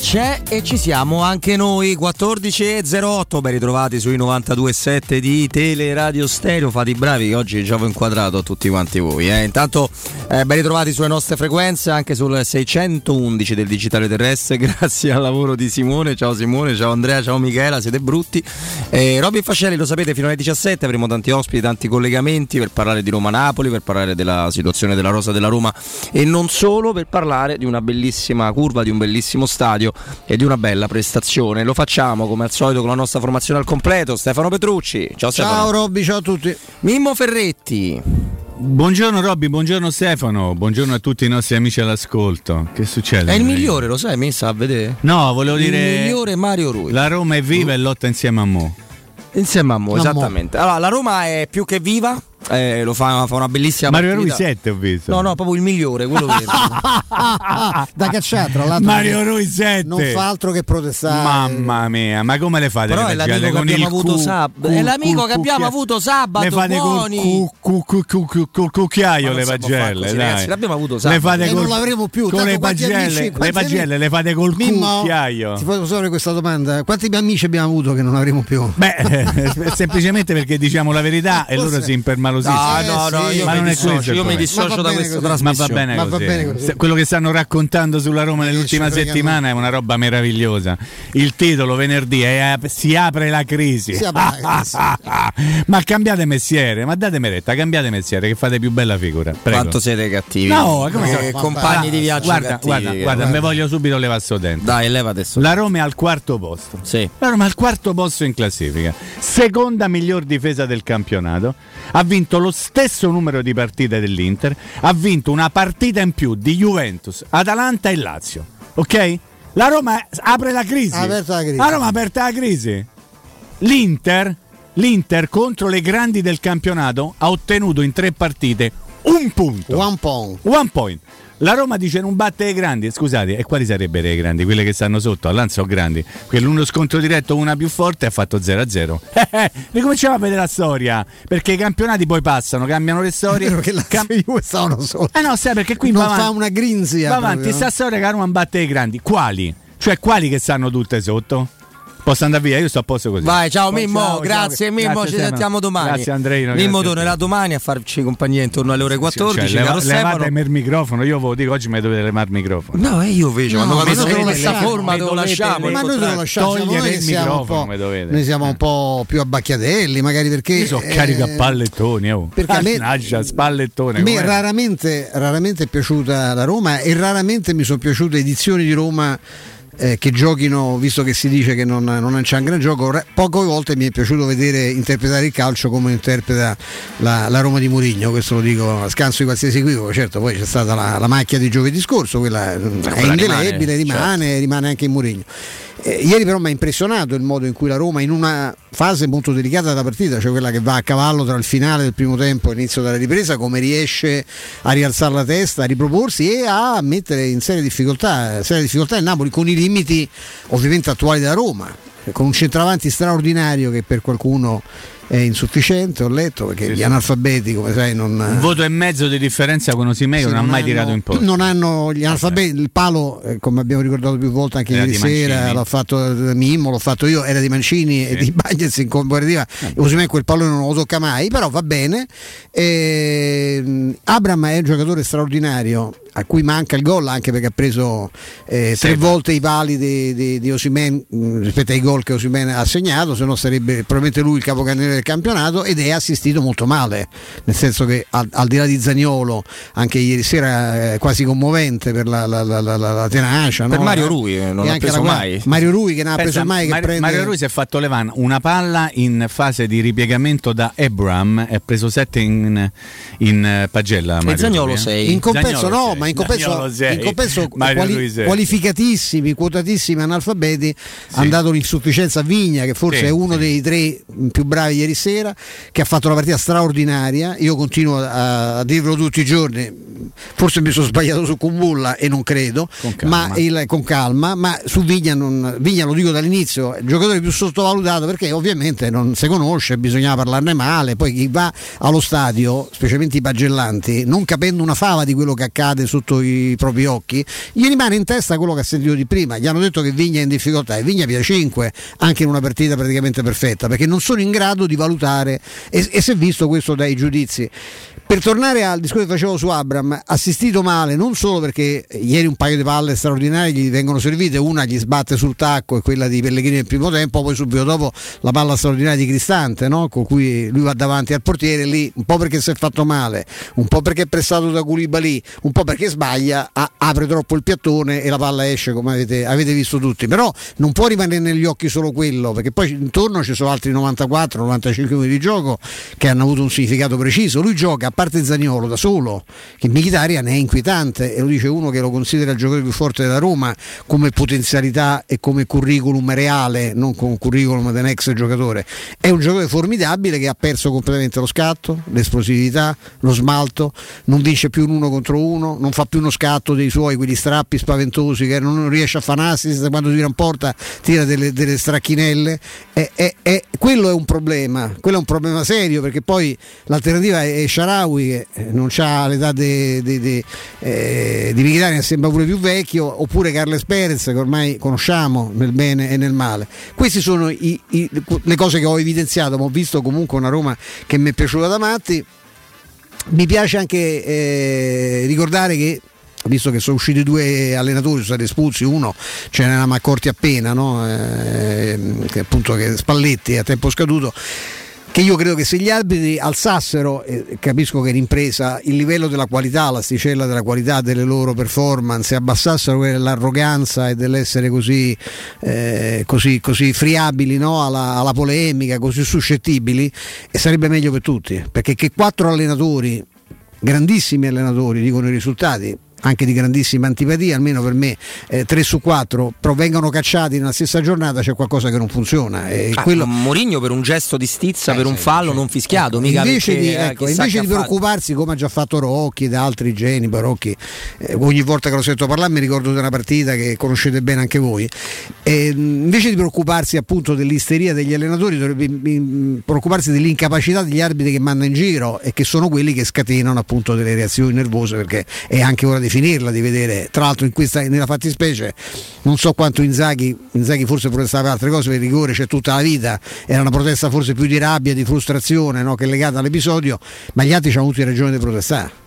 C'è e ci siamo anche noi 14.08 ben ritrovati sui 92.7 di Teleradio Stereo fate i bravi che oggi già ho inquadrato a tutti quanti voi eh. intanto eh, ben ritrovati sulle nostre frequenze anche sul 611 del digitale terrestre grazie al lavoro di Simone ciao Simone ciao Andrea ciao Michela siete brutti eh, Robin Fascelli lo sapete fino alle 17 avremo tanti ospiti tanti collegamenti per parlare di Roma-Napoli per parlare della situazione della rosa della Roma e non solo per parlare di una bellissima curva di un bellissimo stadio e di una bella prestazione. Lo facciamo come al solito con la nostra formazione al completo. Stefano Petrucci. Ciao Stefano. Ciao Robby, ciao a tutti. Mimmo Ferretti. Buongiorno Robby, buongiorno Stefano, buongiorno a tutti i nostri amici all'ascolto. Che succede? È il migliore, lo sai, mi sa a vedere. No, volevo il dire. Il migliore Mario Rui. La Roma è viva uh. e lotta insieme a Mo. Insieme a Mo, esattamente. Allora, la Roma è più che viva, eh, lo fa, fa, una bellissima Mario partita. Rui 7 ho visto. No, no, proprio il migliore, quello vero. da cacciare, tra l'altro. Mario Rui 7. Non fa altro che protestare. Mamma mia, ma come le fate? Però le è l'amico che abbiamo avuto sabato. È l'amico che abbiamo avuto sabato. Le fate col cucchiaio le pagelle, dai. L'abbiamo avuto sabato. Le fate e non l'avremo più. Con le pagelle, le pagelle le fate col cucchiaio. Ti posso fare questa domanda? Quanti amici abbiamo avuto che non avremo più? Beh, semplicemente perché diciamo la verità e loro si impermalosiscono. Ah, no, no, io ma mi non dissocio, è questo io mi dissocio da questa trasmissione. Ma va bene ma così. Va bene così. Quello che stanno raccontando sulla Roma nell'ultima settimana è una roba meravigliosa. Il titolo venerdì è Si apre la crisi. Si apre la crisi. ma cambiate mestiere, ma datemi retta, cambiate mestiere che fate più bella figura. Prego. Quanto siete cattivi? No, come eh, compagni di viaggio guarda, cattivi. guarda, guarda, me voglio subito levare sto dente. Dai, leva adesso. La Roma è al quarto posto. Sì. La Roma è al quarto posto in classifica. Seconda miglior difesa del campionato. Ha vinto lo stesso numero di partite dell'Inter. Ha vinto una partita in più di Juventus, Atalanta e Lazio. Ok? La Roma apre la crisi. Aperta la crisi. La Roma ha aperta la crisi. L'Inter, l'Inter contro le grandi del campionato ha ottenuto in tre partite un punto. One point. One point. La Roma dice non batte i grandi, scusate, e quali sarebbero i grandi? Quelle che stanno sotto, all'Anzo grandi. Quell'uno scontro diretto, una più forte, ha fatto 0-0. ricominciamo a vedere la storia, perché i campionati poi passano, cambiano le storie. Che la Cam- stavano sotto. Eh no, sai perché qui non va fa avanti, una grinzia. va avanti proprio, sta storia che la Roma batte i grandi. Quali? Cioè quali che stanno tutte sotto? Posso andare via, io sto a posto così. Vai, ciao Mimmo, Ciao, grazie ciao. Mimmo, Grazie, ci Stefano. sentiamo domani. Grazie Andreino. Mimmo tornerà domani a farci compagnia intorno alle ore 14. Cioè, caro leva, Stefano. levatemi il microfono, io ve lo dico oggi mi dovete levare il microfono. No, e io invece No, quando ma vado noi in questa lasciamo, forma lo lasciamo. Ma noi lo lasciamo, Togliere il microfono, po', mi dovete. noi siamo un po' più abbacchiatelli, magari perché Io sono eh, carico a pallettoni, oh. perché a me- spallettone. A me raramente è piaciuta la Roma e raramente mi sono piaciute edizioni di Roma eh, che giochino, visto che si dice che non, non c'è un gran gioco, poche volte mi è piaciuto vedere interpretare il calcio come interpreta la, la Roma di Murigno, questo lo dico a scanso di qualsiasi equivoco, certo poi c'è stata la, la macchia di giovedì scorso, quella è quella indelebile, rimane, rimane, rimane anche in Murigno. Eh, ieri però mi ha impressionato il modo in cui la Roma in una fase molto delicata della partita, cioè quella che va a cavallo tra il finale del primo tempo e l'inizio della ripresa, come riesce a rialzare la testa, a riproporsi e a mettere in serie difficoltà, serie difficoltà il Napoli con i limiti ovviamente attuali della Roma, con un centravanti straordinario che per qualcuno è insufficiente, ho letto, perché Sì, gli sì. analfabeti, come sai, non... Un voto e mezzo di differenza con Osimei Sì, non ha mai hanno- tirato in posto. Non hanno gli analfabeti, il palo, eh, come abbiamo ricordato più volte anche Era ieri Mancini. sera, l'ho fatto eh, Mimmo, l'ho fatto io, era di Mancini e di Bagnez in comparativa. Osimhen quel pallone non lo tocca mai, però va bene. E, Abram è un giocatore straordinario a cui manca il gol anche perché ha preso eh, tre volte i pali di, di, di Osimhen mh, rispetto ai gol che Osimhen ha segnato, se no sarebbe probabilmente lui il capocannoniere del campionato ed è assistito molto male, nel senso che al, al di là di Zagnolo, anche ieri sera eh, quasi commovente per la, la, la, la, tenacia. Per no? Mario Rui, eh, non E ha anche preso la- mai. Mario Rui che non ha Pensa, preso mai che Mario, prende... Mario Rui si è fatto levare una palla in fase di ripiegamento da Ebram e ha preso 7 in, in eh, pagella. Mario Zagnolo Rui, eh. sei. in compenso Zagnolo no, sei. ma in compenso, in compenso quali- qualificatissimi, quotatissimi analfabeti hanno dato l'insufficienza a Vigna, che forse Sì, è uno sì. dei tre più bravi ieri sera, che ha fatto una partita straordinaria. Io continuo a, a dirlo tutti i giorni, forse mi sono sbagliato su Kumbulla e non credo, Con calma. ma il- con calma, ma su Vigna, non, Vigna lo dico dall'inizio, è il giocatore più sottovalutato perché ovviamente non si conosce, bisognava parlarne male, poi chi va allo stadio, specialmente i pagellanti, non capendo una fava di quello che accade sotto i propri occhi, gli rimane in testa quello che ha sentito di prima. Gli hanno detto che Vigna è in difficoltà e Vigna via 5 anche in una partita praticamente perfetta perché non sono in grado di valutare e, e si è visto questo dai giudizi. Per tornare al discorso che facevo su Abram, assistito male non solo perché ieri un paio di palle straordinarie gli vengono servite, una gli sbatte sul tacco e quella di Pellegrini nel primo tempo, poi subito dopo la palla straordinaria di Cristante, no? con cui lui va davanti al portiere lì, un po' perché si è fatto male, un po' perché è pressato da Koulibaly, un po' perché sbaglia, a- apre troppo il piattone e la palla esce come avete, avete visto tutti, però non può rimanere negli occhi solo quello, perché poi intorno ci sono altri 94-95 minuti di gioco che hanno avuto un significato preciso, lui gioca parte Zaniolo da solo, che Mkhitaryan è inquietante e lo dice uno che lo considera il giocatore più forte della Roma come potenzialità e come curriculum reale, non come curriculum di un ex giocatore. È un giocatore formidabile che ha perso completamente lo scatto, l'esplosività, lo smalto, non vince più un uno contro uno, non fa più uno scatto dei suoi, quegli strappi spaventosi che non riesce a fare assist quando tira in porta, tira delle, delle stracchinelle. È, è, è, quello è un problema, quello è un problema serio perché poi l'alternativa è Sharawi che non ha l'età di de, de, eh, di Mkhitaryan sembra pure più vecchio oppure Carles Perez che ormai conosciamo nel bene e nel male queste sono i, i, le cose che ho evidenziato ma ho visto comunque una Roma che mi è piaciuta da matti mi piace anche eh, ricordare che visto che sono usciti due allenatori, sono stati espulsi, uno ce ne eravamo accorti appena, no? eh, che appunto che Spalletti a tempo scaduto che io credo che se gli arbitri alzassero, eh, capisco che l'impresa, il livello della qualità, l'asticella della qualità delle loro performance, abbassassero l'arroganza e dell'essere così, eh, così, così friabili no? alla, alla, polemica, così suscettibili, sarebbe meglio per tutti, perché che quattro allenatori, grandissimi allenatori, dicono i risultati, anche di grandissima antipatia, almeno per me eh, 3 su 4, però vengono cacciati nella stessa giornata c'è qualcosa che non funziona. E ah, quello... Mourinho per un gesto di stizza, eh, per un fallo sì. non fischiato, mica invece perché, di, eh, ecco, invece di preoccuparsi come ha già fatto Rocchi ed altri geni, Rocchi, eh, ogni volta che lo sento parlare mi ricordo di una partita che conoscete bene anche voi, invece di preoccuparsi appunto dell'isteria degli allenatori dovrebbe preoccuparsi dell'incapacità degli arbitri che mandano in giro e che sono quelli che scatenano appunto delle reazioni nervose perché è anche ora di finirla, di vedere, tra l'altro in questa, nella fattispecie non so quanto Inzaghi, Inzaghi forse protestava per altre cose, per il rigore c'è tutta la vita, era una protesta forse più di rabbia, di frustrazione no, che legata all'episodio, ma gli altri hanno avuto ragione di protestare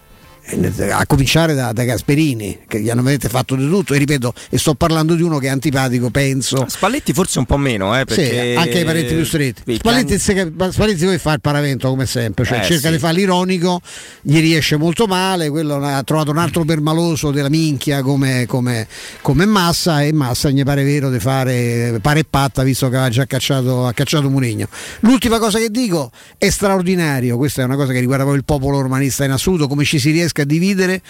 a cominciare da, da, Gasperini che gli hanno veramente fatto di tutto. E ripeto e sto parlando di uno che è antipatico penso. Spalletti forse un po' meno eh, perché... sì, anche ai parenti più stretti. Spalletti, can... Spalletti deve fare il paravento come sempre cioè eh, cerca sì. di fare l'ironico gli riesce molto male quello ha trovato un altro permaloso della minchia come, come, come Massa e Massa gli pare vero di fare pare patta visto che ha già cacciato, ha cacciato Murigno. L'ultima cosa che dico è straordinario questa è una cosa che riguarda proprio il popolo romanista in assoluto come ci si riesca dividere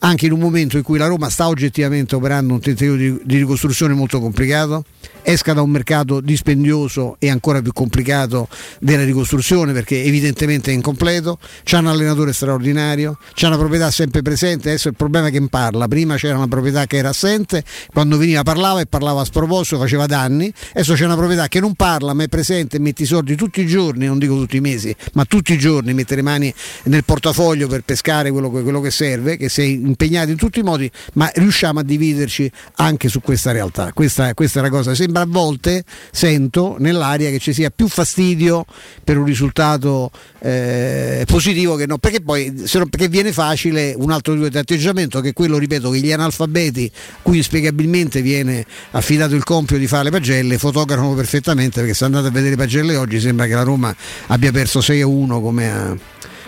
anche in un momento in cui la Roma sta oggettivamente operando un tentativo di, di ricostruzione molto complicato, esca da un mercato dispendioso e ancora più complicato della ricostruzione perché evidentemente è incompleto, c'è un allenatore straordinario, c'è una proprietà sempre presente, adesso il problema è che parla, prima c'era una proprietà che era assente, quando veniva parlava e parlava a sproposito, faceva danni, adesso c'è una proprietà che non parla ma è presente, mette i soldi tutti i giorni, non dico tutti i mesi, ma tutti i giorni, mette le mani nel portafoglio per pescare quello, quello che serve, che sei impegnati in tutti i modi, ma riusciamo a dividerci anche su questa realtà. Questa, questa è la cosa. Sembra a volte, sento nell'aria che ci sia più fastidio per un risultato eh, positivo che no, perché poi se no, perché viene facile un altro tipo di atteggiamento che è quello, ripeto, che gli analfabeti, cui inspiegabilmente viene affidato il compito di fare le pagelle, fotografano perfettamente perché se andate a vedere le pagelle oggi sembra che la Roma abbia perso 6 a 1 come ha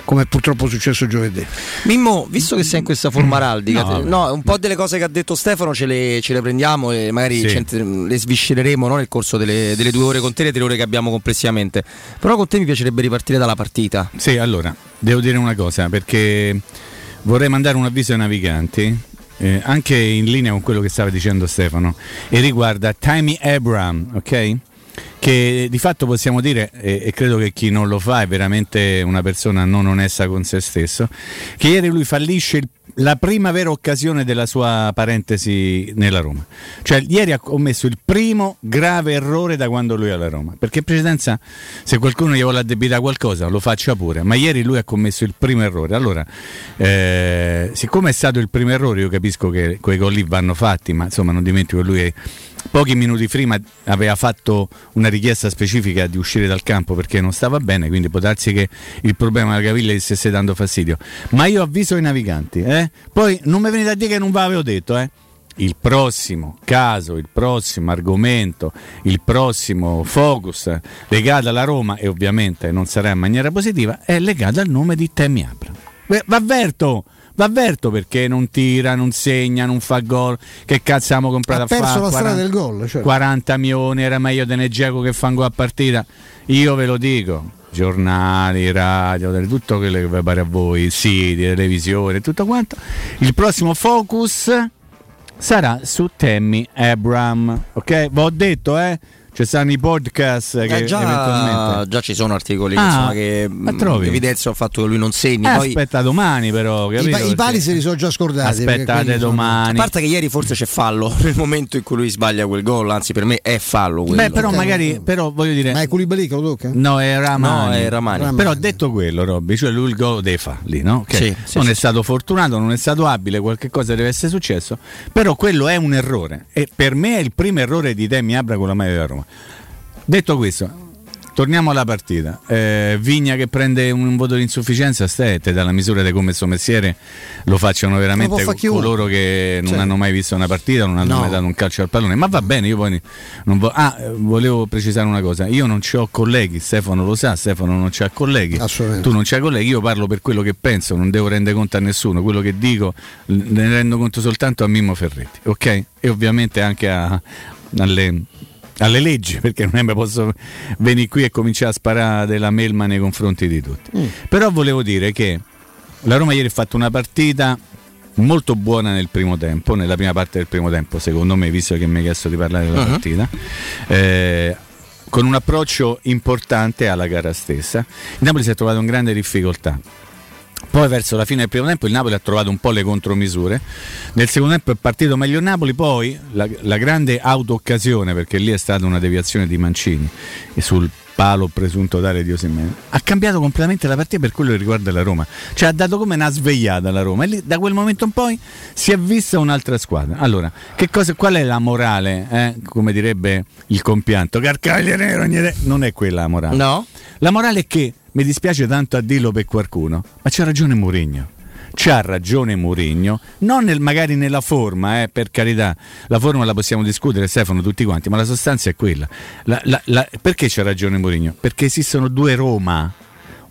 come purtroppo è successo giovedì. Mimmo, visto che sei in questa forma araldica, no, no, un po' delle cose che ha detto Stefano ce le, ce le prendiamo e magari sì. le sviscereremo no, nel corso delle, delle, due ore con te, le tre ore che abbiamo complessivamente. Però con te mi piacerebbe ripartire dalla partita. Sì, allora, devo dire una cosa, perché vorrei mandare un avviso ai naviganti. Eh, anche in linea con quello che stava dicendo Stefano e riguarda Timmy Abram, ok? Che di fatto possiamo dire, e, e, credo che chi non lo fa è veramente una persona non onesta con se stesso, che ieri lui fallisce il, la prima vera occasione della sua parentesi nella Roma. Cioè ieri ha commesso il primo grave errore da quando lui è alla Roma, perché in precedenza se qualcuno gli vuole addebitare qualcosa lo faccia pure, ma ieri lui ha commesso il primo errore. Allora, eh, siccome è stato il primo errore, io capisco che quei gol lì vanno fatti, ma insomma non dimentico che lui è pochi minuti prima aveva fatto una richiesta specifica di uscire dal campo perché non stava bene, quindi può darsi che il problema della caviglia gli stesse dando fastidio. Ma io avviso i naviganti, eh? poi non mi venite a dire che non ve l'avevo detto, eh? il prossimo caso, il prossimo argomento, il prossimo focus legato alla Roma e ovviamente non sarà in maniera positiva, è legato al nome di Temi Abra. V'avverto! L'avverto perché non tira, non segna, non fa gol. Che cazzo abbiamo comprato ha a fare? perso la 40, strada del gol. Cioè. 40 milioni, era meglio di Negeco che fa un gol a partita. Io ve lo dico, giornali, radio, tutto quello che vi pare a voi, siti, televisione, tutto quanto. Il prossimo focus sarà su Tammy Abram. Ok? Vi ho detto, eh? Ci stanno i podcast che eh, già, eventualmente... già ci sono articoli ah, insomma, che evidenziano il fatto che lui non segni. Eh, poi... Aspetta domani però. Capito? I, I pali se li sono già scordati. Aspettate domani. A parte che ieri forse c'è fallo nel momento in cui lui sbaglia quel gol, anzi per me è fallo. Quello. Beh però okay. magari, però voglio dire... Ma è Koulibaly che lo tocca? No, è Ramani. No, è Ramani. Ramani. Però detto quello Robby, cioè lui il gol deve fa lì, no? Okay. Sì, sì, non sì, è stato fortunato, non è stato abile, qualche cosa deve essere successo, però quello è un errore e per me è il primo errore di Demi Abra con la maglia della Roma. Detto questo, torniamo alla partita. Eh, Vigna che prende un voto di insufficienza, stette dalla misura di come suo mestiere lo facciano veramente lo coloro che non cioè. hanno mai visto una partita, non hanno no. mai dato un calcio al pallone. Ma va bene, io poi non vo- ah, volevo precisare una cosa: io non ho colleghi, Stefano lo sa, Stefano non c'ha colleghi, tu non c'hai colleghi, io parlo per quello che penso, non devo rendere conto a nessuno, quello che dico ne rendo conto soltanto a Mimmo Ferretti, ok? E ovviamente anche a, alle alle leggi, perché non è che posso venire qui e cominciare a sparare della melma nei confronti di tutti. Mm. Però volevo dire che la Roma ieri ha fatto una partita molto buona nel primo tempo, nella prima parte del primo tempo, secondo me, visto che mi hai chiesto di parlare della uh-huh. partita. Eh, con un approccio importante alla gara stessa. Il Napoli si è trovato in grande difficoltà poi verso la fine del primo tempo il Napoli ha trovato un po' le contromisure. Nel secondo tempo è partito meglio il Napoli, poi la, la grande auto-occasione, perché lì è stata una deviazione di Mancini sul palo presunto tale di Osimene, ha cambiato completamente la partita per quello che riguarda la Roma. Cioè ha dato come una svegliata alla Roma e lì, da quel momento in poi si è vista un'altra squadra. Allora, cosa, qual è la morale? Eh? Come direbbe il compianto, Carcaglia Nero, non è quella la morale. No. La morale è che mi dispiace tanto a dirlo per qualcuno, ma c'ha ragione Mourinho. C'ha ragione Mourinho, non nel, magari nella forma, eh, per carità, la forma la possiamo discutere Stefano tutti quanti, ma la sostanza è quella. La, la, la, perché c'ha ragione Mourinho? Perché esistono due Roma,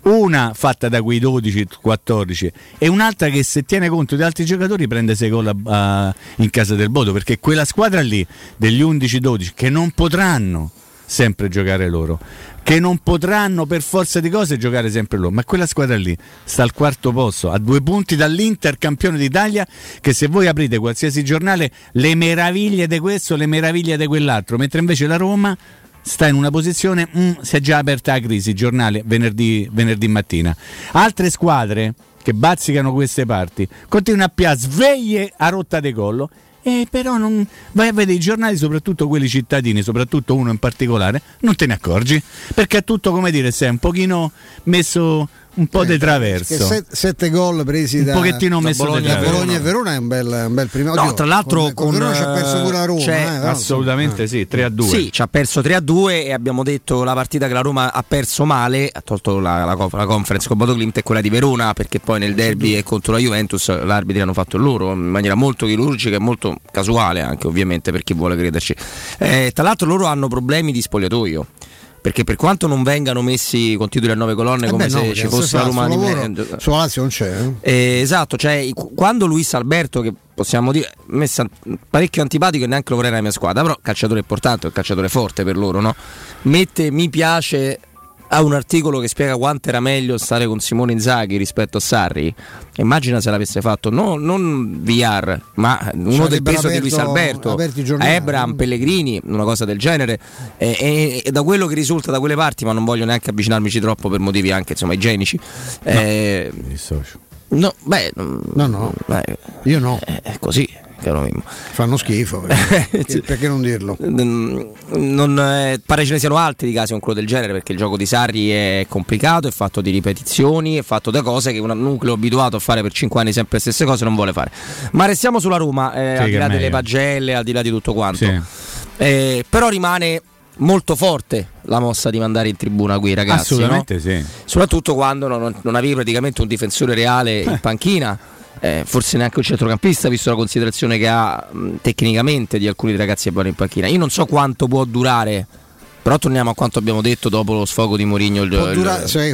una fatta da quei 12-14 e un'altra che se tiene conto di altri giocatori prende 6 gol in casa del Bodo, perché quella squadra lì degli 11-12 che non potranno sempre giocare loro. Che non potranno per forza di cose giocare sempre loro, ma quella squadra lì sta al quarto posto, a due punti dall'Inter campione d'Italia, che se voi aprite qualsiasi giornale le meraviglie di questo, le meraviglie di quell'altro, mentre invece la Roma sta in una posizione, mm, si è già aperta la crisi, giornale venerdì, venerdì mattina. Altre squadre che bazzicano queste parti continuano a piare sveglie a rotta di collo eh, però non... vai a vedere i giornali, soprattutto quelli cittadini, soprattutto uno in particolare, non te ne accorgi, perché è tutto come dire, sei un pochino messo un po' eh, di traverso. Set, sette gol presi un da, pochettino da messo Bologna, Bologna e Verona è un bel, un bel primo. No, tra l'altro con, con, con Verona ci ha perso pure la Roma. Cioè, eh, assolutamente sì, 3 a 2. Sì, ci ha perso 3 a 2 e abbiamo detto la partita che la Roma ha perso male, ha tolto la, la, la conference con Bodo Klimt è quella di Verona perché poi nel derby e contro la Juventus l'arbitri hanno fatto loro in maniera molto chirurgica e molto casuale anche ovviamente per chi vuole crederci. Eh, tra l'altro loro hanno problemi di spogliatoio perché per quanto non vengano messi con titoli a nove colonne eh come beh, se no, ci fosse la Roma di mezzo su Lazio non c'è eh? Eh, esatto cioè quando Luis Alberto che possiamo dire messa parecchio antipatico e neanche lo vorrei nella mia squadra però calciatore importante un calciatore forte per loro no? mette mi piace ha un articolo che spiega quanto era meglio stare con Simone Inzaghi rispetto a Sarri. Immagina se l'avesse fatto no, non VR, ma uno del peso di Luis Alberto, Ebram, Pellegrini, una cosa del genere. E, e, e, da quello che risulta da quelle parti, ma non voglio neanche avvicinarmici troppo per motivi anche insomma, igienici. No, eh, no, beh, no, no, beh, io no. È così caro Mimmo. Fanno schifo, perché, perché non dirlo? Non, eh, pare ce ne siano altri di casi con quello del genere, perché il gioco di Sarri è complicato, è fatto di ripetizioni, è fatto da cose che un nucleo abituato a fare per 5 anni sempre le stesse cose non vuole fare. Ma restiamo sulla Roma, eh, sì, al di là delle pagelle, al di là di tutto quanto. Sì. Eh, però rimane molto forte la mossa di mandare in tribuna quei ragazzi. Assolutamente no? sì. Soprattutto quando non, non avevi praticamente un difensore reale in panchina eh, forse neanche un centrocampista, visto la considerazione che ha mh, tecnicamente di alcuni ragazzi che vanno in panchina. Io non so quanto può durare però torniamo a quanto abbiamo detto dopo lo sfogo di Mourinho. Può, dura- cioè,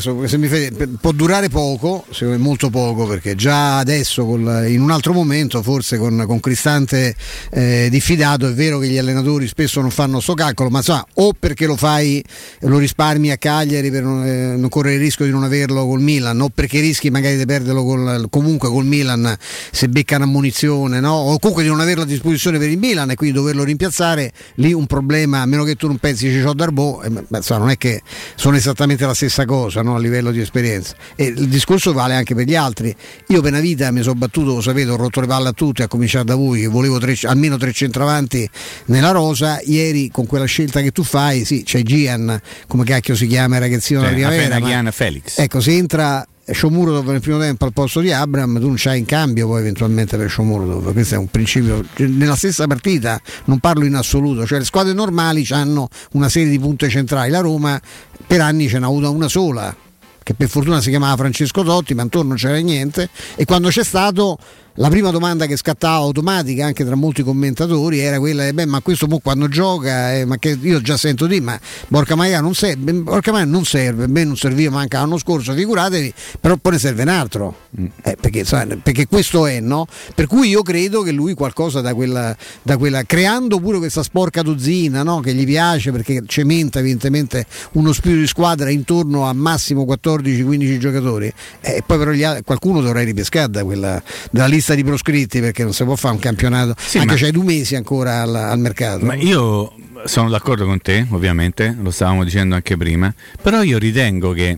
può, durare poco, molto poco, perché già adesso col, in un altro momento, forse con, con Cristante eh, diffidato, è vero che gli allenatori spesso non fanno sto calcolo, ma sa, o perché lo fai, lo risparmi a Cagliari per non, eh, non correre il rischio di non averlo col Milan, o perché rischi magari di perderlo col, comunque col Milan se becca una munizione, no? o comunque di non averlo a disposizione per il Milan e quindi doverlo rimpiazzare, lì un problema, a meno che tu non pensi ci ho Darbo, eh, non è che sono esattamente la stessa cosa no? a livello di esperienza. E il discorso vale anche per gli altri. Io per una vita mi sono battuto, lo sapete, ho rotto le palle a tutti, a cominciare da voi, che volevo tre, almeno tre centravanti nella rosa. Ieri con quella scelta che tu fai, sì, c'è Gian, come cacchio si chiama il ragazzino cioè, della primavera. Ma, Felix. Ecco, se entra Shomurodov nel primo tempo al posto di Abram, tu non c'hai in cambio poi eventualmente per Shomurodov. Questo è un principio. Nella stessa partita, non parlo in assoluto, cioè le squadre normali hanno una serie di punte centrali. La Roma per anni ce n'ha avuta una sola, che per fortuna si chiamava Francesco Totti, ma intorno non c'era niente. E quando c'è stato la prima domanda che scattava automatica anche tra molti commentatori era quella di beh ma questo quando gioca eh, ma che io già sento di ma Borca Maia non serve Borca Maia non serve a me non serviva manca l'anno scorso figuratevi però poi ne serve un altro mm. eh, perché, sai, perché, questo è no per cui io credo che lui qualcosa da quella, da quella creando pure questa sporca dozzina no? che gli piace perché cementa evidentemente uno spirito di squadra intorno a massimo 14-15 giocatori e eh, poi però altri, qualcuno dovrà ripescare da quella dalla lista lista di proscritti perché non si può fare un campionato, sì, anche c'hai due mesi ancora al, al mercato. Ma io sono d'accordo con te, ovviamente, lo stavamo dicendo anche prima, però io ritengo che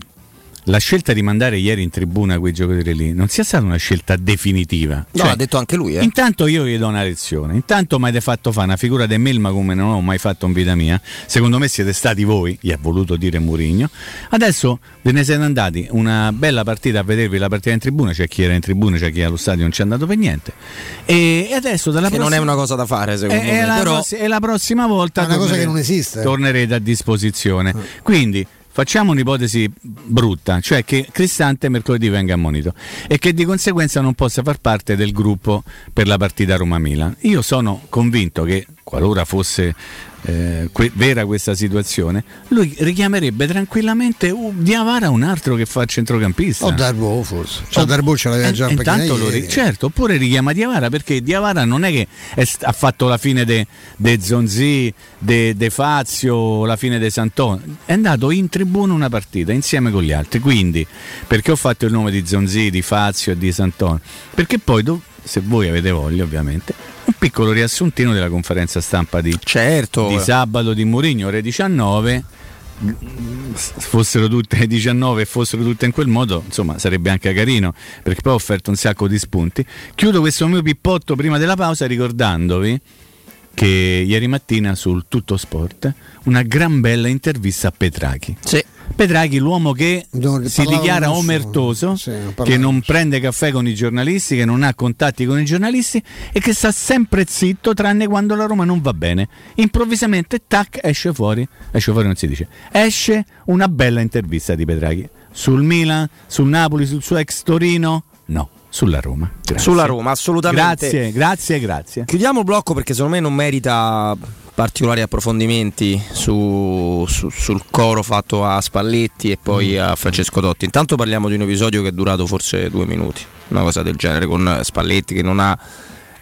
la scelta di mandare ieri in tribuna quei giocatori lì non sia stata una scelta definitiva. No, cioè, l'ha detto anche lui. Eh. Intanto io gli do una lezione. Intanto mi avete fatto fare una figura di Melma come non ho mai fatto in vita mia. Secondo me siete stati voi, gli ha voluto dire Murigno. Adesso ve ne siete andati una bella partita a vedervi la partita in tribuna. C'è chi era in tribuna, c'è chi allo stadio non ci è andato per niente. E, adesso dalla che prossima... non è una cosa da fare, secondo è, me. È la, però... pross- è la prossima volta. È una cosa che non esiste. Tornerete a disposizione. Quindi Facciamo un'ipotesi brutta, cioè che Cristante mercoledì venga ammonito e che di conseguenza non possa far parte del gruppo per la partita Roma-Milan. Io sono convinto che qualora fosse eh, que- vera questa situazione, lui richiamerebbe tranquillamente uh, Diavara un altro che fa centrocampista. O Darbo forse. Cioè, oh, Darbo ce l'aveva già intanto lo ri- Certo, oppure richiama Diavara perché Diavara non è che è st- ha fatto la fine de, de Zonzi, de, de Fazio, la fine de Sant'On. È andato in tribuna una partita insieme con gli altri. Quindi, perché ho fatto il nome di Zonzi, di Fazio e di Sant'On? Perché poi, do- se voi avete voglia ovviamente, un piccolo riassuntino della conferenza stampa di, certo. di sabato di Mourinho, ore 19 fossero tutte 19 e fossero tutte in quel modo, insomma, sarebbe anche carino perché poi ho offerto un sacco di spunti. Chiudo questo mio pippotto prima della pausa ricordandovi che ieri mattina sul Tutto Sport una gran bella intervista a Petrachi. Sì. Petraghi, l'uomo che non, si dichiara nessuno. omertoso, sì, non che non prende caffè con i giornalisti, che non ha contatti con i giornalisti e che sta sempre zitto tranne quando la Roma non va bene. Improvvisamente, tac, esce fuori, esce fuori non si dice, esce una bella intervista di Petraghi. Sul Milan, sul Napoli, sul suo ex Torino? Sulla Roma. Grazie. Sulla Roma, assolutamente. Grazie, grazie, grazie. Chiudiamo il blocco perché secondo me non merita particolari approfondimenti su, su, sul coro fatto a Spalletti e poi a Francesco Totti. Intanto parliamo di un episodio che è durato forse due minuti, una cosa del genere, con Spalletti che non ha,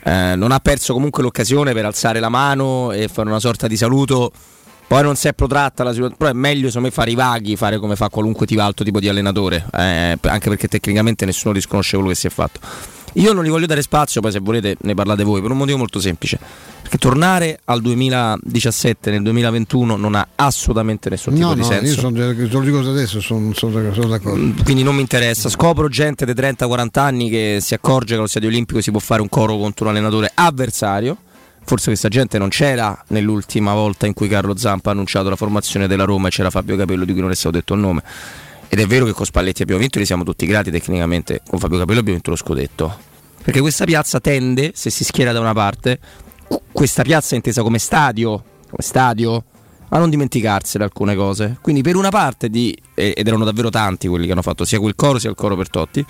eh, non ha perso comunque l'occasione per alzare la mano e fare una sorta di saluto Poi non si è protratta la situazione, però è meglio secondo me fare i vaghi, fare come fa qualunque tipo altro tipo di allenatore, eh, anche perché tecnicamente nessuno disconosce quello che si è fatto. Io non gli voglio dare spazio, poi se volete ne parlate voi, per un motivo molto semplice. Perché tornare al 2017 nel 2021 non ha assolutamente nessun tipo no, di no, senso. Io sono, te lo dico adesso, sono, sono, sono d'accordo. Mm, Quindi non mi interessa. Scopro gente di 30-40 anni che si accorge che allo stadio olimpico si può fare un coro contro un allenatore avversario. Forse questa gente non c'era nell'ultima volta in cui Carlo Zampa ha annunciato la formazione della Roma e c'era Fabio Capello di cui non è stato detto il nome. Ed è vero che con Spalletti abbiamo vinto e li siamo tutti grati tecnicamente. Con Fabio Capello abbiamo vinto lo scudetto. Perché questa piazza tende, se si schiera da una parte, questa piazza è intesa come stadio, come stadio, a non dimenticarsene alcune cose. Quindi per una parte di, ed erano davvero tanti quelli che hanno fatto sia quel coro sia il coro per Totti,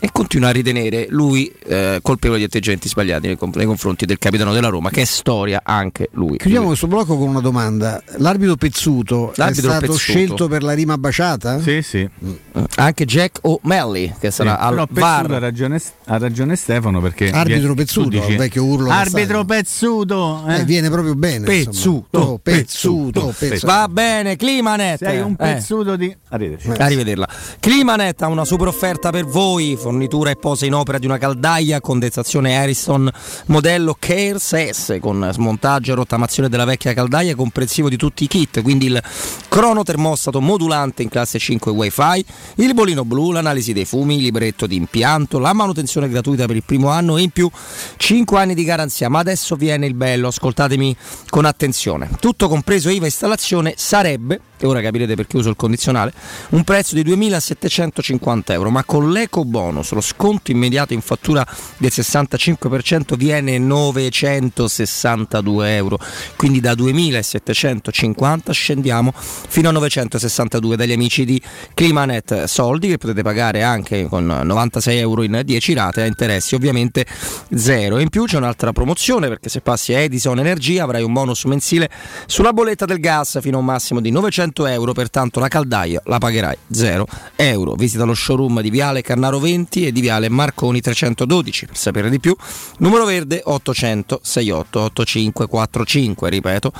e continua a ritenere lui eh, colpevole di atteggiamenti sbagliati nei, nei, confronti del capitano della Roma, che è storia anche lui. Chiudiamo lui. questo blocco con una domanda. L'arbitro Pezzuto L'arbitro è stato Pezzuto. scelto per la rima baciata? Sì, sì. Mm. Anche Jack O'Malley, che sarà sì, al VAR. Ha ragione, ha ragione, Stefano perché... Arbitro Pezzuto, dici, vecchio urlo. Arbitro Pezzuto! Eh? Eh, viene proprio bene. Pezzuto, oh, pezzuto, pezzuto, pezzuto. Va bene, Climanet. Sei un pezzuto di... Arrivederci. Arrivederla. Climanet ha una super offerta per voi, fornitura e posa in opera di una caldaia condensazione Harrison modello Cares S con smontaggio e rottamazione della vecchia caldaia comprensivo di tutti i kit, quindi il crono termostato modulante in classe 5 wifi, il bolino blu, l'analisi dei fumi, il libretto di impianto, la manutenzione gratuita per il primo anno e in più 5 anni di garanzia. Ma adesso viene il bello, ascoltatemi con attenzione. Tutto compreso IVA installazione sarebbe, e ora capirete perché uso il condizionale, un prezzo di 2.750 euro, ma con l'eco bonus, lo sconto immediato in fattura del 65% viene 962 euro, quindi da 2.750 scendiamo fino a 962 dagli amici di Climanet Soldi che potete pagare anche con 96 euro in 10 rate a interessi ovviamente zero. In più c'è un'altra promozione perché se passi a Edison Energia avrai un bonus mensile sulla bolletta del gas fino a un massimo di 900 euro, pertanto la caldaia la pagherai 0 euro. Visita lo showroom di Viale Carnaro 20 e di Viale Marconi 312 per sapere di più. Numero verde 800 68 8545, ripeto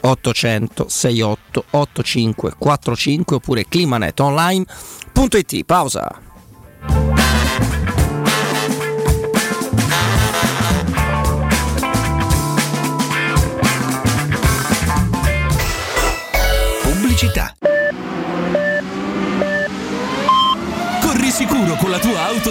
800 68 8545 oppure climanetonline.it. Pausa. Pubblicità. Corri sicuro con la tua auto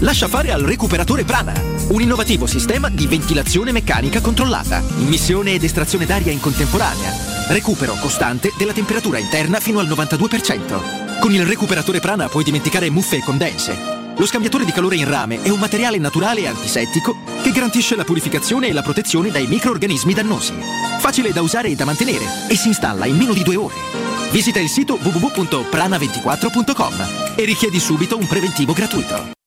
Lascia fare al recuperatore Prana, un innovativo sistema di ventilazione meccanica controllata, immissione ed estrazione d'aria in contemporanea, recupero costante della temperatura interna fino al 92%. Con il recuperatore Prana puoi dimenticare muffe e condense. Lo scambiatore di calore in rame è un materiale naturale e antisettico che garantisce la purificazione e la protezione dai microorganismi dannosi. Facile da usare e da mantenere e si installa in meno di due ore. Visita il sito www.prana24.com e richiedi subito un preventivo gratuito.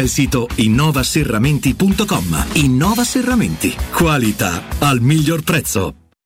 il sito innovaserramenti.com. Innova Serramenti. Qualità al miglior prezzo.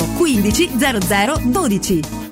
15 0012.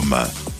www.radioparleur.com.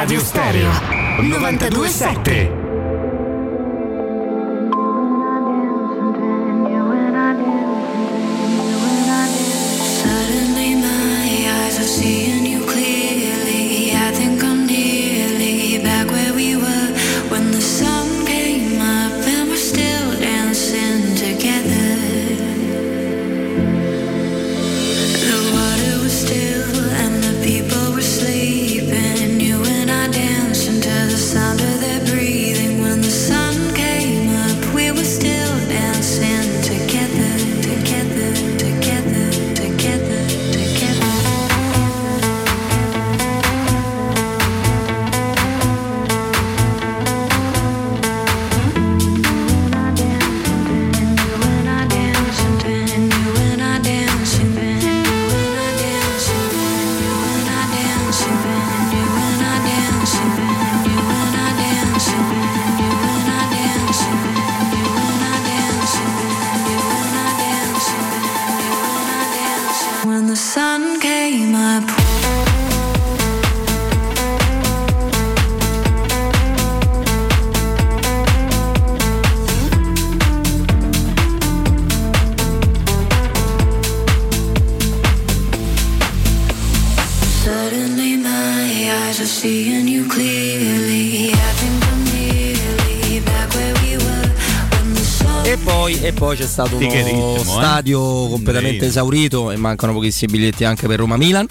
Teleradio Stereo 927 stato uno eh? stadio completamente esaurito e mancano pochissimi biglietti anche per Roma-Milan.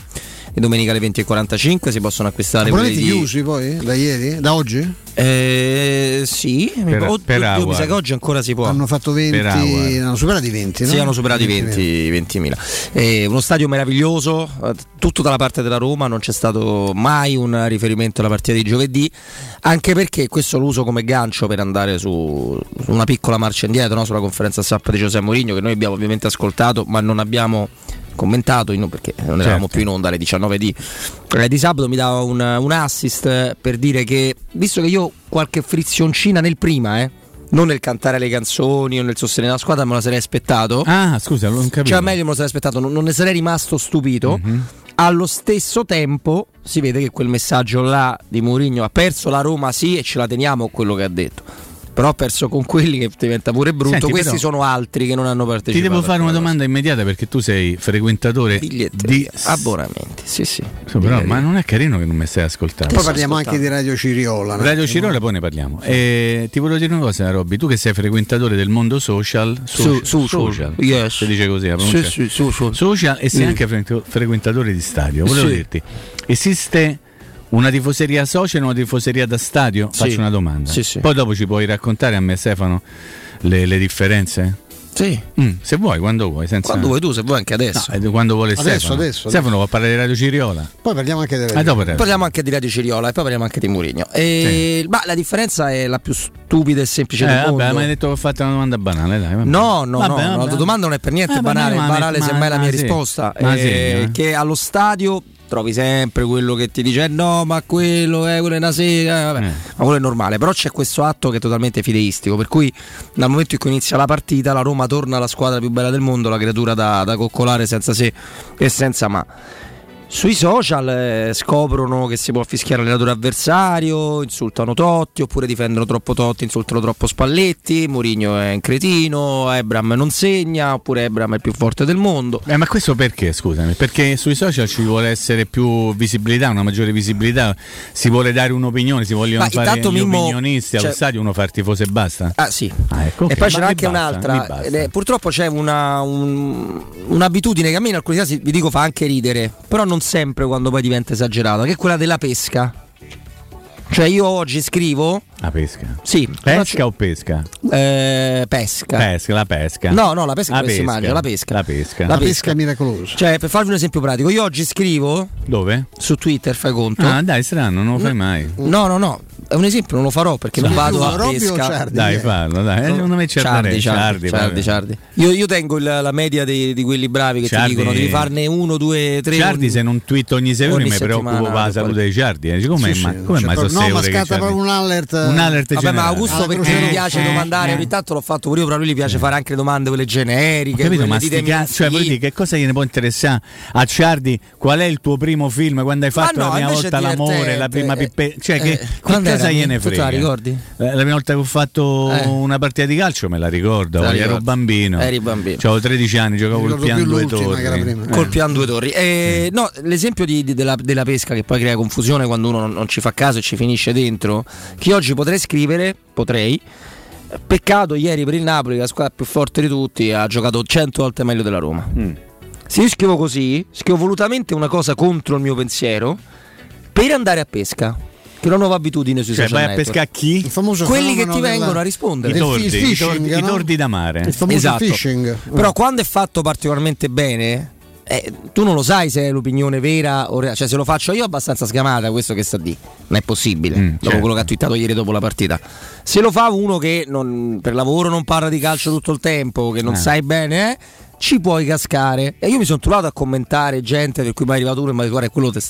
E domenica alle 20.45 si possono acquistare Abbonamenti di... chiusi poi? Da ieri? Da oggi? Eh, sì, mi- Per- oddio, per mi sa che oggi ancora si può. Hanno fatto 20, Per Agua. hanno superato i 20, no? Sì, hanno superato i 20, 20.000. Eh, uno stadio meraviglioso, eh, tutto dalla parte della Roma, non c'è stato mai un riferimento alla partita di giovedì, anche perché questo lo uso come gancio per andare su, su una piccola marcia indietro no? sulla conferenza stampa di Giuseppe Mourinho che noi abbiamo ovviamente ascoltato, ma non abbiamo commentato in- perché non eravamo Certo. più in onda alle 19 di, eh, di sabato mi dava un, un assist per dire che visto che io qualche frizioncina nel prima eh, non nel cantare le canzoni o nel sostenere la squadra me la sarei aspettato Ah, scusa, non capivo. cioè, meglio me lo sarei aspettato, non, non ne sarei rimasto stupito. Mhm. Allo stesso tempo si vede che quel messaggio là di Mourinho ha perso la Roma sì e ce la teniamo quello che ha detto. Però ha perso con quelli che diventa pure brutto. Senti, Questi però- sono altri che non hanno partecipato. Ti devo fare una domanda immediata perché tu sei frequentatore di abbonamenti. Sì, sì. Sì, però, ma non è carino che non mi stai ascoltando. Poi parliamo anche di Radio Ciriola. no? Radio Cirola poi ne parliamo. E ti volevo dire una cosa, Robby, tu che sei frequentatore del mondo social, Su- social, social. Yes. si dice così, la Sì, pronuncia? sì, social. Social e sei Mm. anche fre- frequentatore di stadio. Volevo Sì. dirti, esiste una tifoseria social e una tifoseria da stadio? Sì. Faccio una domanda. Sì, sì. Poi dopo ci puoi raccontare a me, Stefano, le, le differenze? Sì. Mm, se vuoi, quando vuoi. Senza... Quando vuoi tu, se vuoi anche adesso. No, quando vuole Adesso, Stefano. adesso, Stefano può parlare di Radio Ciriola. Poi parliamo anche delle Ah, Radio. Parliamo anche di Radio Ciriola e poi parliamo anche di Mourinho. E, ma la differenza è la più stupida e semplice Eh, del vabbè, mondo. ma hai detto che ho fatto una domanda banale, dai. vabbè. No, no, Vabbè, no, vabbè. la domanda non è per niente Eh, banale, banale ma- semmai la mia sì. risposta. Eh, sì, eh. Che allo stadio trovi sempre quello che ti dice "Eh, no, ma quello è quello è una sega, eh, vabbè. ma quello è normale, però c'è questo atto che è totalmente fideistico, per cui dal momento in cui inizia la partita la Roma torna alla squadra più bella del mondo, la creatura da, da coccolare senza se e senza ma. Sui social eh, scoprono che si può fischiare l'allenatore avversario, insultano Totti oppure difendono troppo Totti, insultano troppo Spalletti, Mourinho è un cretino, Ebram non segna oppure Ebram è il più forte del mondo. Eh, ma questo perché, scusami? Perché sui social ci vuole essere più visibilità, una maggiore visibilità, si vuole dare un'opinione, si vogliono Ma fare gli Mimmo, opinionisti allo cioè- stadio, uno fa il tifoso e basta? Ah sì. Ah, ecco, ok. E poi Ma c'è anche basta, un'altra, è- purtroppo c'è una, un- un'abitudine che a me in alcuni casi vi dico fa anche ridere, però non sempre quando poi diventa esagerata, che è quella della pesca. Cioè io oggi scrivo, La pesca. sì, Pesca o pesca? eh, pesca. Pesca, la pesca. No, no, la pesca La come si pesca. mangia, la pesca. La pesca. La La pesca miracolosa. Cioè, per farvi un esempio pratico, io oggi scrivo Dove? su Twitter, fai conto. Ah, dai, strano, non lo fai mai. No, no, no, è un esempio, non lo farò perché non Sì. vado a Robby o pesca. Ciardi? Dai, fallo, dai. Eh, Secondo me c'è Ciardi, Ciardi, Ciardi, Ciardi, Ciardi. Io, io tengo il- la media dei- di quelli bravi che Ciardi- ti dicono devi farne uno, due, tre. Ciardi ogni- se non tweet ogni secondo ogni mi preoccupo per la salute di Ciardi. Eh. Come Sì, ma, sì, come mai sono sei no, ma ore scatta proprio un alert. Un alert Vabbè, ma. Augusto Ah, perché gli piace Eh, domandare, eh. ogni tanto l'ho fatto pure io, però a lui gli piace fare anche domande quelle generiche. Ho capito, ma sti cazzi, cioè, Sì. dire, che cosa gliene può interessare a Ciardi? Qual è il tuo primo film? Quando hai fatto no, la prima volta l'amore, la prima divertente. pippe? Cioè, Eh, che, eh, quando cosa gliene Tu frega? la ricordi? Eh, La prima volta che ho fatto Eh. una partita di calcio me la ricordo, ero bambino. Eri bambino. Avevo 13 anni, giocavo col piano due torri. Eh. Col piano due torri. Eh, no, l'esempio di- di- della, della pesca che poi crea confusione quando uno non, non ci fa caso e ci finisce dentro, che oggi potrei scrivere, potrei. Peccato ieri per il Napoli, la squadra più forte di tutti, ha giocato 100 volte meglio della Roma. Mm. Se io scrivo così, scrivo volutamente una cosa contro il mio pensiero per andare a pesca. Che è una nuova abitudine sui Cioè, social vai a network. pescare chi? Il famoso Quelli che ti della- vengono a I rispondere. Del tordi, fi- i fishing, tordi, i no? tordi da mare. Il famoso Esatto. phishing. Però quando è fatto particolarmente bene, eh, tu non lo sai se è l'opinione vera o rea- cioè se lo faccio io è abbastanza sgamata questo che sta di. Non è possibile, Mm, dopo certo. quello che ha twittato ieri dopo la partita. Se lo fa uno che non- per lavoro non parla di calcio tutto il tempo, che non Eh. sai bene, eh, ci puoi cascare. E io mi sono trovato a commentare gente per cui mi è arrivato uno e mi ha detto guarda quello te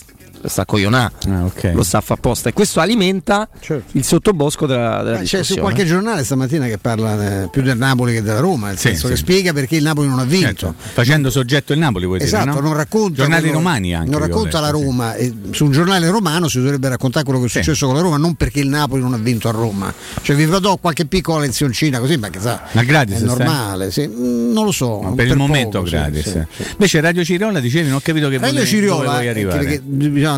sta coglionà. Ah, ok. Lo sta a fa apposta e questo alimenta Certo. il sottobosco della, della Eh, C'è su qualche giornale stamattina che parla eh, più del Napoli che della Roma, nel Sì, senso sì. che spiega perché il Napoli non ha vinto. Certo. Facendo soggetto il Napoli, vuoi Esatto, dire, no? non racconta Giornali quello- romani anche. Non racconta la letto, sì. Roma. e su un giornale romano si dovrebbe raccontare quello che è Sì. successo con la Roma, non perché il Napoli non ha vinto a Roma. Cioè vi do qualche piccola lezioncina così, ma che sa, Ma gratis, è stai? normale, sì. Mm, non lo so. Ma per il momento poco, sì, gratis. sì, sì. Invece Radio Cirola dicevi, non ho capito che Radio dove- dove Ciriola, vuoi eh, arrivare. perché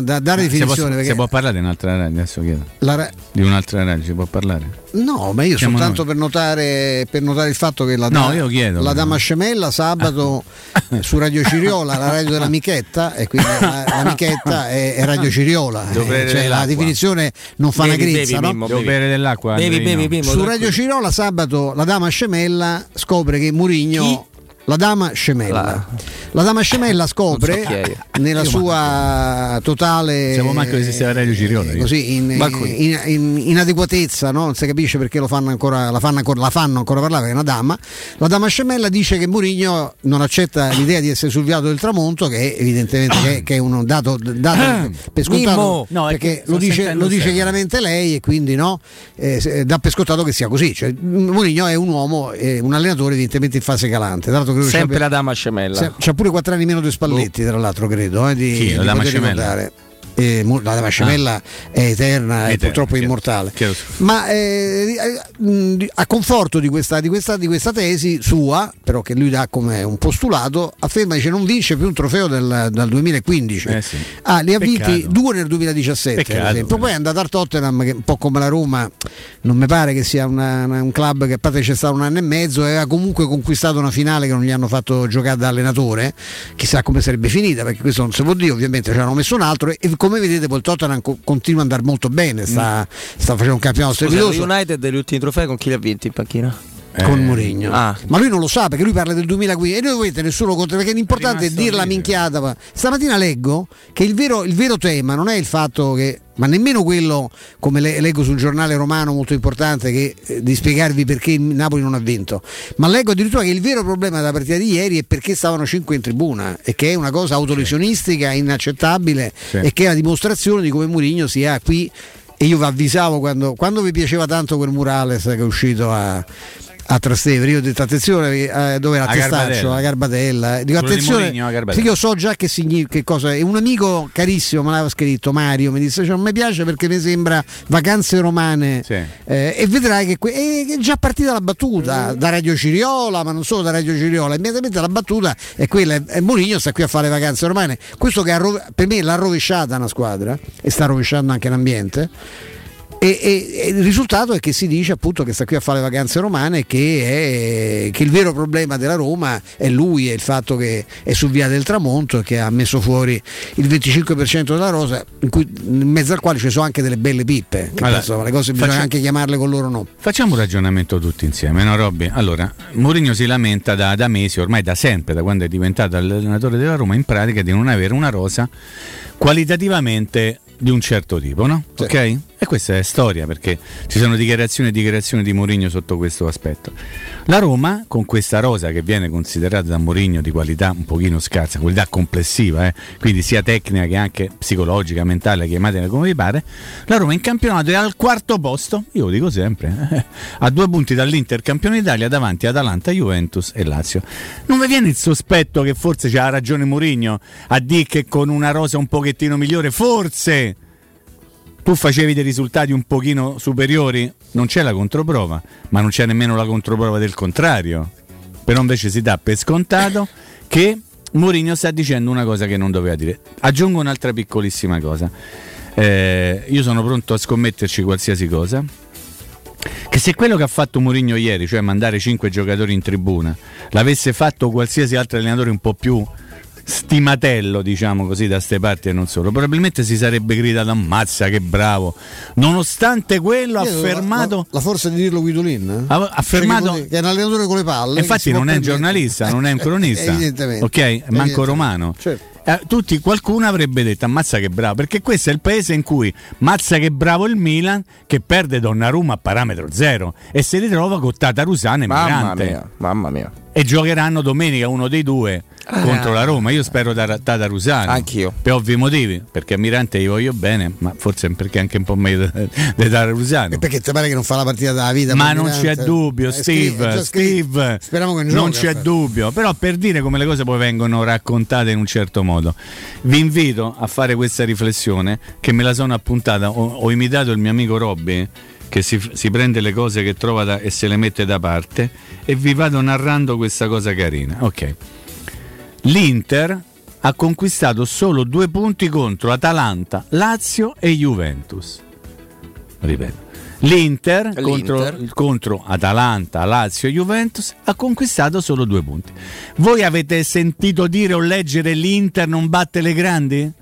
bisogna da- dare può, definizione. perché può parlare di un'altra radio, adesso chiedo. la ra- Di un'altra radio si può parlare? No, ma io Siamo soltanto per notare, per notare il fatto che la, No, da- io chiedo, la ma- Dama Scemella sabato su Radio Ciriola, la radio dell'amichetta, e quindi la- l'amichetta è, è Radio Ciriola. Eh, cioè, la definizione non fa Bevi, una grizza, bevi, no? Devo bere dell'acqua? Bevi, bevi, bevi. Su Radio Ciriola sabato la Dama Scemella scopre che Murigno. La dama scemella. La- La, dama scemella scopre so nella sua totale Siamo manco che esisteva Radio Ciriola, io. così in, in- in- inadeguatezza, no? non si capisce perché lo fanno ancora, la, fanno ancora, la fanno ancora parlare, è una dama. La dama scemella dice che Mourinho non accetta l'idea di essere sul viato del tramonto, che è evidentemente che, che è un dato, dato per scontato! No, perché lo dice, lo dice chiaramente lei e quindi no, eh, dà per scontato che sia così. Cioè, Mourinho è un uomo, è un allenatore evidentemente in fase calante. Tra l'altro l'altro credo Sempre la dama scemella. se- C'ha pure 4 anni meno di Spalletti, tra l'altro, credo. Eh, di, la di dama poter scemella? Eh, la dama scemella è eterna e purtroppo chiaro. immortale. Chiaro. Ma eh, eh, a conforto di questa, di, questa, di questa tesi sua, però che lui dà come un postulato, afferma che non vince più un trofeo del, dal 2015. Eh sì. Ah, li ha vinti due nel 2017, Peccato, ad esempio. Poi è andato al Tottenham, che un po' come la Roma, non mi pare che sia una- una- un club che a parte c'è stato un anno e mezzo e ha comunque conquistato una finale che non gli hanno fatto giocare da allenatore. Chissà come sarebbe finita, perché questo non si può dire, ovviamente ci hanno messo un altro. E, e come vedete, poi il Tottenham co- continua ad andare molto bene, sta, sta facendo un campionato strepitoso. United degli ultimi trofei con chi li ha vinti in panchina? Con Mourinho. Ah. Ma lui non lo sa perché lui parla del 2015 e noi vedete nessuno contro perché l'importante è, rimasto dire la lì. minchiata. ma- Stamattina leggo che il vero, il vero tema non è il fatto che ma nemmeno quello come le- leggo sul giornale romano molto importante che, eh, di spiegarvi perché il Napoli non ha vinto ma leggo addirittura che il vero problema della partita di ieri è perché stavano 5 in tribuna e che è una cosa autolesionistica inaccettabile Sì. e che è la dimostrazione di come Mourinho sia qui e io vi avvisavo quando, quando vi piaceva tanto quel Murales che è uscito a, a Trastevere, io ho detto attenzione eh, dove era A Testaccio, Garbatella. a Garbatella, Eh, dico Quello di attenzione a Garbatella. perché io so già che, signi- che cosa è, un amico carissimo me l'aveva scritto Mario, mi disse cioè, non mi piace perché mi sembra vacanze romane Sì. eh, e vedrai che que- è è già partita la battuta da Radio Ciriola, ma non solo da Radio Ciriola, immediatamente la battuta è quella, e Mourinho sta qui a fare vacanze romane, questo che rov- per me l'ha rovesciata una squadra e sta rovesciando anche l'ambiente. E, e- e il risultato è che si dice appunto che sta qui a fare le vacanze romane e che, è- che il vero problema della Roma è lui, è il fatto che è su via del tramonto e che ha messo fuori il 25% della rosa, in, cui, in mezzo al quale ci sono anche delle belle pippe, che Allora, insomma, le cose bisogna facciamo- anche chiamarle con loro nome. Facciamo un ragionamento tutti insieme, no Robby? Allora, Mourinho si lamenta da, da mesi, ormai da sempre, da quando è diventato allenatore della Roma, in pratica di non avere una rosa qualitativamente di un certo tipo, no? Ok? E questa è storia perché ci sono dichiarazioni e dichiarazioni di Mourinho sotto questo aspetto. La Roma, con questa rosa che viene considerata da Mourinho di qualità un pochino scarsa, qualità complessiva, eh, quindi sia tecnica che anche psicologica, mentale, chiamatela come vi pare, la Roma in campionato è al quarto posto, io lo dico sempre, eh, a due punti dall'Inter campione d'Italia davanti ad Atalanta, Juventus e Lazio. Non vi viene il sospetto che forse c'ha ragione Mourinho a dire che con una rosa un pochettino migliore, forse tu facevi dei risultati un pochino superiori, non c'è la controprova, ma non c'è nemmeno la controprova del contrario. Però invece si dà per scontato che Mourinho sta dicendo una cosa che non doveva dire. Aggiungo un'altra piccolissima cosa. Eh, io sono pronto a scommetterci qualsiasi cosa. Che se quello che ha fatto Mourinho ieri, cioè mandare 5 giocatori in tribuna, l'avesse fatto qualsiasi altro allenatore un po' più stimatello, diciamo così, da ste parti e non solo, probabilmente si sarebbe gridato ammazza che bravo. Nonostante quello ha affermato la, la forza di dirlo Guidolin eh? Ha affermato- che, è un allenatore con le palle. Infatti non è un giornalista, non è un cronista. Evidentemente. Ok, manco Evidentemente. romano. Certo. Eh, tutti, qualcuno avrebbe detto ammazza che bravo, perché questo è il paese in cui mazza che bravo il Milan che perde Donnarumma a parametro zero e si ritrova con Tatarusano e Mamma Mirante. mia, mamma mia. E giocheranno domenica uno dei due contro la Roma. Io spero da Tatarusano. Anch'io. Per ovvi motivi, perché Mirante gli voglio bene, ma forse perché anche un po' meglio di Tatarusano. E perché ti pare che non fa la partita della vita? Ma non Mirante? c'è dubbio, scritto- Steve. già scritto. Steve, Speriamo che non giochi, c'è però. dubbio. Però per dire come le cose poi vengono raccontate in un certo modo, vi invito a fare questa riflessione che me la sono appuntata. Ho, ho imitato il mio amico Robby che si, si prende le cose che trova da- e se le mette da parte e vi vado narrando questa cosa carina. Ok. L'Inter ha conquistato solo due punti contro Atalanta, Lazio e Juventus. Ripeto. L'Inter, L'Inter. Contro, contro Atalanta, Lazio e Juventus ha conquistato solo due punti. Voi avete sentito dire o leggere l'Inter non batte le grandi?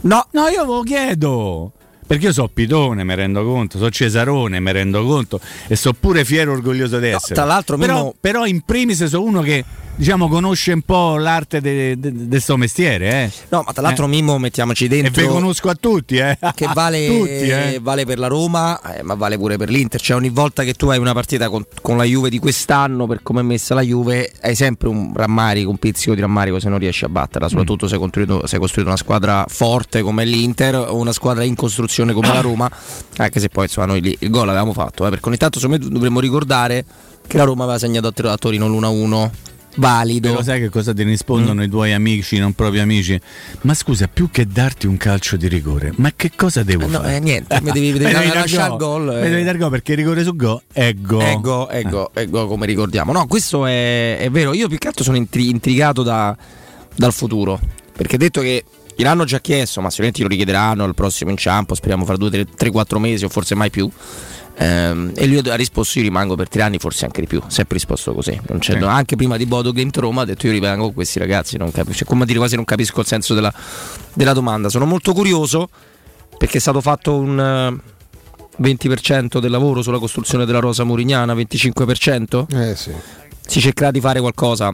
No, no, io ve lo chiedo. Perché io so Pitone, mi rendo conto, so Cesarone, mi rendo conto e so pure fiero e orgoglioso di essere. tra l'altro, però, Mimmo- però in primis sono uno che diciamo conosce un po' l'arte di questo mestiere, eh. No, ma tra l'altro Eh. Mimmo mettiamoci E vi dentro conosco a tutti, eh. che vale, Tutti, eh. vale per la Roma, eh, ma vale pure per l'Inter. Cioè, ogni volta che tu hai una partita con, con la Juve di quest'anno, per come è messa la Juve, hai sempre un rammarico, un pizzico di rammarico se non riesci a batterla. Soprattutto se hai costruito, se hai costruito una squadra forte come l'Inter o una squadra in costruzione come la Roma. Anche se poi insomma, noi lì il gol l'avevamo fatto, eh, perché ogni tanto secondo me dovremmo ricordare che la Roma aveva segnato a Torino l'1-1. Valido. Però sai che cosa ti rispondono Mm. i tuoi amici, non proprio amici? Ma scusa, più che darti un calcio di rigore, ma che cosa devo no, fare? eh, niente, mi devi- devi Mi dare- dar lasciare gol. il gol, Mi eh. devi dar gol perché il rigore su go è go. Ego, ego, ego, ego, come ricordiamo. No, questo è, è vero. Io più che altro sono intri- intrigato da- dal futuro. Perché detto che gliel'hanno già chiesto, ma sicuramente lo richiederanno al prossimo inciampo. Speriamo fra 2-3-4 mesi o forse mai più. Ehm, e lui ha risposto: Io rimango per tre anni, forse anche di più. Sempre risposto così. Non c'è- Sì. Anche prima di Bodo Glimt Roma ha detto: Io rimango con questi ragazzi. Non capisco. Cioè, come dire, quasi non capisco il senso della, della domanda. Sono molto curioso perché è stato fatto un. eh, 20% del lavoro sulla costruzione della rosa murignana, 25%? Eh sì. Si cercherà di fare qualcosa,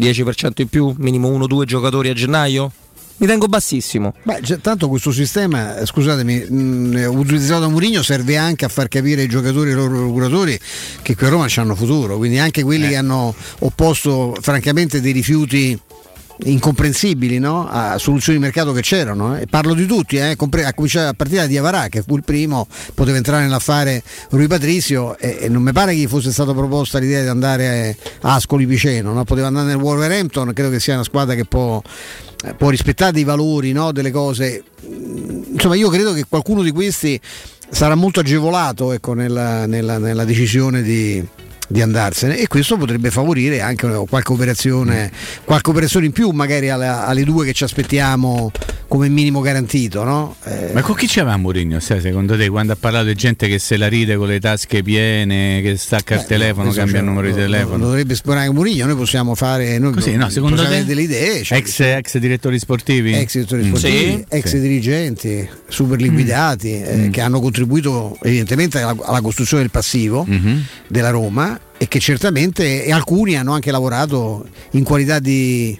10% in più, minimo 1-2 giocatori a gennaio? Mi tengo bassissimo. Beh, tanto questo sistema, eh, scusatemi, mh, utilizzato da Mourinho serve anche a far capire ai giocatori e ai loro procuratori che qui a Roma hanno futuro, quindi anche quelli Eh. che hanno opposto francamente dei rifiuti incomprensibili no? a soluzioni di mercato che c'erano eh. E parlo di tutti eh, compre- a cominciare a partire da Diavarà che fu il primo poteva entrare nell'affare Rui Patrizio e, e non mi pare che gli fosse stata proposta l'idea di andare a Ascoli Piceno no? poteva andare nel Wolverhampton credo che sia una squadra che può, eh, può rispettare dei valori no? delle cose Mm, insomma io credo che qualcuno di questi sarà molto agevolato ecco, nella, nella- nella decisione di, di andarsene e questo potrebbe favorire anche qualche operazione, qualche operazione in più magari alle, alle due che ci aspettiamo come minimo garantito. No? Eh, Ma con chi c'aveva Mourinho? Secondo te, quando ha parlato di gente che se la ride con le tasche piene, che stacca il telefono, questo cambia il cioè, numero di lo- lo- telefono? Lo dovrebbe esplorare Mourinho, noi possiamo fare noi Così, no, secondo possiamo te? avere delle idee. cioè, ex, ex direttori sportivi? ex direttori Mm. sportivi, ex dirigenti, super liquidati Mm. eh, che hanno contribuito evidentemente alla, alla costruzione del passivo Mhm. della Roma e che certamente e alcuni hanno anche lavorato in qualità di,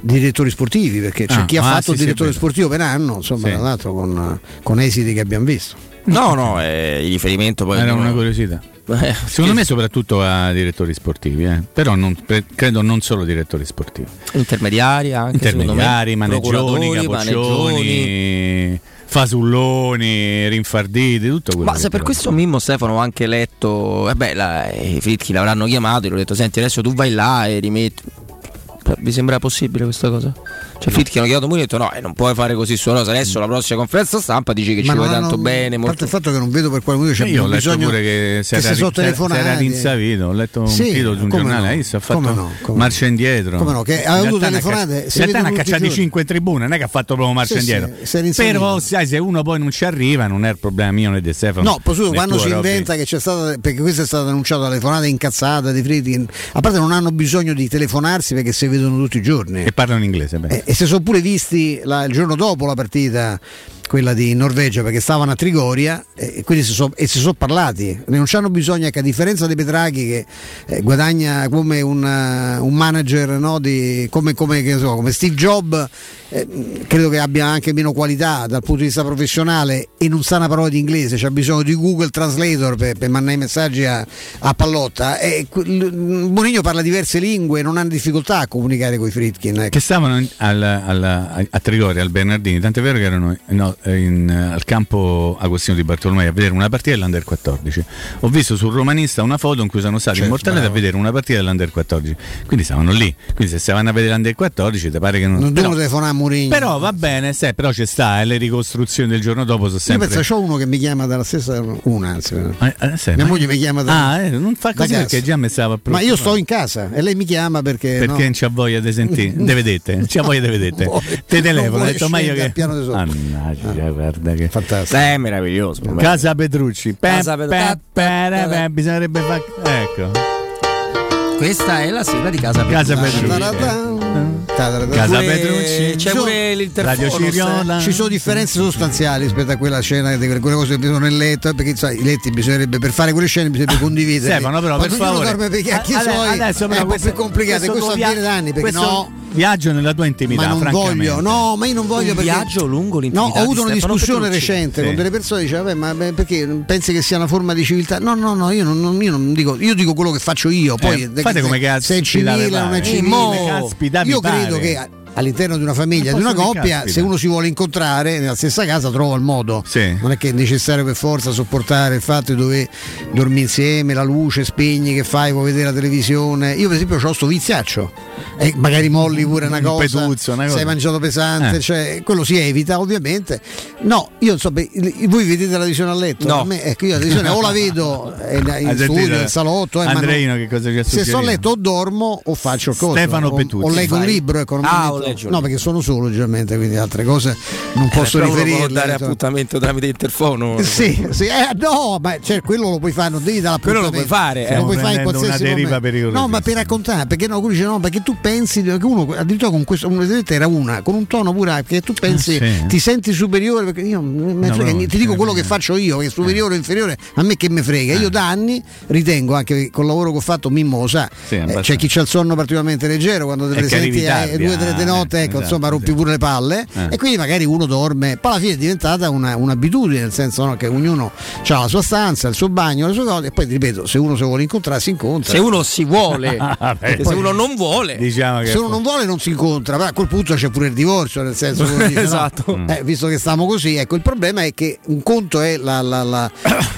di direttori sportivi perché c'è Ah, chi ha ah, fatto sì, il sì, direttore vero. sportivo per anno insomma Sì. tra l'altro con, con esiti che abbiamo visto No, no, è il riferimento poi. Era no. una curiosità. Eh, Secondo me soprattutto a direttori sportivi, eh. però non- per- credo non solo direttori sportivi. Intermediari anche. Intermediari, maneggioni, capoccioni, fasulloni, rinfarditi, tutto quello Ma se per trovi. questo Mimmo Stefano ho anche letto, eh beh, la- i Fritchi l'avranno chiamato e gli ho detto senti adesso tu vai là e rimetti. Vi sembra possibile questa cosa? Cioè Fritchi hanno chiamato Mourinho e ha detto no, eh, non puoi fare così su Rosa, adesso la prossima conferenza stampa dici che ci Ma vuoi non tanto hanno- bene. a molto- parte il fatto che non vedo per quale motivo c'è Eh, io ho letto bisogno pure che si era, si era- rinsavito, ho letto un Sì, titolo su un giornale, no, ha fatto come no, come marcia indietro. Come no, che ha avuto telefonate, In realtà ne ha cacciati giorni. 5 in tribuna, non è che ha fatto proprio marcia Sì, indietro. Però sai, se uno poi non ci arriva, non è il problema mio né di Stefano. No, poi quando si inventa che c'è stata, perché questo è stato annunciato dalle telefonate incazzate dei Friedkin, a parte non hanno bisogno di telefonarsi perché si vedono tutti i giorni. E parlano in inglese. Eh, e si sono pure visti la- il giorno dopo la partita, quella di Norvegia, perché stavano a Trigoria e quindi si so- sono parlati. Non c'hanno bisogno, che a differenza dei Petraghi che eh, guadagna come un, eh, un manager no, di- come, come, so, come Steve Jobs, eh, credo che abbia anche meno qualità dal punto di vista professionale e non sa una parola di inglese, c'ha bisogno di Google Translator per, per mandare i messaggi a, a Pallotta. E, Mourinho parla diverse lingue, non ha difficoltà a comunicare con i Fritkin. ecco. che stavano al- al- a Trigoria, al Bernardini, tant'è vero che erano no, in- al campo Agostino di Bartolomei a vedere una partita dell'Under 14. Ho visto sul romanista una foto in cui sono stati Certo, immortalati a vedere una partita dell'Under 14. Quindi stavano lì. Quindi se stavano a vedere l'Under 14 ti pare che non... Non devono telefonare a Mourinho. però va bene, sai, però ci sta, e le ricostruzioni del giorno dopo sono Io sempre... penso c'ho uno che mi chiama dalla stessa una, anzi. Eh, eh, sai, Mia ma- moglie mi chiama da Ah, eh, non fa così perché già mi stava Ma io sto in casa e lei mi chiama perché perché no, non c'ha voglia di sentire, di vedete, non c'ha voglia di vedete. Te telefono, ho detto io scendere che... piano di. Mannaggia, guarda che... fantastico. Eh, meraviglioso. Casa Petrucci. Pe- Casa Petru- pe- bisognerebbe fare. Ecco. Questa è la sigla di Casa Casa Petrucci. Casa Pure- Petrucci. C'è pure l'interfono. Ci sono differenze sostanziali rispetto a quella scena di quelle cose che sono nel letto, perché sai, i letti bisognerebbe per fare quelle scene bisognerebbe condividere. Stefano, però, per favore. dorme suoi adesso, è però, un po' più complicato, e questo tuo avviene da anni perché questo no. Viaggio nella tua intimità, Ma non voglio, no, ma io non voglio Un perché viaggio lungo No, l'intimità ho avuto una discussione Petrucci. recente Sì. con delle persone che dicevano, ma pensi che, pensi che sia una forma di civiltà? No, no, no, io non, non- io non dico, io dico quello che faccio io, poi Eh, fate come cazzo se è civile non è civile. Vi io pare. Credo che all'interno di una famiglia, di una coppia, caspita. se uno si vuole incontrare nella stessa casa trova il modo. Sì. Non è che è necessario per forza sopportare il fatto di dover dormire insieme, la luce, spegni, che fai, vuoi vedere la televisione. Io per esempio ho sto viziaccio e magari molli pure una Un cosa, peduzzo, una cosa. sei mangiato pesante, Eh. cioè, quello si evita ovviamente. No, io non so, beh, voi vedete la visione a letto? No. A me, ecco, io la visione o la vedo eh, in, in Hai studio, sentito? nel salotto, eh, non- Andreino che cosa ci ha se sto a letto o dormo o faccio il coso Stefano o, Petuzzi. o leggo un libro ecco, Ah, metto- o leggi un no perché sono solo generalmente quindi altre cose non posso Eh, può riferirle dare appuntamento tramite interfono. sì, sì, eh, no, ma cioè, quello lo puoi fare, non devi dare Quello lo puoi fare, eh. lo puoi fare in qualsiasi una deriva momento. pericolosa. No, ma per raccontare, perché no, quello dice no, perché tu pensi che uno addirittura con questo una vedete, era una, con un tono pure perché tu pensi Ah, sì. ti senti superiore perché io No, frega ti dico quello che faccio io, che è superiore o inferiore, a me che me frega. Io da anni ritengo anche col lavoro che ho fatto Mimmo lo sa. Sì, eh, c'è chi c'ha il sonno particolarmente leggero quando ti E che presenti alle due o tre di ah, notte, eh, ecco, esatto, insomma, rompi sì. pure le palle Eh. e quindi magari uno dorme, poi alla fine è diventata una- un'abitudine, nel senso no, che ognuno ha la sua stanza, il suo bagno, le sue cose, e poi ripeto, se uno si vuole incontrare si incontra. Se uno si vuole, se uno non vuole, Diciamo che Se uno non vuole non si incontra, ma a quel punto c'è pure il divorzio, nel senso dice, no? Esatto. Mm. Eh, visto che stiamo così, ecco, il problema è che un conto è la- la- la-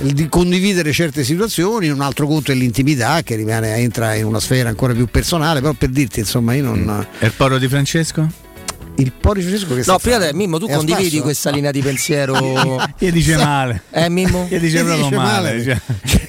il di condividere certe situazioni, un altro conto è l'intimità che rimane, entra in una sfera ancora più personale, però per dirti, insomma, io non... E il poro di Francesco? Il Pori Francesco che sta No, prima te, Mimmo, tu condividi spasso? questa linea di pensiero. Gli dice male. Eh, Mimmo? Gli dice proprio dice male. male. cioè.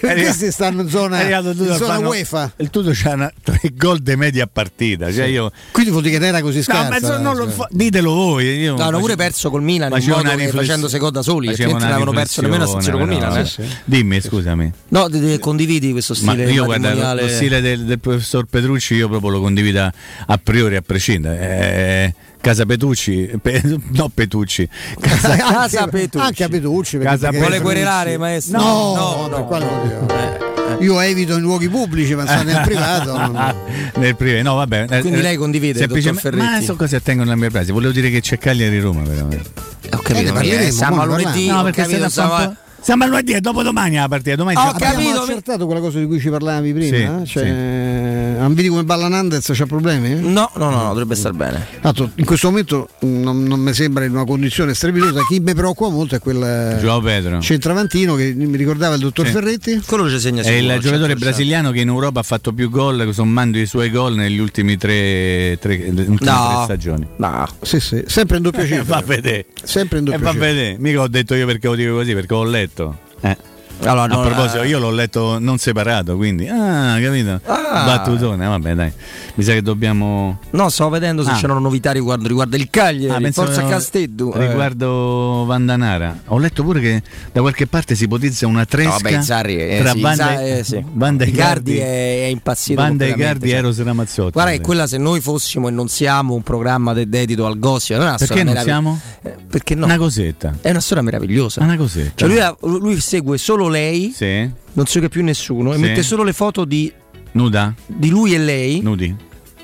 Questi stanno in zona, in zona fanno- UEFA. Il tutto c'ha una- tre gol di media partita. Cioè io, Quindi vuol dire che non era così no, scarsa. non lo cioè. fa- ditelo voi. Io No, hanno pure perso col Milan in modo una che facendo seconda soli, altrimenti avevano perso nemmeno a San Siro col Milan. eh. sì. Dimmi, scusami. No, condividi questo Ma stile io guarda, lo, stile del, del professor Petrucci io proprio lo condivido a, a priori a prescindere. Eh, Casa Petucci, pe- no Petucci, Casa, Casa anche, Petucci. anche a Petucci perché- Casa perché Vuole Petucci- querelare, maestro? No, no, per no. quale motivo? Io evito i luoghi pubblici, ma nel privato. non- nel privé, no vabbè. eh, Quindi eh, lei condivide, semplicemente-? Ma so cose attengono alla mia frase. Volevo dire che c'è Cagliari Roma, veramente. Ho capito, Eh, ma eh, siamo mo a ne lunedì, No, perché capito, siamo Siamo a lunedì, è dopodomani la partita. Domani Ho c'è- capito. Abbiamo accertato quella cosa di cui ci parlavi prima? Sì, cioè, non vedi come balla Nandez? C'ha problemi? No, no, no, no, dovrebbe star bene. Tanto, in questo momento non, non mi sembra in una condizione strepitosa. Chi mi preoccupa molto è quel Joao Pedro. centravantino che mi ricordava il dottor Sì. Ferretti. Quello ci segna È il giocatore 100%. brasiliano che in Europa ha fatto più gol, sommando i suoi gol negli ultimi tre, tre, No. tre stagioni. No, Sì, sì, sempre in doppia Eh, cifra. va a vedere. Sempre in E doppia va a cifra. vedere. Mica ho detto io perché lo dico così, perché ho letto. Eh. Allora, A no, proposito, eh, io l'ho letto non separato, quindi. Ah, capito? Ah. Battutone, vabbè, dai. Mi sa che dobbiamo. No, stavo vedendo se Ah. c'erano novità riguardo, riguardo il Cagliari, Ah, Forza Casteddu. eh. Riguardo Vandanara, ho letto pure che da qualche parte si ipotizza una tresca No, beh, Zarri, eh, tra sì, Banda, eh, sì. Banda Icardi è, è impazzito. Banda Icardi e cioè. Eros Ramazzotti. Guarda che quella se noi fossimo e non siamo un programma de- dedito al gossip, non è Perché non meravigli- siamo? Eh, perché no? Una cosetta. È una storia meravigliosa. Una cosetta. Cioè lui, lui segue solo lei, Sì. non segue più nessuno, e Sì. mette solo le foto di, Nuda? di lui e lei Nudi?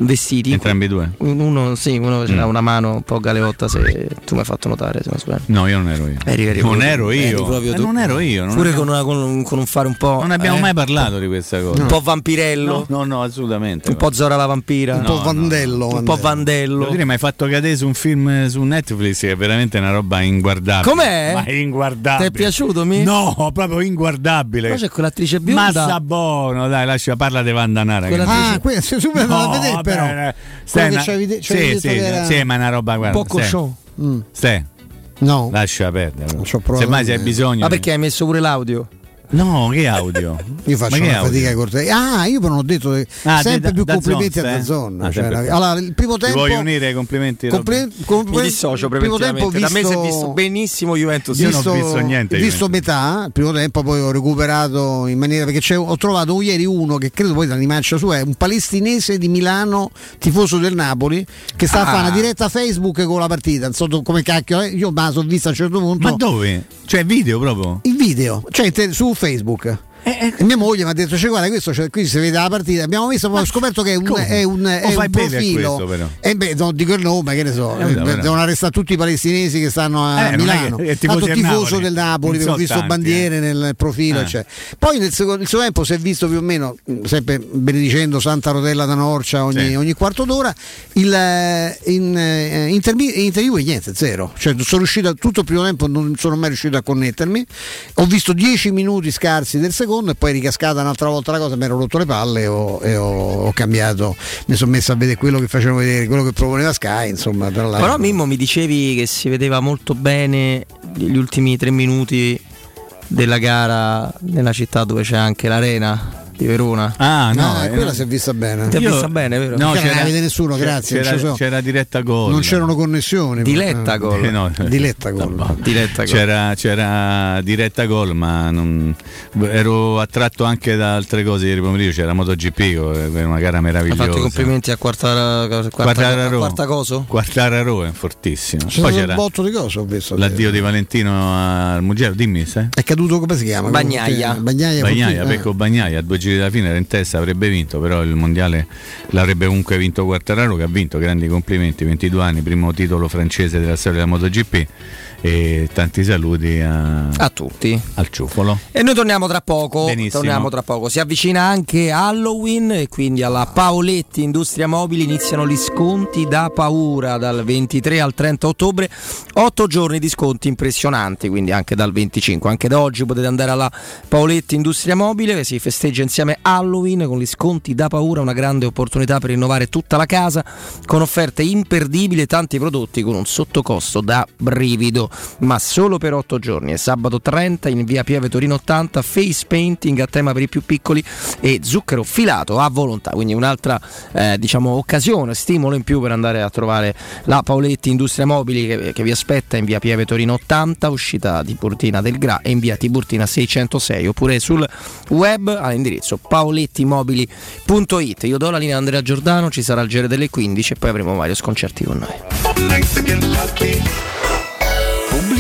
Vestiti. Entrambi due? Uno, sì, uno c'era Mm. una mano un po' galeotta, se tu mi hai fatto notare, se non sbaglio. No, io non ero io. Eri- eri non ero eri io. proprio Eh, tu. non ero io. Non Pure abbiamo, con, una- con un, con un fare un po'. non abbiamo eh, mai parlato di questa cosa. Un po' vampirello, No, no, no, assolutamente. un po' Zora la vampira, Un No, po' no, Vandello. un po' Vandello. Devo dire, mi hai fatto cadere su un film su Netflix che è veramente una roba inguardabile. Com'è? Ma inguardabile. Ti è piaciuto, mi? No, proprio inguardabile. Poi c'è quell'attrice bionda. Massa buono, dai, lascia, parla di Vandanara. Ah, que- sei subito andato a vedere, però. vabbè, Quello stai una- c'avevi sì, c'avevi detto sì, che era- sì, ma è una roba, guarda. Un po' cochon. Mm. Stai, No. lascia perdere. ci ho provato Semmai se hai bisogno. Ma perché hai messo pure l'audio? No, che audio? Io faccio Ma che una audio? fatica cortese. Ah, io però non ho detto Ah, sempre da- più da complimenti Zon, a eh? Dazzon. Ah, Cioè, allora, il primo Ti tempo. vuoi unire ai complimenti? comple- com- Mi dissocio il primo tempo preventivamente. Da me si è visto- visto benissimo Juventus. Io non ho visto niente, visto Juventus. metà, il primo tempo poi ho recuperato in maniera perché c'è- ho trovato ieri uno che credo poi l'animaccia sua è un palestinese di Milano, tifoso del Napoli, che sta a Ah. fare una diretta Facebook con la partita. Non so come cacchio, è. io me la sono vista a un certo punto. Ma dove? Cioè, video proprio? Il video, cioè te- su Facebook. E mia moglie mi ha detto: cioè, guarda, questo cioè, qui si vede la partita. Abbiamo visto, poi ho scoperto che è un, come? è un, è un profilo. questo. E beh, non dico il nome, che ne so. Eh, però. devono arrestare tutti i palestinesi che stanno a Eh, non è Milano. che- Tanto tifoso Napoli. del Napoli, Non ho so visto tanti, bandiere nel profilo. Eh. eccetera. Poi nel secondo, tempo si è visto più o meno, sempre benedicendo Santa Rotella da Norcia ogni, Sì. ogni quarto d'ora. Il, eh, in, eh, intervi- interview e niente, zero. Cioè, sono riuscito a- tutto il primo tempo, non sono mai riuscito a connettermi. Ho visto 10 minuti scarsi del secondo e poi ricascata un'altra volta la cosa, mi ero rotto le palle ho, e ho- ho cambiato. Mi sono messo a vedere quello che facevano vedere, quello che proponeva Sky. Insomma, l'altro. Però Mimmo mi dicevi che si vedeva molto bene gli ultimi tre minuti della gara nella città dove c'è anche l'arena di Verona. Ah, no, Ah, eh, quella no. si è vista bene. Ha Io- vista bene, vero? No, non c'era- la vede nessuno, grazie. C'era, sono- c'era diretta gol. non c'erano connessioni. Diletta gol. Eh, no. Diletta gol. No, Diretta gol. C'era, c'era diretta gol, ma non- ero attratto anche da altre cose. Ieri pomeriggio c'era MotoGP, era una gara Ha meravigliosa. fatto i complimenti a quarta, quarta, Quartararo. a quarta coso? Quartararo è fortissimo. C'è Poi stato un c'era botto di cose, ho visto. l'addio di Valentino al Mugello, dimmi se. È caduto come si chiama? Bagnaia. Bagnaia, Bagnaia. Pecco Bagnaia, a due giri dalla fine era in testa, avrebbe vinto, però il mondiale l'avrebbe comunque vinto Quartararo che ha vinto, grandi complimenti, 22 anni, primo titolo francese della storia della MotoGP e tanti saluti a- A tutti. al ciuffolo. E noi torniamo tra poco. Benissimo. Torniamo tra poco. Si avvicina anche Halloween e quindi alla Paoletti Industria Mobili iniziano gli sconti da paura dal 23 al 30 ottobre. 8 giorni di sconti impressionanti, quindi anche dal 25. Anche da oggi potete andare alla Paoletti Industria Mobile che si festeggia insieme Halloween con gli sconti da paura, una grande opportunità per rinnovare tutta la casa con offerte imperdibili e tanti prodotti con un sottocosto da brivido, ma solo per 8 giorni. È sabato 30 in via Pieve Torino 80, face painting a tema per i più piccoli e zucchero filato a volontà, quindi un'altra eh, diciamo occasione, stimolo in più per andare a trovare la Paoletti Industria Mobili che, che vi aspetta in via Pieve Torino 80, uscita di Tiburtina del Gra e in via Tiburtina 606 oppure sul web all'indirizzo paolettimobili.it. Io do la linea a Andrea Giordano, ci sarà il giro delle 15 e poi avremo Mario Sconcerti con noi.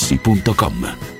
artigianamaterassi.com.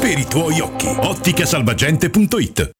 per i tuoi occhi. Otticasalvagente.it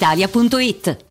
brispalitalia.it.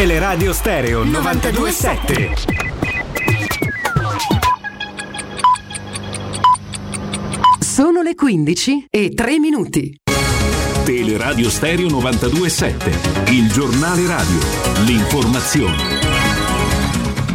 Teleradio Stereo 927. Sono le 15 e 3 minuti. Teleradio Stereo 927, il giornale radio, l'informazione.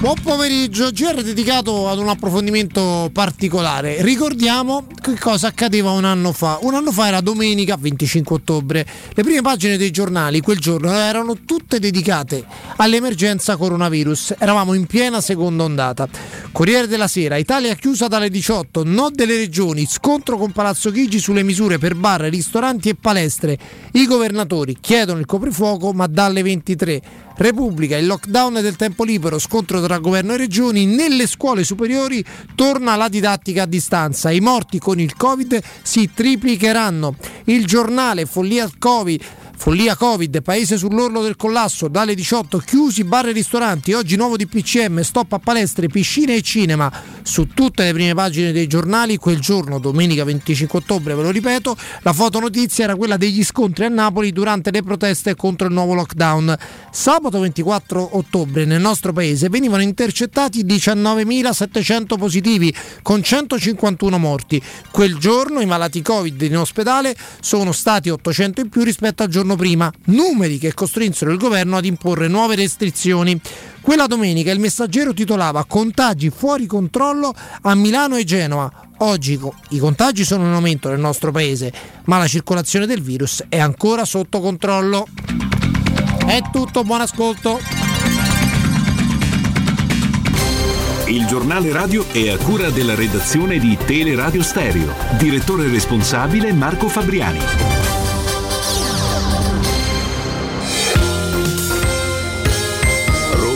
Buon pomeriggio, GR dedicato ad un approfondimento particolare. Ricordiamo che cosa accadeva un anno fa. Un anno fa era domenica 25 ottobre. Le prime pagine dei giornali quel giorno erano tutte dedicate all'emergenza coronavirus. Eravamo in piena seconda ondata. Corriere della Sera, Italia chiusa dalle 18, no delle regioni, scontro con Palazzo Chigi sulle misure per bar, ristoranti e palestre. I governatori chiedono il coprifuoco ma dalle 23. Repubblica, il lockdown del tempo libero, scontro tra governo e regioni, nelle scuole superiori torna la didattica a distanza, i morti con il Covid si triplicheranno. Il giornale, follia Covid. Follia Covid, paese sull'orlo del collasso, dalle 18 chiusi bar e ristoranti, oggi nuovo DPCM, stop a palestre, piscine e cinema. Su tutte le prime pagine dei giornali, quel giorno, domenica 25 ottobre, ve lo ripeto, la fotonotizia era quella degli scontri a Napoli durante le proteste contro il nuovo lockdown. Sabato 24 ottobre nel nostro paese venivano intercettati 19.700 positivi con 151 morti. Quel giorno i malati Covid in ospedale sono stati 800 in più rispetto al giorno prima, numeri che costrinsero il governo ad imporre nuove restrizioni. Quella domenica il messaggero titolava Contagi fuori controllo a Milano e Genova. Oggi i contagi sono in aumento nel nostro paese, ma la circolazione del virus è ancora sotto controllo. È tutto, buon ascolto. Il giornale radio è a cura della redazione di Teleradio Stereo. Direttore responsabile Marco Fabriani.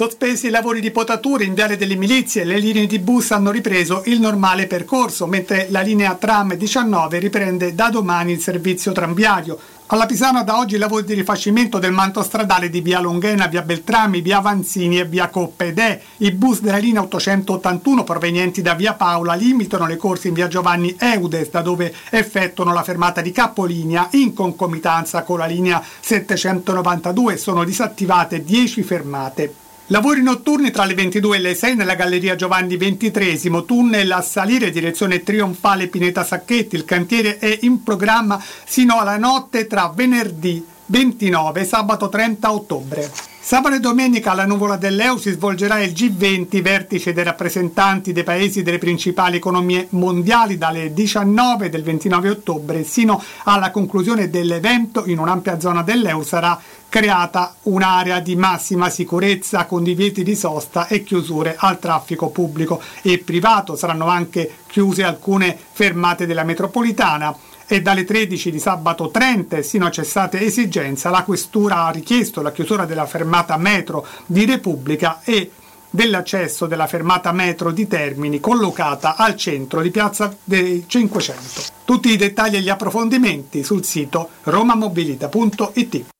Sospesi i lavori di potatura in Viale delle Milizie, le linee di bus hanno ripreso il normale percorso, mentre la linea tram 19 riprende da domani il servizio tranviario. Alla Pisana da oggi i lavori di rifacimento del manto stradale di via Longhena, via Beltrami, via Vanzini e via Coppedè. I bus della linea 881 provenienti da via Paola limitano le corse in via Giovanni Eudes, da dove effettuano la fermata di capolinea in concomitanza con la linea 792. Sono disattivate 10 fermate. Lavori notturni tra le 22 e le 6 nella Galleria Giovanni XXIII, tunnel a salire direzione trionfale Pineta Sacchetti. Il cantiere è in programma sino alla notte tra venerdì 29 e sabato 30 ottobre. Sabato e domenica alla nuvola dell'EU si svolgerà il G20, vertice dei rappresentanti dei paesi delle principali economie mondiali dalle 19 del 29 ottobre sino alla conclusione dell'evento in un'ampia zona dell'EU sarà creata un'area di massima sicurezza con divieti di sosta e chiusure al traffico pubblico e privato. Saranno anche chiuse alcune fermate della metropolitana e dalle 13 di sabato 30 sino a cessate esigenza la questura ha richiesto la chiusura della fermata metro di Repubblica e dell'accesso della fermata metro di Termini collocata al centro di Piazza dei 500. Tutti i dettagli e gli approfondimenti sul sito romamobilita.it.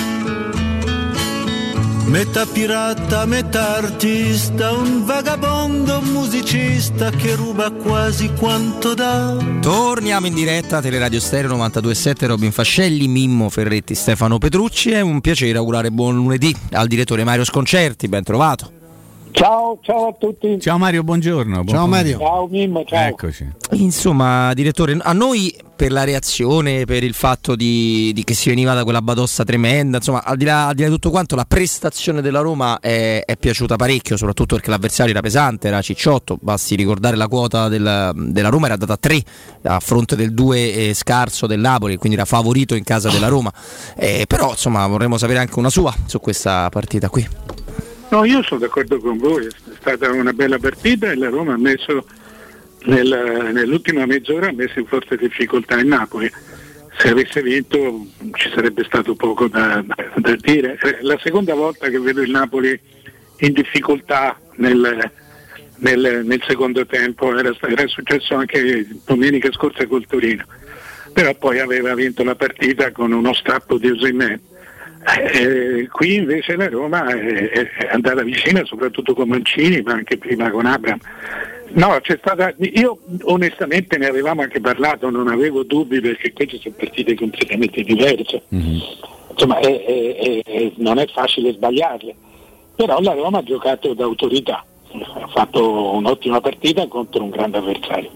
Metà pirata, metà artista, un vagabondo musicista che ruba quasi quanto dà. Torniamo in diretta Teleradio Stereo 927 Robin Fascelli, Mimmo Ferretti, Stefano Petrucci. È un piacere augurare buon lunedì al direttore Mario Sconcerti, ben trovato. Ciao, ciao a tutti. Ciao Mario, buongiorno. Ciao, Mario. Ciao Mimmo, ciao. Eccoci. Insomma, direttore, a noi per la reazione, per il fatto di, di che si veniva da quella badossa tremenda, insomma, al di là, al di là di tutto quanto, la prestazione della Roma è, è piaciuta parecchio, soprattutto perché l'avversario era pesante, era Cicciotto, basti ricordare la quota del- della Roma era data a 3 a fronte del 2 scarso del Napoli, quindi era favorito in casa della Roma. Eh, però, insomma, vorremmo sapere anche una sua su questa partita qui. No, io sono d'accordo con voi, è stata una bella partita e la Roma ha messo nel- nell'ultima mezz'ora ha messo in forte difficoltà il Napoli. Se avesse vinto ci sarebbe stato poco da, da dire. La seconda volta che vedo il Napoli in difficoltà nel, nel- nel secondo tempo, era, era successo anche domenica scorsa col Torino, però poi aveva vinto la partita con uno strappo di Osimhen. Eh, qui invece la Roma è, è andata vicina soprattutto con Mancini ma anche prima con Abram no c'è stata io onestamente ne avevamo anche parlato non avevo dubbi perché queste sono partite completamente diverse. Insomma è- è- è- è- non è facile sbagliarle. Però la Roma ha giocato d'autorità ha fatto un'ottima partita contro un grande avversario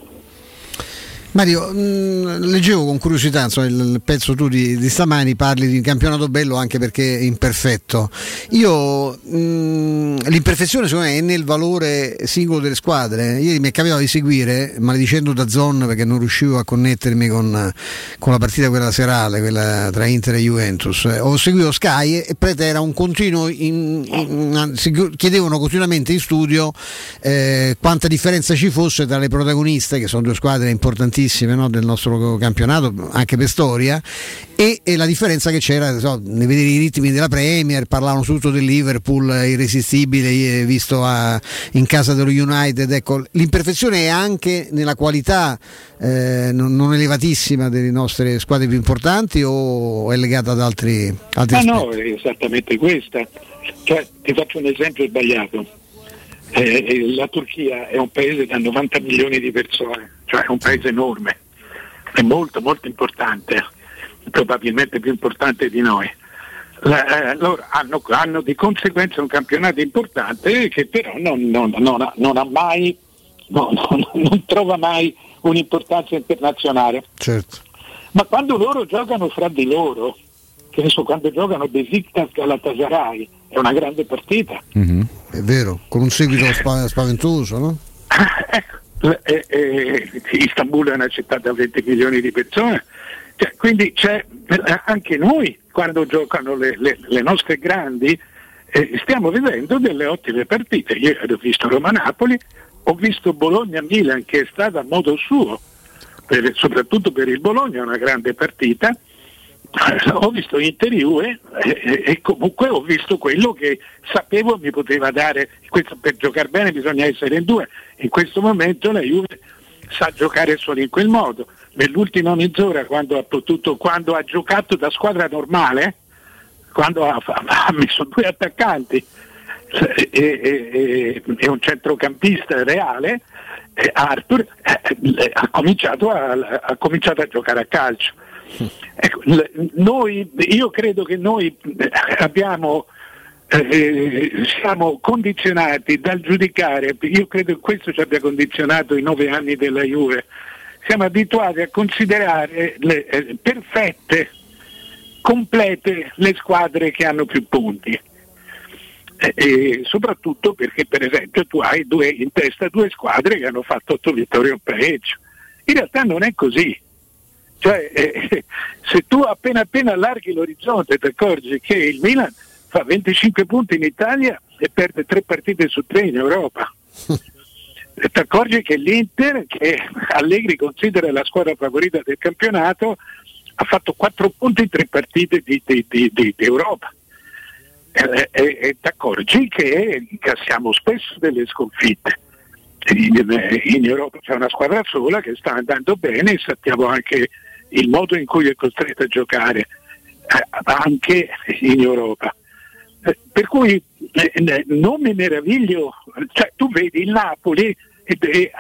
Mario, mh, leggevo con curiosità insomma, il, pezzo tu di, di stamani, parli di un campionato bello anche perché imperfetto. Io mh, l'imperfezione secondo me è nel valore singolo delle squadre. Ieri mi è capitato di seguire, maledicendo da Zon perché non riuscivo a connettermi con, con la partita quella serale, quella tra Inter e Juventus. Ho seguito Sky e Prete era un continuo, in- in- si chiedevano continuamente in studio eh, quanta differenza ci fosse tra le protagoniste, che sono due squadre importantissime no, del nostro campionato, anche per storia, e, e la differenza che c'era, so, ne vedere i ritmi della Premier, parlavano tutto del Liverpool eh, irresistibile eh, visto a- in casa dello United, ecco, l'imperfezione è anche nella qualità eh, non, non elevatissima delle nostre squadre più importanti o è legata ad altri, altri aspetti? no, è esattamente questa. Cioè, ti faccio un esempio sbagliato. Eh, eh, la Turchia è un paese da 90 milioni di persone, cioè è un paese enorme, è molto molto importante, probabilmente più importante di noi. La- eh, loro hanno, hanno di conseguenza un campionato importante che però non, non- non ha, non ha mai, no, no, non trova mai un'importanza internazionale. Certo. Ma quando loro giocano fra di loro, che ne so, quando giocano Besiktas Galatasaray, è una grande partita. È vero, con un seguito spa- spaventoso, no? Eh, eh, Istanbul è una città da 20 milioni di persone, Cioè, quindi c'è, eh, anche noi quando giocano le, le- le nostre grandi eh, stiamo vivendo delle ottime partite. Io ho visto Roma-Napoli, ho visto Bologna-Milan che è stata a modo suo, per- soprattutto per il Bologna una grande partita. Ho visto Inter Juve e, e comunque ho visto quello che sapevo mi poteva dare. Questo, per giocare bene bisogna essere in due. In questo momento la Juve sa giocare solo in quel modo. Nell'ultima mezz'ora quando ha potuto, quando ha giocato da squadra normale, quando ha, ha messo due attaccanti e, e- e- e un centrocampista reale, eh, Arthur eh, ha, cominciato a, ha cominciato a giocare a calcio. Ecco, noi, io credo che noi eh, abbiamo eh, siamo condizionati dal giudicare, io credo che questo ci abbia condizionato i nove anni della Juve, siamo abituati a considerare le, eh, perfette, complete le squadre che hanno più punti. Eh, e soprattutto perché per esempio tu hai due, in testa due squadre che hanno fatto otto vittorie o pareggio. In realtà non è così. Cioè, eh, se tu appena appena allarghi l'orizzonte ti accorgi che il Milan fa 25 punti in Italia e perde tre partite su tre in Europa. Ti accorgi che l'Inter, che Allegri considera la squadra favorita del campionato, ha fatto 4 punti in tre partite di, di, di, di Europa. E, e, e ti accorgi che incassiamo spesso delle sconfitte. In, in Europa c'è una squadra sola che sta andando bene sappiamo anche il modo in cui è costretta a giocare eh, anche in Europa. Eh, per cui eh, non mi meraviglio, cioè, tu vedi il Napoli e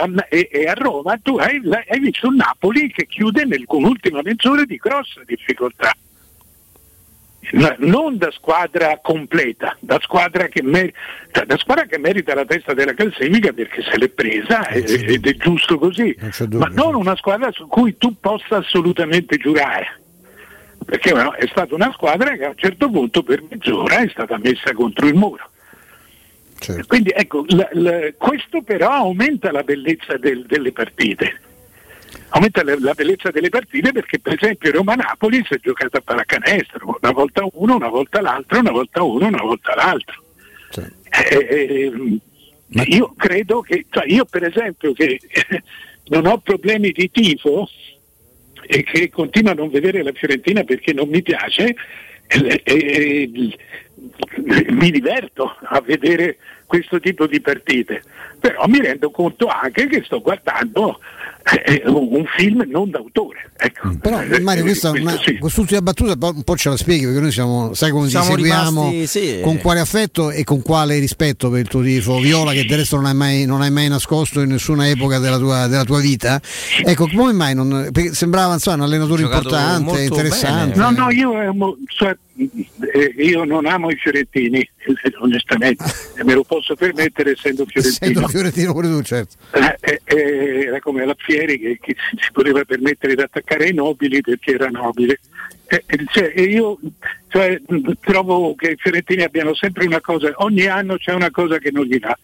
a Roma tu hai, hai, visto un Napoli che chiude nel, con l'ultima mezz'ora di grossa difficoltà. Non da squadra completa, da squadra, che mer- da squadra che merita la testa della classifica perché se l'è presa ed, ed è giusto così, non ma non una squadra su cui tu possa assolutamente giurare perché no, è stata una squadra che a un certo punto per mezz'ora è stata messa contro il muro. Certo. Quindi ecco, la, la, questo però aumenta la bellezza del, delle partite. Aumenta la, bellezza delle partite perché per esempio Roma-Napoli si è giocata a pallacanestro, una volta uno, una volta l'altro, una volta uno, una volta l'altro. Certo. Eh, eh, Ma... Io credo che, cioè io per esempio che non ho problemi di tifo, e che continua a non vedere la Fiorentina perché non mi piace, e, e, mi diverto a vedere questo tipo di partite, però mi rendo conto anche che sto guardando eh, un film non d'autore. Ecco. Mm. Però eh, Mario, questa, questo una, sì. quest'ultima battuta un po' ce la spieghi perché noi siamo, sai come Siamo ti seguiamo, rimasti, sì. con quale affetto e con quale rispetto per il tuo tifo Viola che del resto non hai mai, non hai mai nascosto in nessuna epoca della tua, della tua vita. Ecco, come mai non, sembrava insomma, un allenatore Giocato importante, interessante. No, no, io, eh, mo- cioè, eh, io non amo i fiorentini, eh, onestamente, me lo posso permettere essendo fiorentino. Essendo fiorentino pure tu, certo. Eh, eh, eh, era come la Fieri che, che si poteva permettere di attaccare i nobili perché era nobile. Eh, eh, cioè, io cioè, mh, trovo che i fiorentini abbiano sempre una cosa, ogni anno c'è una cosa che non gli dà.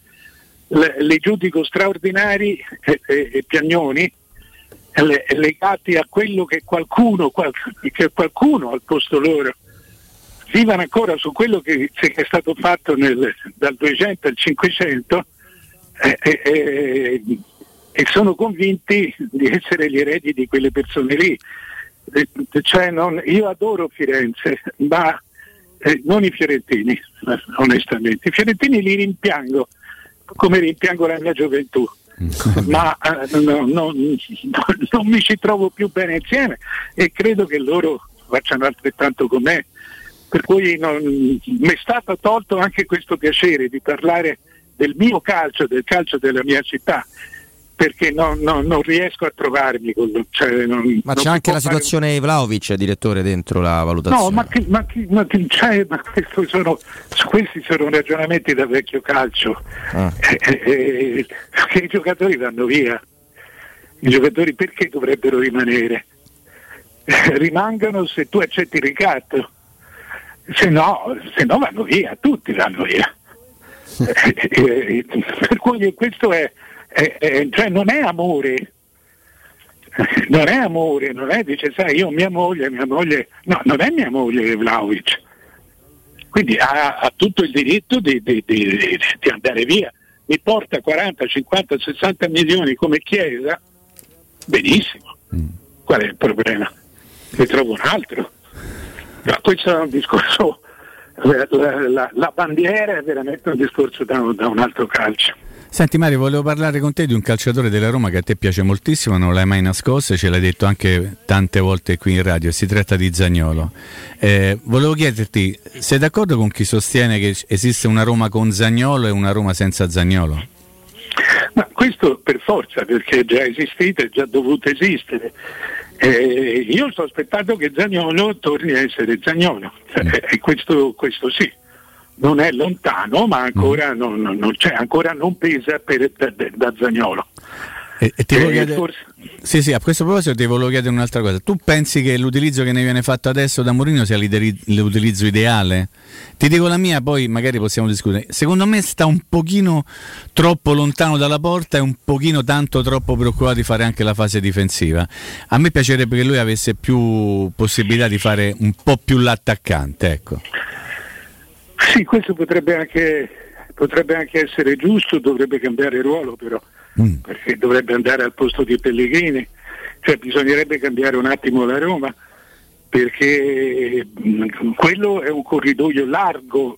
Le, li giudico straordinari e, piagnoni le- legati a quello che qualcuno, qual- che qualcuno al posto loro vivono ancora su quello che, che è stato fatto nel- dal 200 al 500 eh, eh, eh, e sono convinti di essere gli eredi di quelle persone lì. Eh, cioè non- io adoro Firenze, ma eh, non i fiorentini, onestamente. I fiorentini li rimpiango come rimpiango la mia gioventù. ma eh, no, no, non mi ci trovo più bene insieme e credo che loro facciano altrettanto con me. Per cui non- mi è stato tolto anche questo piacere di parlare del mio calcio, del calcio della mia città, perché non, non- non riesco a trovarmi con cioè, non- Ma c'è anche la fare- situazione Vlaovic, direttore, dentro la valutazione. No, ma, che- ma, che- ma che- cioè, ma sono, questi sono ragionamenti da vecchio calcio. Ah. Eh, eh, eh, che i giocatori vanno via. I giocatori perché dovrebbero rimanere? Eh, Rimangano se tu accetti il ricatto. Se no, se no vanno via, tutti vanno via. Eh, eh, per cui questo è, è- è- cioè non è amore, non è amore, non è dice sai io mia moglie, mia moglie, no, non è mia moglie Vlaovic. Quindi ha, ha tutto il diritto di, di- di- di andare via. Mi porta 40, 50, 60 milioni come Chiesa, benissimo. Qual è il problema? Ne trovo un altro. Ma questo è un discorso, la, la- la- bandiera è veramente un discorso da, un- da un altro calcio. Senti Mario, volevo parlare con te di un calciatore della Roma che a te piace moltissimo, non l'hai mai nascosto e ce l'hai detto anche tante volte qui in radio, si tratta di Zagnolo. Eh, volevo chiederti, sei d'accordo con chi sostiene che esiste una Roma con Zagnolo e una Roma senza Zagnolo? Ma questo per forza, perché è già esistito, è già dovuto esistere. Eh, io sto aspettando che Zagnolo torni a essere Zagnolo, Cioè, e questo, questo sì. non è lontano, ma ancora, non, non- non c'è, ancora non pesa per, da, da Zagnolo. E, e ti volevo chiedere- Sì, sì, a questo proposito ti volevo chiedere un'altra cosa. Tu pensi che l'utilizzo che ne viene fatto adesso da Mourinho sia l'utilizzo ideale? Ti dico la mia, poi magari possiamo discutere. Secondo me sta un pochino troppo lontano dalla porta e un pochino tanto troppo preoccupato di fare anche la fase difensiva. A me piacerebbe che lui avesse più possibilità di fare un po' più l'attaccante, ecco. Sì, questo potrebbe anche, potrebbe anche essere giusto, dovrebbe cambiare ruolo però, perché dovrebbe andare al posto di Pellegrini, cioè bisognerebbe cambiare un attimo la Roma, perché mh, quello è un corridoio largo,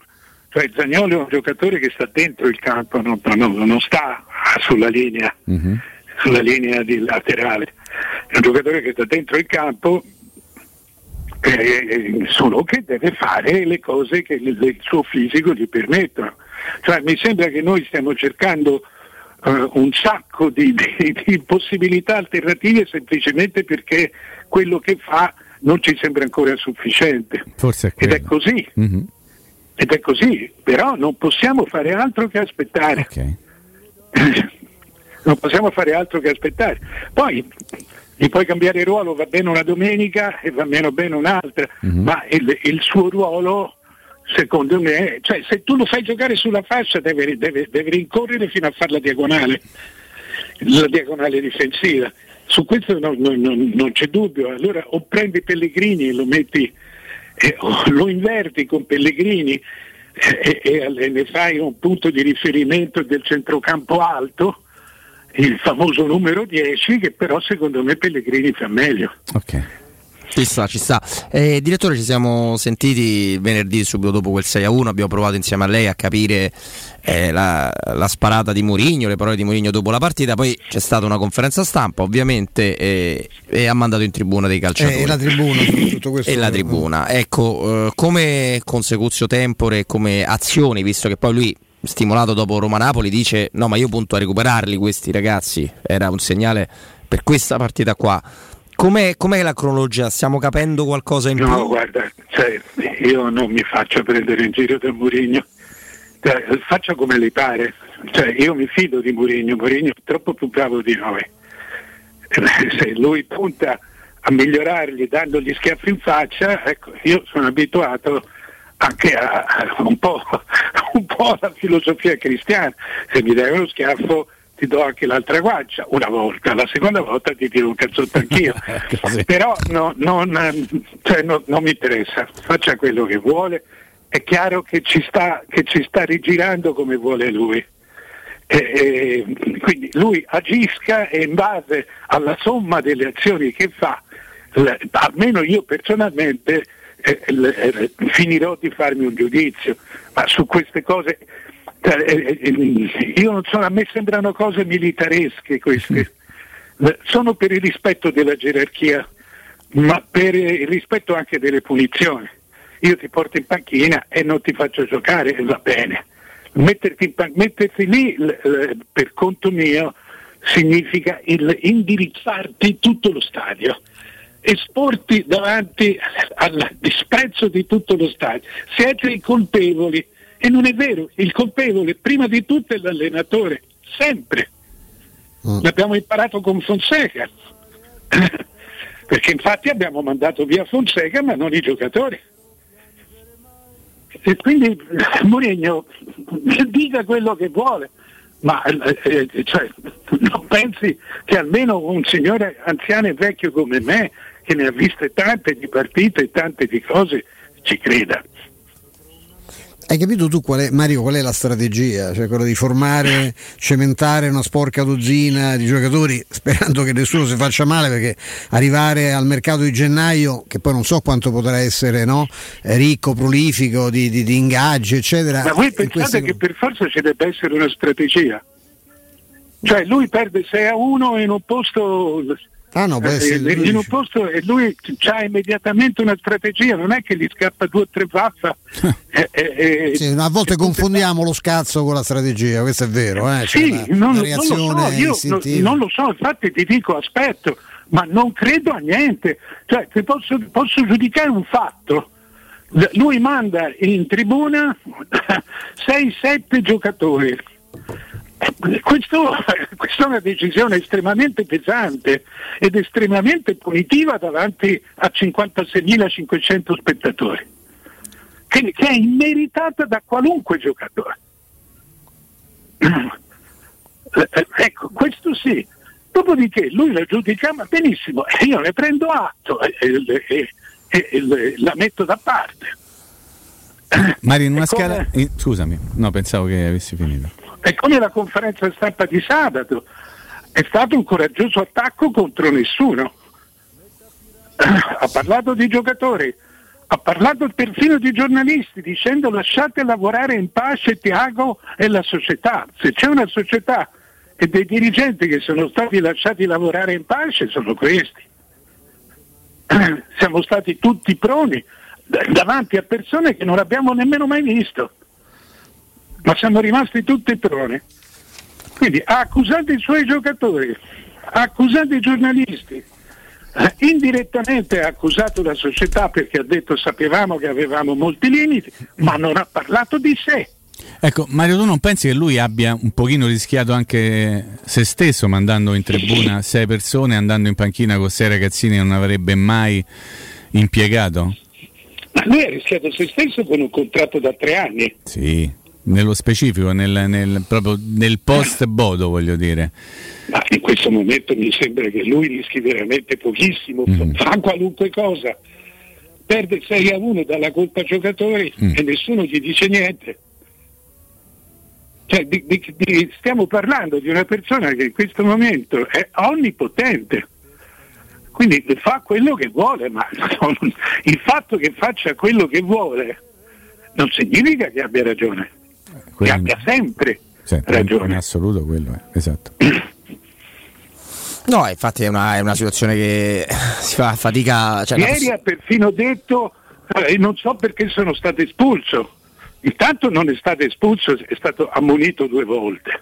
cioè Zagnolo è un giocatore che sta dentro il campo, non, non- non sta sulla linea, sulla linea di laterale, è un giocatore che sta dentro il campo eh, solo che deve fare le cose che il, il suo fisico gli permettono. Cioè, mi sembra che noi stiamo cercando eh, un sacco di, di- di possibilità alternative semplicemente perché quello che fa non ci sembra ancora sufficiente. Forse è Ed è così, Mhm. ed è così, però non possiamo fare altro che aspettare. non possiamo fare altro che aspettare. Poi gli puoi cambiare ruolo, va bene una domenica e va meno bene un'altra, ma il, il suo ruolo, secondo me, cioè se tu lo fai giocare sulla fascia deve, deve- deve rincorrere fino a fare la diagonale, la diagonale difensiva. Su questo non, non- non- c'è dubbio. Allora o prendi Pellegrini e lo metti, eh, lo inverti con Pellegrini eh, e, e ne fai un punto di riferimento del centrocampo alto, il famoso numero 10, che però secondo me Pellegrini fa meglio. Ci sta, ci sta. Eh, direttore, ci siamo sentiti venerdì subito dopo quel 6 a 1. Abbiamo provato insieme a lei a capire eh, la, la sparata di Mourinho, le parole di Mourinho dopo la partita. Poi c'è stata una conferenza stampa, ovviamente, e, e ha mandato in tribuna dei calciatori. Eh, e la tribuna, soprattutto questo. E la tribuna. Ecco, eh, come consecuzio tempore, come azioni, visto che poi lui, stimolato dopo Roma-Napoli, dice no ma io punto a recuperarli questi ragazzi, era un segnale per questa partita qua. Com'è, com'è la cronologia? Stiamo capendo qualcosa in No, più? guarda, cioè, io non mi faccio prendere in giro da Mourinho, Cioè, faccia come le pare, cioè, io mi fido di Mourinho, Mourinho è troppo più bravo di noi. Se lui punta a migliorargli dandogli schiaffi in faccia, ecco, io sono abituato anche a, a un, po', un po' alla filosofia cristiana, se mi dai uno schiaffo ti do anche l'altra guancia, una volta, la seconda volta ti tiro un cazzotto anch'io, però no- non, cioè, no- non mi interessa, faccia quello che vuole, è chiaro che ci sta, che ci sta rigirando come vuole lui. E- e quindi lui agisca e in base alla somma delle azioni che fa, l- almeno io personalmente eh, l- eh, finirò di farmi un giudizio, ma su queste cose cioè, eh, eh, io non so, a me sembrano cose militaresche queste, Eh, sono per il rispetto della gerarchia, ma per il rispetto anche delle punizioni. Io ti porto in panchina e non ti faccio giocare, va bene. Pan- metterti lì l- l- per conto mio significa il indirizzarti tutto lo stadio, esporti davanti al disprezzo di tutto lo stadio. Siete i colpevoli e non è vero, il colpevole prima di tutto è l'allenatore, sempre. L'abbiamo imparato con Fonseca, perché infatti abbiamo mandato via Fonseca ma non i giocatori. E quindi Mourinho dica quello che vuole, ma eh, eh, cioè, non pensi che almeno un signore anziano e vecchio come me, che ne ha viste tante di partite e tante di cose, ci creda. Hai capito tu qual è, Mario, qual è la strategia? Cioè quella di formare, cementare una sporca dozzina di giocatori sperando che nessuno si faccia male perché arrivare al mercato di gennaio, che poi non so quanto potrà essere no? Eh, ricco, prolifico di, di- di ingaggi, eccetera. Ma voi pensate queste- che per forza ci debba essere una strategia? Cioè lui perde 6 a 1 in un posto Ah no, può eh, essere- in un posto e lui ha immediatamente una strategia, non è che gli scappa due o tre vaffa. eh, eh, eh, Sì, a volte confondiamo lo scazzo con la strategia, questo è vero. Eh? Sì, una- non, una non lo so, io non lo so, infatti ti dico aspetto, ma non credo a niente. Cioè, posso, posso giudicare un fatto, lui manda in tribuna 6-7 giocatori. Eh, Questo, questa è una decisione estremamente pesante ed estremamente punitiva davanti a 56.500 spettatori, che, che è immeritata da qualunque giocatore. Eh, eh, Ecco, questo sì. Dopodiché lui la giudicava benissimo e io ne prendo atto e, e- e- e- la metto da parte. Mario, in una come- scala. in- scusami, no, pensavo che avessi finito. È come la conferenza stampa di sabato, è stato un coraggioso attacco contro nessuno. Ha parlato di giocatori, ha parlato perfino di giornalisti dicendo lasciate lavorare in pace Tiago e la società. Se c'è una società e dei dirigenti che sono stati lasciati lavorare in pace sono questi. Siamo stati tutti proni davanti a persone che non abbiamo nemmeno mai visto ma siamo rimasti tutti proni. Quindi ha accusato i suoi giocatori, ha accusato i giornalisti, eh, indirettamente ha accusato la società perché ha detto sapevamo che avevamo molti limiti, ma non ha parlato di sé. Ecco, Mario, tu non pensi che lui abbia un pochino rischiato anche se stesso mandando in tribuna sei persone, andando in panchina con sei ragazzini che non avrebbe mai impiegato? Ma lui ha rischiato se stesso con un contratto da tre anni. Sì, nello specifico, nel, nel- proprio nel post Bodo, voglio dire. Ma in questo momento mi sembra che lui rischi veramente pochissimo, fa qualunque cosa, perde 6 a 1 dalla colpa giocatori e nessuno gli dice niente. Cioè, di- di- di- stiamo parlando di una persona che in questo momento è onnipotente, quindi fa quello che vuole, ma non- il fatto che faccia quello che vuole non significa che abbia ragione, che abbia sempre Sì, ragione. in assoluto quello è, esatto. No, infatti è una, è una situazione che si fa fatica. Cioè, Ieri ha perfino detto eh, non so perché sono stato espulso. Intanto non è stato espulso, è stato ammonito due volte.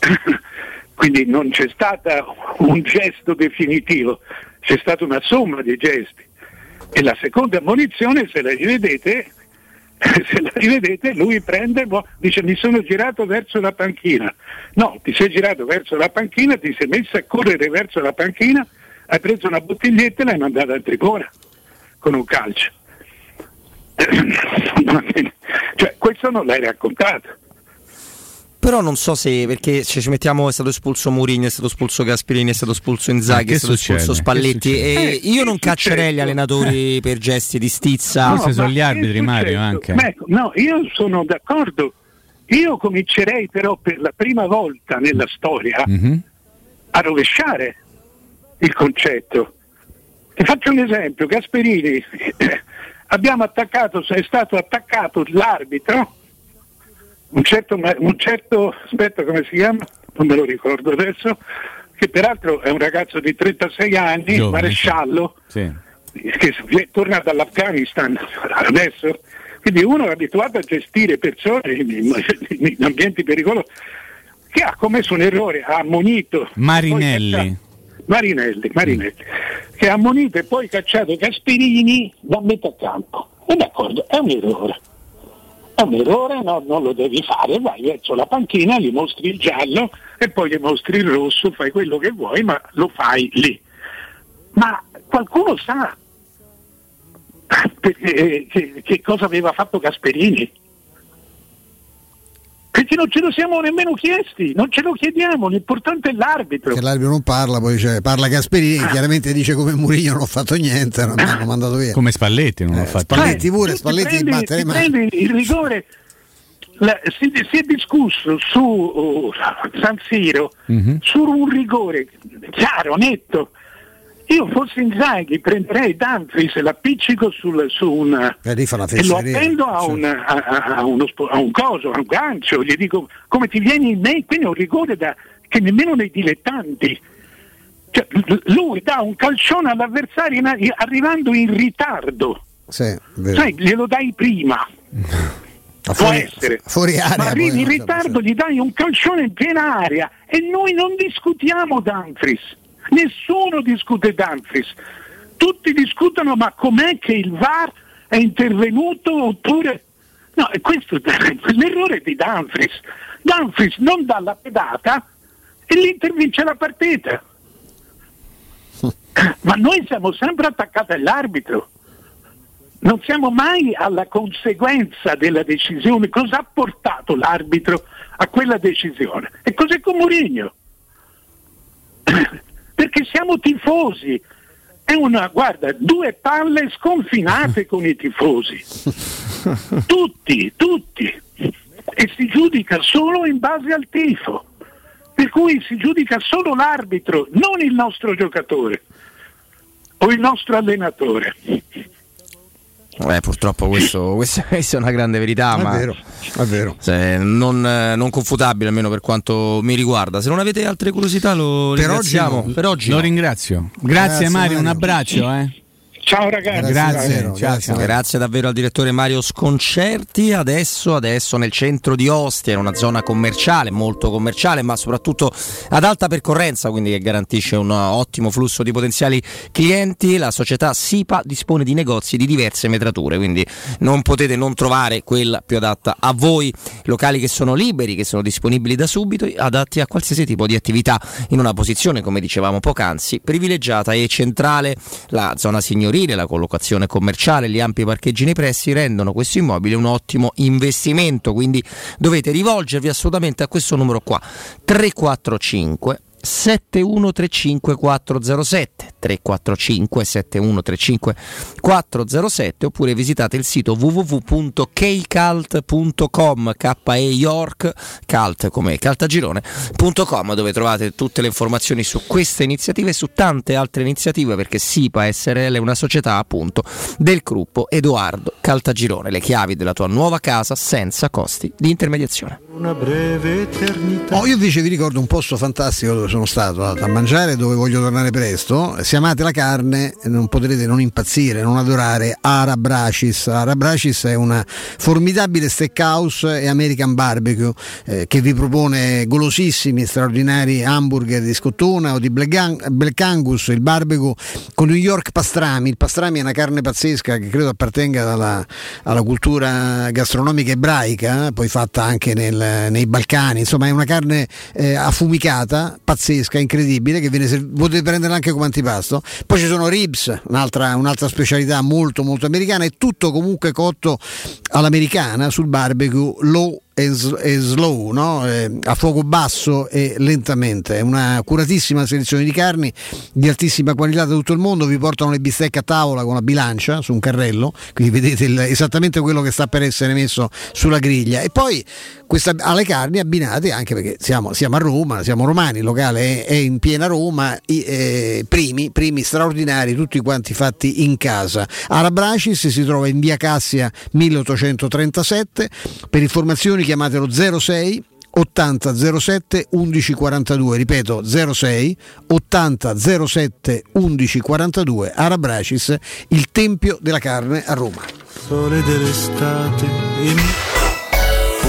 Quindi non c'è stato un gesto definitivo, c'è stata una somma di gesti. E la seconda ammonizione, se la rivedete, se la rivedete, lui prende, boh, dice mi sono girato verso la panchina. No, ti sei girato verso la panchina, ti sei messo a correre verso la panchina, hai preso una bottiglietta e l'hai mandata a tribuna con un calcio. cioè, questo non l'hai raccontato. Però non so se perché se ci mettiamo è stato espulso Mourinho, è stato espulso Gasperini, è stato espulso Inzaghi, Eh, è stato succede? espulso Spalletti succede? e Eh, io non caccerei gli allenatori per gesti di stizza. Forse sono ma gli arbitri, Mario, anche. Ma ecco, no, io sono d'accordo. Io comincerei però per la prima volta nella storia Mhm. a rovesciare il concetto. Ti faccio un esempio, Gasperini, abbiamo attaccato, è stato attaccato l'arbitro, un certo, un certo, aspetta come si chiama? Non me lo ricordo adesso, che peraltro è un ragazzo di 36 anni, Giovane, maresciallo, Sì. che torna dall'Afghanistan adesso, quindi uno è abituato a gestire persone in, in- ambienti pericolosi, che ha commesso un errore, ha ammonito Marinelli. Marinelli, Marinelli, che ha ammonito e poi cacciato Gasperini da metà campo. E d'accordo, è un errore. È un errore, no, non lo devi fare, vai verso la panchina, gli mostri il giallo e poi gli mostri il rosso, fai quello che vuoi, ma lo fai lì. Ma qualcuno sa perché- che, che cosa aveva fatto Gasperini? Perché non ce lo siamo nemmeno chiesti, non ce lo chiediamo, l'importante è l'arbitro. Che l'arbitro non parla, poi dice, parla Gasperini, chiaramente dice come Murigno non ho fatto niente, non mi hanno mandato via. Come Spalletti non l'ha fatto. Spalletti pure, ti Spalletti batte le mani. prendi il rigore. La- si, si è discusso su uh, San Siro Mhm. su un rigore chiaro, netto. Io fossi Inzaghi prenderei Danfris e l'appiccico sul, su un Eh, e lo appendo a un, a, a- uno a un coso, a un gancio, gli dico come ti vieni in me, quindi è un rigore da, che nemmeno nei dilettanti. Cioè, lui dà un calcione all'avversario in- arrivando in ritardo, Sì, sai, glielo dai prima. Ma Può essere. fuori area. Ma arrivi in ritardo, gli dai un calcione in piena aria e noi non discutiamo Danfris. Nessuno discute Danfris. Tutti discutono ma com'è che il VAR è intervenuto oppure... No, e questo è l'errore di Dumfries. Dumfries non dà la pedata e l'Inter vince la partita. Ma noi siamo sempre attaccati all'arbitro. Non siamo mai alla conseguenza della decisione. Cosa ha portato l'arbitro a quella decisione? E cos'è con Mourinho? Perché siamo tifosi. È una, guarda, due palle sconfinate con i tifosi. Tutti, tutti. E si giudica solo in base al tifo. Per cui si giudica solo l'arbitro, non il nostro giocatore o il nostro allenatore. Eh, purtroppo questo, questo- questa è una grande verità, È ma vero, è vero. non, non confutabile almeno per quanto mi riguarda. Se non avete altre curiosità lo Per ringraziamo. oggi no. per oggi Lo no. ringrazio. Grazie, Mario, un abbraccio. Eh. Ciao ragazzi. Grazie, ciao, ciao. Grazie davvero al direttore Mario Sconcerti. Adesso, adesso nel centro di Ostia, in una zona commerciale, molto commerciale, ma soprattutto ad alta percorrenza, quindi che garantisce un ottimo flusso di potenziali clienti. La società SIPA dispone di negozi di diverse metrature, quindi non potete non trovare quella più adatta a voi. Locali che sono liberi, che sono disponibili da subito, adatti a qualsiasi tipo di attività, in una posizione, come dicevamo poc'anzi, privilegiata e centrale. La zona signorile, la collocazione commerciale, gli ampi parcheggi nei pressi rendono questo immobile un ottimo investimento, quindi dovete rivolgervi assolutamente a questo numero qua 345 7135 407 345 7135 407 oppure visitate il sito www.kcalt.com k e york calt come caltagirone.com dove trovate tutte le informazioni su queste iniziative e su tante altre iniziative perché SIPA SRL è una società appunto del gruppo Edoardo Caltagirone le chiavi della tua nuova casa senza costi di intermediazione Una breve eternità. Oh, io invece vi ricordo un posto fantastico dove sono stato a mangiare, dove voglio tornare presto. Se amate la carne non potrete non impazzire, non adorare Arabracis. Arabracis è una formidabile steakhouse e American barbecue eh, che vi propone golosissimi, straordinari hamburger di scottona o di Black Angus, il barbecue con New York pastrami. Il pastrami è una carne pazzesca che credo appartenga alla, alla cultura gastronomica ebraica, eh, poi fatta anche nel- nei Balcani. Insomma, è una carne eh, affumicata, pazzesca, incredibile, che viene potete prenderla anche come antipasto. Poi ci sono ribs, un'altra, un'altra specialità molto molto americana, è tutto comunque cotto all'americana sul barbecue low e, slow, no? A fuoco basso e lentamente. È una curatissima selezione di carni di altissima qualità da tutto il mondo. Vi portano le bistecche a tavola con la bilancia su un carrello, quindi vedete il- esattamente quello che sta per essere messo sulla griglia. E poi questa- alle carni abbinate anche perché siamo, siamo a Roma, siamo romani, il locale è, è in piena Roma, i, eh, primi, primi straordinari, tutti quanti fatti in casa. Arabracis si trova in via Cassia 1837, per informazioni chiamatelo 06 80 07 11 42 ripeto 06 80 07 11 42 Arabracis il tempio della carne a Roma Sole dell'estate.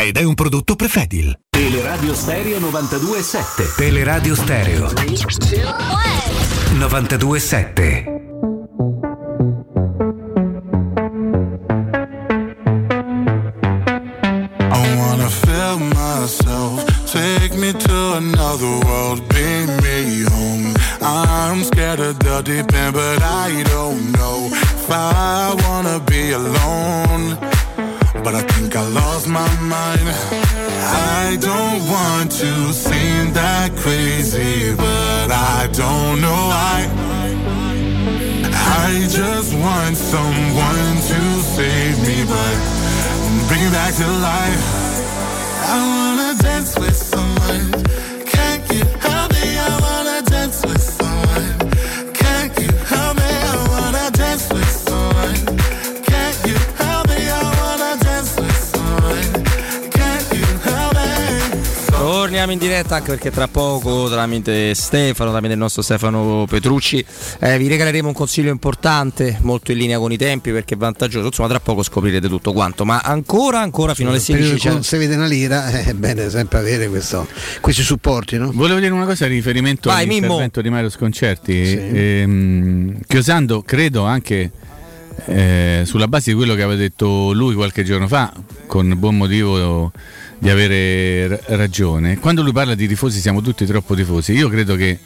ed è un prodotto Prefedil. Teleradio Stereo 92.7 Teleradio Stereo 92.7 I wanna feel myself. Take me to another world. Bring me home. I'm scared of the deep end, but I don't know if I wanna be alone. But I think I lost my mind. I don't want to seem that crazy, but I don't know why. I just want someone to save me, but bring me back to life. I wanna dance with someone. Torniamo in diretta anche perché tra poco tramite Stefano, tramite il nostro Stefano Petrucci, eh, vi regaleremo un consiglio importante, molto in linea con i tempi perché è vantaggioso. Insomma, tra poco scoprirete tutto quanto. Ma ancora, ancora fino alle Nel periodo 16 in cui c'è. non si vede una lira, è bene sempre avere questo- questi supporti, no? Volevo dire una cosa a riferimento Vai, Mimmo. all'intervento di Mario Sconcerti. Ehm, chiosando, credo anche eh, sulla base di quello che aveva detto lui qualche giorno fa, con buon motivo di avere r- ragione. Quando lui parla di tifosi, siamo tutti troppo tifosi. Io credo che.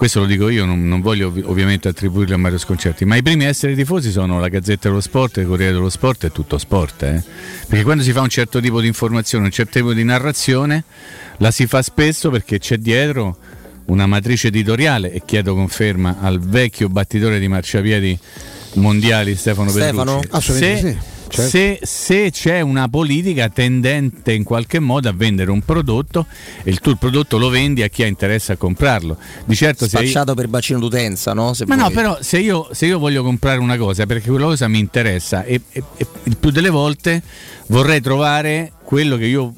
Questo lo dico io, non, non voglio ovvi- ovviamente attribuirlo a Mario Sconcerti, ma i primi a essere tifosi sono la Gazzetta dello Sport, il Corriere dello Sport e tutto sport. eh. Perché quando si fa un certo tipo di informazione, un certo tipo di narrazione, la si fa spesso perché c'è dietro una matrice editoriale e chiedo conferma al vecchio battitore di marciapiedi mondiali Stefano, Stefano? Assolutamente se, sì. se, se c'è una politica tendente in qualche modo a vendere un prodotto e il tuo prodotto lo vendi a chi ha interesse a comprarlo. Di certo se io- Spacciato per bacino d'utenza, no? Se ma no, vuoi. però se io, se io voglio comprare una cosa perché quella cosa mi interessa e, e- e il più delle volte vorrei trovare quello che io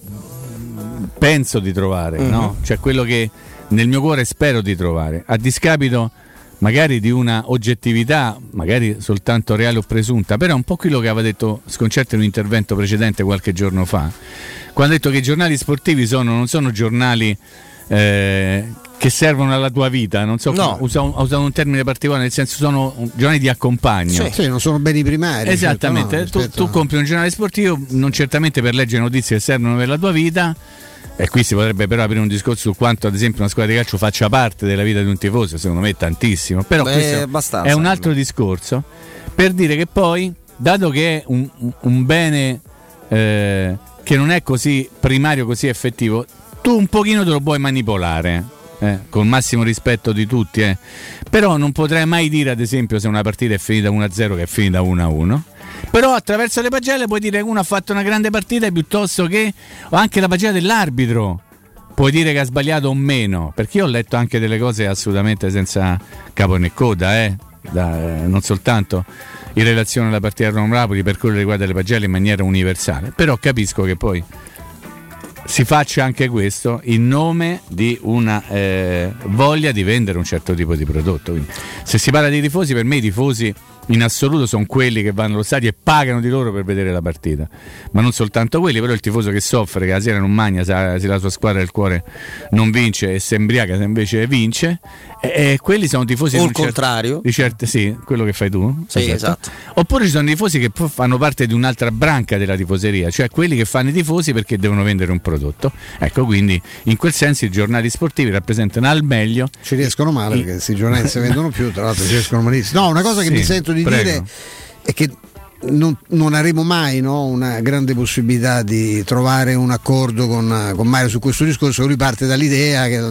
penso di trovare, Mhm. no? Cioè quello che nel mio cuore spero di trovare, a discapito magari di una oggettività, magari soltanto reale o presunta, però è un po' quello che aveva detto Sconcerto in un intervento precedente qualche giorno fa, quando ha detto che i giornali sportivi sono, non sono giornali eh, che servono alla tua vita, non so, No. usa ha usato un termine particolare, nel senso sono giornali di accompagno. Sì, non sono beni primari. Esattamente, certo, no, tu, tu compri un giornale sportivo non certamente per leggere notizie che servono per la tua vita. E qui si potrebbe però aprire un discorso su quanto ad esempio una squadra di calcio faccia parte della vita di un tifoso, secondo me tantissimo. Però Beh, questo abbastanza, è un altro discorso per dire che poi, dato che è un, un bene eh, che non è così primario, così effettivo, tu un pochino te lo puoi manipolare. eh, con massimo rispetto di tutti, eh. però non potrei mai dire, ad esempio, se una partita è finita 1-0 che è finita 1-1. Però attraverso le pagelle puoi dire che uno ha fatto una grande partita piuttosto che o anche la pagella dell'arbitro. Puoi dire che ha sbagliato o meno, perché io ho letto anche delle cose assolutamente senza capo né coda, eh, da- eh, non soltanto in relazione alla partita Roma-Napoli per quello che riguarda le pagelle in maniera universale, però capisco che poi si faccia anche questo in nome di una eh, voglia di vendere un certo tipo di prodotto. Quindi, se si parla di tifosi, per me i tifosi in assoluto sono quelli che vanno allo stadio e pagano di loro per vedere la partita, ma non soltanto quelli, però il tifoso che soffre, che la sera non mangia se la sua squadra del cuore non vince e si embriaca se invece vince, e, e quelli sono tifosi O di il un certo- contrario. di certe, sì, quello che fai tu. Sì, esatto. Oppure ci sono tifosi che poi fanno parte di un'altra branca della tifoseria, cioè quelli che fanno i tifosi perché devono vendere un prodotto. Ecco, quindi in quel senso i giornali sportivi rappresentano al meglio. Ci riescono male perché questi giornali non si vendono più, tra l'altro ci riescono malissimo. No, una cosa che Sì, mi sento di prego. dire è che non, non avremo mai no, una grande possibilità di trovare un accordo con, con Mario su questo discorso. Lui parte dall'idea che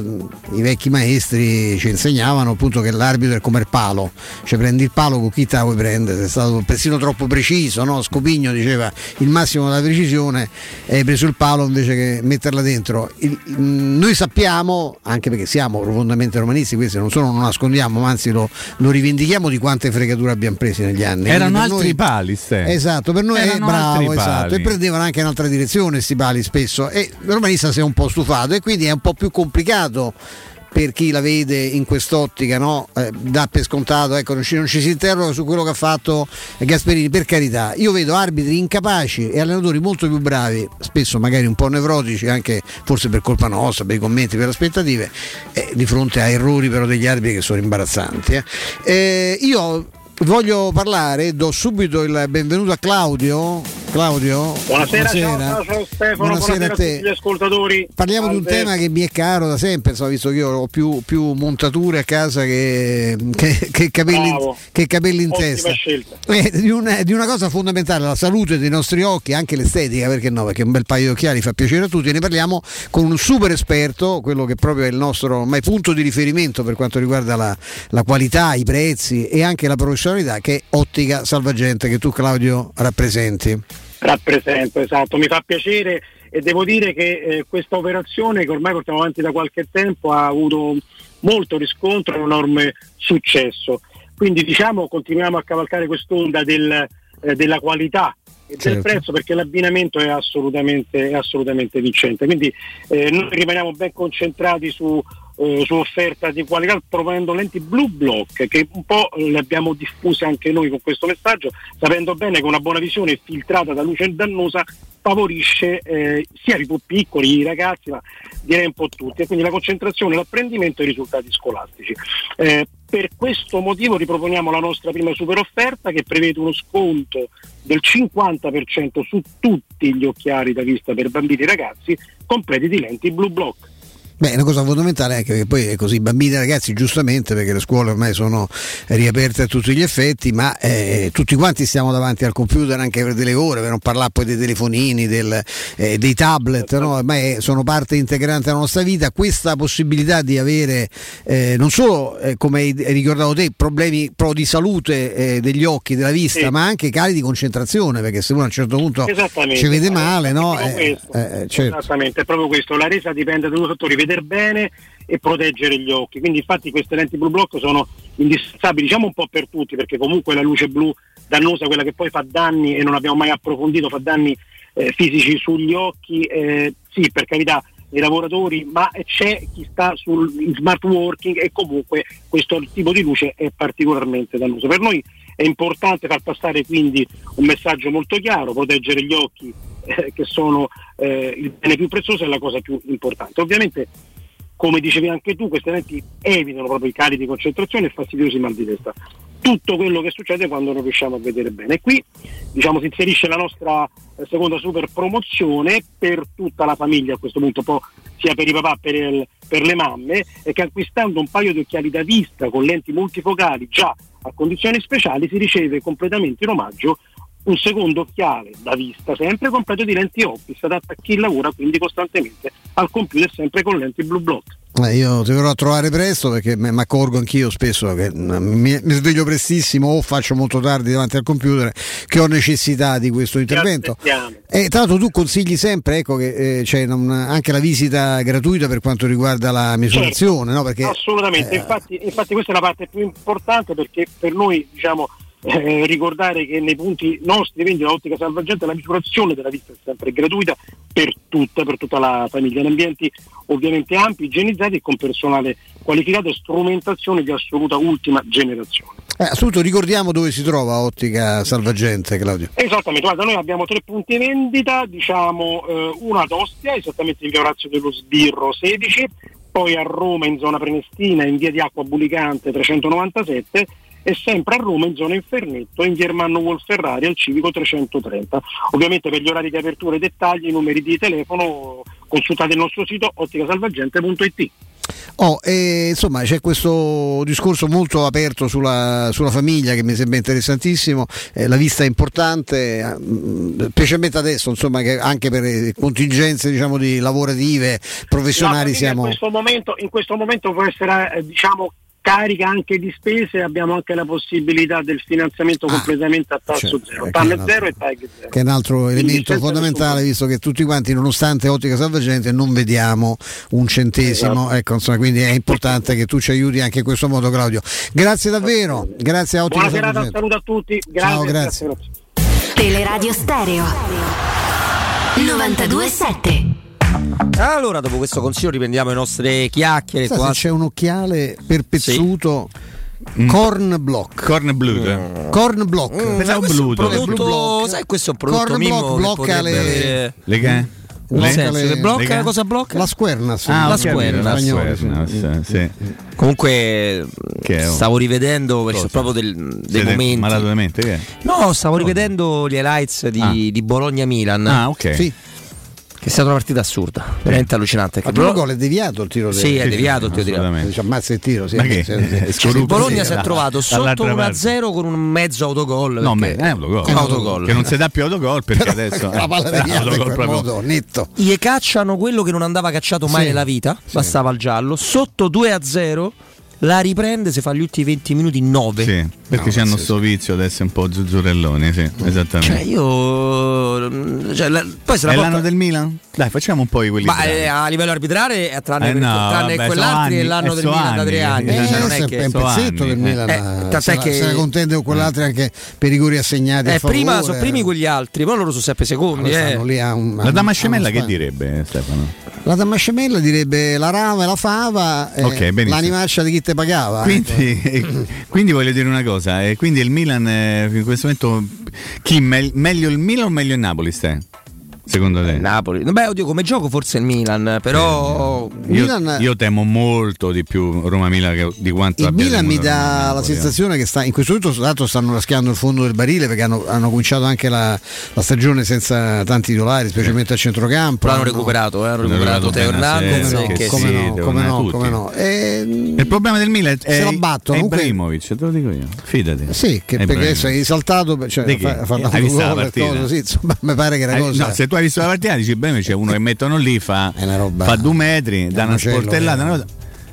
i vecchi maestri ci insegnavano appunto che l'arbitro è come il palo, cioè prendi il palo con chi te la vuoi prendere, è stato persino troppo preciso, no? Scopigno diceva il massimo della precisione e hai preso il palo invece che metterla dentro. Il- noi sappiamo, anche perché siamo profondamente romanisti, questo non solo non nascondiamo, ma anzi lo, lo rivendichiamo di quante fregature abbiamo presi negli anni. Erano altri noi- pali, Ste. Esatto, per noi è bravo, esatto, e prendevano anche in altra direzione questi pali spesso e il romanista si è un po' stufato e quindi è un po' più complicato per chi la vede in quest'ottica, no? Eh, dà per scontato, ecco, non ci, non ci si interroga su quello che ha fatto Gasperini, per carità. Io vedo arbitri incapaci e allenatori molto più bravi, spesso magari un po' nevrotici, anche forse per colpa nostra, per i commenti, per le aspettative, eh, di fronte a errori però degli arbitri che sono imbarazzanti. eh. Eh, io voglio parlare, do subito il benvenuto a Claudio. Claudio, Buonasera, ciao, ciao, ciao Stefano, buonasera, a, tutti gli ascoltatori. Parliamo di un Salve. tema che mi è caro da sempre, insomma, visto che io ho più, più montature a casa che, che- che capelli, Bravo. che capelli in Ottima testa. Eh, di, una, di una cosa fondamentale, la salute dei nostri occhi, anche l'estetica, perché no? Perché un bel paio di occhiali fa piacere a tutti. Ne parliamo con un super esperto, quello che proprio è il nostro ormai punto di riferimento per quanto riguarda la, la qualità, i prezzi e anche la professionalità, che è Ottica Salvagente, che tu Claudio rappresenti. Rappresento, esatto, mi fa piacere e devo dire che eh, questa operazione che ormai portiamo avanti da qualche tempo ha avuto molto riscontro e un enorme successo. Quindi diciamo continuiamo a cavalcare quest'onda del, eh, della qualità e del Certo. prezzo perché l'abbinamento è assolutamente, è assolutamente vincente. Quindi eh, noi rimaniamo ben concentrati su, eh, su offerta di qualità proponendo lenti Blue Block che un po' le abbiamo diffuse anche noi con questo messaggio sapendo bene che una buona visione filtrata da luce dannosa favorisce eh, sia i più piccoli, i ragazzi, ma direi un po' tutti, e quindi la concentrazione, l'apprendimento e i risultati scolastici. Eh, per questo motivo riproponiamo la nostra prima super offerta che prevede uno sconto del 50% su tutti gli occhiali da vista per bambini e ragazzi completi di lenti Blue Block. Beh, è una cosa fondamentale anche perché poi è così, i bambini e i ragazzi giustamente perché le scuole ormai sono riaperte a tutti gli effetti, ma eh, tutti quanti stiamo davanti al computer anche per delle ore, per non parlare poi dei telefonini, del, eh, dei tablet, no? ormai sono parte integrante della nostra vita, questa possibilità di avere eh, non solo, eh, come hai ricordato te, problemi pro di salute eh, degli occhi, della vista, Sì. ma anche cali di concentrazione, perché se uno a un certo punto ci vede male, no? Eh, certo. Esattamente, è proprio questo. La resa dipende da due fattori, vedere bene e proteggere gli occhi. Quindi infatti queste lenti blu block sono indispensabili, diciamo un po' per tutti, perché comunque la luce blu dannosa, quella che poi fa danni e non abbiamo mai approfondito, fa danni eh, fisici sugli occhi, eh, sì, per carità, i lavoratori, ma c'è chi sta sul smart working e comunque questo tipo di luce è particolarmente dannoso. Per noi è importante far passare quindi un messaggio molto chiaro, proteggere gli occhi eh, che sono eh, il bene più prezioso è la cosa più importante. Ovviamente, come dicevi anche tu, queste lenti evitano proprio i cali di concentrazione e fastidiosi mal di testa. Tutto quello che succede quando non riusciamo a vedere bene. E qui diciamo, si inserisce la nostra eh, seconda super promozione per tutta la famiglia a questo punto, sia per i papà per, il- per le mamme, e che acquistando un paio di occhiali da vista con lenti multifocali già a condizioni speciali si riceve completamente in omaggio un secondo occhiale da vista sempre completo di lenti Optis adatto a chi lavora quindi costantemente al computer sempre con lenti blu block. Eh, io ti verrò a trovare presto perché mi accorgo anch'io spesso che mm, mi, mi sveglio prestissimo o faccio molto tardi davanti al computer che ho necessità di questo intervento. E tra l'altro tu consigli sempre ecco, che eh, c'è un- anche la visita gratuita per quanto riguarda la misurazione, no? Perché Assolutamente, eh, infatti, infatti questa è la parte più importante perché per noi diciamo eh, ricordare che nei punti nostri, quindi l'ottica salvagente, la misurazione della vista è sempre gratuita per tutta, per tutta la famiglia, in ambienti ovviamente ampi, igienizzati e con personale qualificato e strumentazione di assoluta ultima generazione. eh, assolutamente ricordiamo dove si trova Ottica Salvagente, Claudio. Esattamente, guarda, noi abbiamo tre punti vendita, diciamo eh, uno ad Ostia, esattamente in via Orazio dello Sbirro 16, poi a Roma in zona Prenestina in via di Acqua Bulicante 397 e sempre a Roma in zona Infernetto in via Ermanno Wolferrari al Civico 330. Ovviamente per gli orari di apertura e i dettagli, i numeri di telefono consultate il nostro sito otticasalvagente.it. Oh, e, insomma c'è questo discorso molto aperto sulla, sulla famiglia che mi sembra interessantissimo, eh, la vista è importante, eh, mh, specialmente adesso insomma che anche per eh, contingenze diciamo di lavorative, professionali siamo... in, questo momento, in questo momento può essere eh, diciamo carica anche di spese abbiamo anche la possibilità del finanziamento completamente a tasso certo, zero. eh, TAN che è un zero e TAG zero. Che è un altro elemento fondamentale visto che tutti quanti nonostante Ottica Salvagente non vediamo un centesimo. Esatto. ecco insomma quindi è importante che tu ci aiuti anche in questo modo Claudio. Grazie davvero. Grazie a Ottica buona serata saluto a tutti. Grazie, Ciao, grazie. Teleradio Stereo 927 Allora, dopo questo consiglio riprendiamo le nostre chiacchiere. Se qua. c'è un occhiale perpezzuto corn block corn blue corn block Mm, Pensavo questo è un Bluetooth. prodotto- block. sai, questo è un prodotto Corn Mimmo block che blocca le- avere- le che? Nel Blocca senso, le- che blocca, le- cosa blocca? la squernas Ah, La Spagnolo, squernas, sì. Comunque stavo rivedendo proprio del- dei Siete momenti. malatamente che? No, stavo rivedendo gli highlights di, Ah. di Bologna-Milan. Ah, ok. Sì. Che è stata una partita assurda, veramente allucinante. Il primo gol è deviato il tiro Sì, è deviato il tiro. Ci ammazza il tiro sì. Eh, il Bologna si è trovato sotto dall'altra 1-0 con un mezzo autogol. No, ma è autogol. È un autogol. Che non si dà più autogol perché adesso la palla deviata in autogol quel proprio. modo netto Gli cacciano quello che non andava cacciato mai nella vita, bastava il giallo. Sotto 2-0 la riprende, si fa gli ultimi 20 minuti 9. Sì, perché No, c'hanno sì, sto vizio adesso un po' zuzzurelloni, sì, esattamente. Cioè io cioè, la- poi se la è porta- l'anno del Milan? Dai, facciamo un po' i quelli. Ma eh, a livello arbitrare, eh, tranne, Eh no, tranne vabbè, quell'altro è l'anno del eh, so Milan da anni, tre anni. eh, cioè, Eh, non è che un so pezzetto del Milan eh. tant'è se, che- se la contende con quell'altro anche per i rigori assegnati Eh, prima sono primi quegli altri, poi loro sono sempre secondi. Un- La un- damascemella un che direbbe Stefano? La damascemella direbbe la rama e la fava, Ok, benissimo. l'animaccia di chi te pagava. ecco. Quindi, quindi voglio dire una cosa, eh, quindi il Milan eh, in questo momento chi me- meglio il Milan o meglio il Napoli stai? Secondo te? Napoli. Beh, oddio, come gioco forse il Milan, però Io, io temo molto di più Roma-Milan di quanto Il abbia Milan mi dà la Napoli, eh. sensazione che sta, in questo momento stanno raschiando il fondo del barile perché hanno, hanno cominciato anche la, la stagione senza tanti titolari, specialmente a centrocampo. l'hanno Hanno- recuperato, eh, hanno recuperato Teo Hernandez e che che come sì, no, come no, come no. E, Il problema del Milan è, Se la battono, è comunque- Ibrahimovic, te lo dico io. Fidati. sì, che perché è esaltato, cioè, Di chi? fa, fa Hai visto la partita? cosa, sì, insomma, mi pare che era Eh, cosa. no, se tu hai visto la partita dici bene c'è uno che mettono lì fa, fa due metri dà una sportellata eh. una cosa.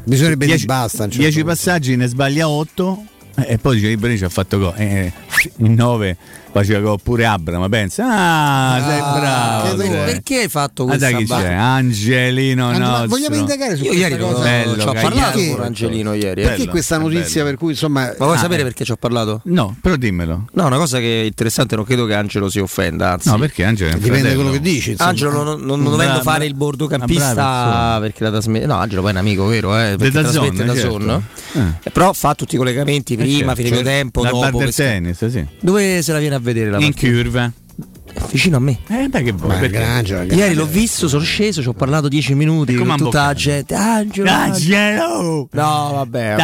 Bisognerebbe Dieci- basta. a un certo dieci punto. passaggi ne sbaglia otto eh, e poi dice Ibrahimovic ha fatto gol eh, in nove faceva gol pure Abra ma pensa ah, sei bravo sei. perché hai fatto Ah, questa dai, chi battuta? c'è? Angelino nostro. vogliamo indagare su Io ieri cosa? Bello, ci ho parlato con Angelino ieri. eh. Perché Bello, questa notizia per cui insomma Ma vuoi Ah, sapere eh. perché ci ho parlato? no però dimmelo No, una cosa che è interessante, non credo che Angelo si offenda, anzi. no perché Angelo è un dipende da quello che dici. insomma. Angelo non, non- dovendo fare il bordocampista perché la trasmette. No, Angelo poi è un amico vero, eh, perché Della trasmette zona, da certo. Zone. Eh. Eh, Però fa tutti i collegamenti prima, certo. fine tempo, Dal bar dopo. del pesca- tennis sì. Dove se la viene a vedere la in partita? curva Vicino a me. eh dai che vuoi perché? Angelo, Ieri Angelo. l'ho visto, sono sceso, ci ho parlato 10 minuti come con tutta la gente. Angelo, Angelo No, vabbè.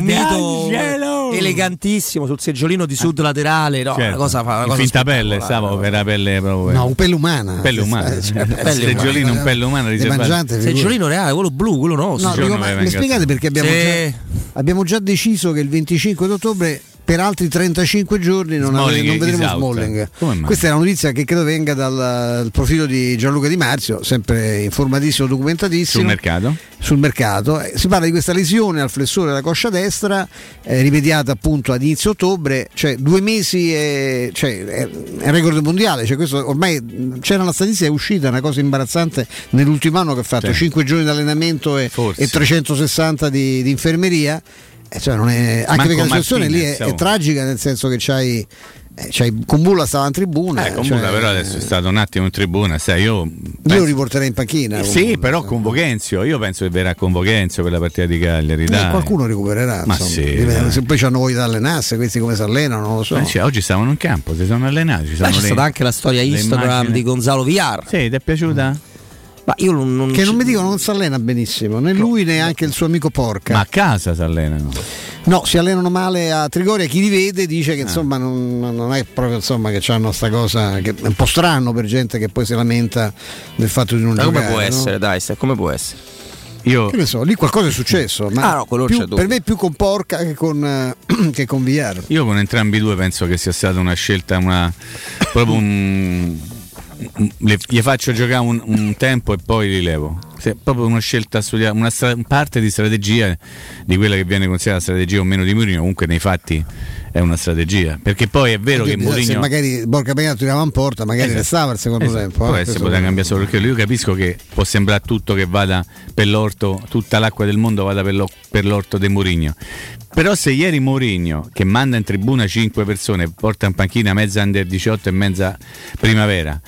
Mito Angelo! elegantissimo sul seggiolino di sud laterale. No, Certo. una cosa fa. Una In cosa finta pelle stavo per la pelle proprio No, un pelle umana. pelle umana Eh, cioè, il seggiolino un pelle umana riservato. Seggiolino reale, quello blu, quello nostro. No, dico, ma mi spiegate perché abbiamo, Sì. già, abbiamo già deciso che il 25 d'ottobre per altri 35 giorni non, Smalling non vedremo out. Smalling. Questa è una notizia che credo venga dal profilo di Gianluca Di Marzio, sempre informatissimo, documentatissimo. sul mercato sul mercato. Eh, Si parla di questa lesione al flessore della coscia destra, eh, rimediata appunto ad inizio ottobre, cioè due mesi, e, cioè, è è record mondiale. Cioè questo ormai c'era una statistica, è uscita una cosa imbarazzante nell'ultimo anno che ha fatto Sì. 5 giorni di allenamento e, e 360 di, di infermeria. Eh, cioè non è- anche perché la situazione lì è, è tragica nel senso che c'hai, eh, c'hai Kumbulla stava in tribuna. eh, comunque cioè, però adesso è stato un attimo in tribuna sai io lo riporterei in panchina. sì comunque. però con Vocenzio io penso che verrà con Vocenzio per la partita di Cagliari Eh, dai. qualcuno recupererà. Ma insomma. sì, Dipende, se poi hanno voglia di allenarsi, questi come si allenano, non lo so. Eh, cioè, oggi stavano in campo si sono allenati ci Beh, sono c'è le- stata anche la storia Instagram immagini. di Gonzalo Villar. sì ti è piaciuta? Ma io non, non Che non mi dicono non si allena benissimo, né lui né anche il suo amico Porca. ma a casa si allenano No, si allenano male a Trigoria. Chi li vede dice Ah. che insomma non, non è proprio insomma che hanno sta cosa che è un po' strano per gente che poi si lamenta del fatto di non Ma giocare. come può no? essere, dai, Ste, come può essere? io Che ne so, lì qualcosa è successo, ma Ah, no, più- per me più con Porca che con, eh, che con Villar. Io con entrambi i due penso che sia stata una scelta, una, proprio un. Le- gli faccio giocare un, un tempo e poi li levo. Se- proprio una scelta studiata, una stra- parte di strategia di quella che viene considerata strategia o meno di Mourinho, comunque nei fatti è una strategia. Perché poi è vero che Oddio, Se Mourinho. magari Borca Pagano tirava in porta, magari Esatto. restava il secondo Esatto. tempo. Può eh, questo- poteva cambiare solo perché io capisco che può sembrare tutto che vada per l'orto, tutta l'acqua del mondo vada per, lo- per l'orto di Mourinho. Però se ieri Mourinho, che manda in tribuna 5 persone, porta in panchina mezza under 18 e mezza primavera,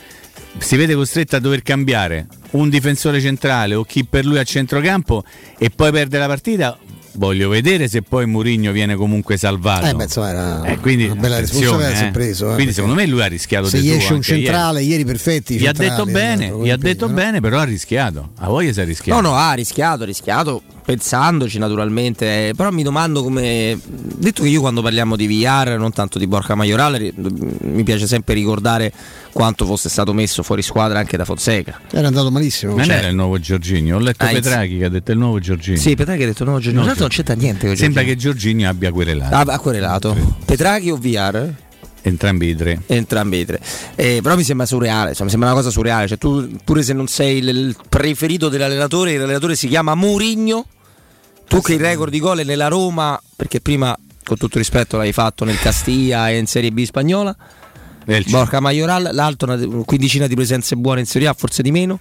si vede costretto a dover cambiare un difensore centrale o chi per lui a centrocampo e poi perde la partita, voglio vedere se poi Mourinho viene comunque salvato. Eh, beh, insomma, era Eh, quindi, una bella responsabilità è eh. preso. eh, Quindi secondo me lui ha rischiato se gli esce un anche ieri. centrale, ieri, perfetti. Gli ha detto è bene, gli ha detto bene, però ha rischiato. A voglia si è rischiato. No, no, ha rischiato, ha rischiato, pensandoci naturalmente, eh, però mi domando come... Detto che io quando parliamo di VR, non tanto di Borca Maiorale, ri- mi piace sempre ricordare quanto fosse stato messo fuori squadra anche da Fonseca. Era andato malissimo. Non Cioè- era il nuovo Giorginio, ho letto Ah, Petraghi che ha detto il nuovo Giorginio. Sì, Petraghi ha detto no, Giorgino. No, Tra l'altro non c'entra niente con Sembra che Giorginio abbia querelato. Ah, ha querelato. Petraghi o VR? Entrambi i tre. Entrambi i tre. Eh, però mi sembra surreale, cioè, mi sembra una cosa surreale. Cioè, tu, pure se non sei il, il preferito dell'allenatore, l'allenatore si chiama Mourinho. Tu che il record di gol è nella Roma, perché prima, con tutto rispetto, l'hai fatto nel Castiglia e in Serie B spagnola. Borca Majoral, l'altro una quindicina di presenze buone in Serie A, forse di meno.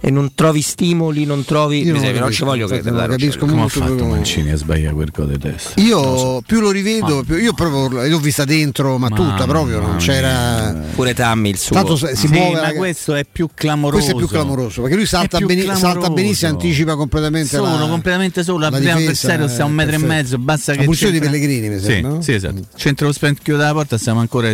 E non trovi stimoli, non trovi. Io non non ci voglio credere. non capisco Come ha molto fatto Mancini a sbagliare quel gol di testa? Io più lo rivedo, più, io proprio l'ho vista dentro, ma Mamma tutta proprio, non c'era. Pure Tammy il suo. Tanto se- si Sì, muove ma la- questo è più clamoroso. Questo è più clamoroso perché lui salta, beni- salta benissimo, anticipa completamente Solo, la, completamente solo. la Il primo difesa, avversario sta a un eh, metro e mezzo. Basta La che pulsione di Pellegrini, mi Sì, sembra, sì, esatto. C'entra lo specchio della porta, stiamo ancora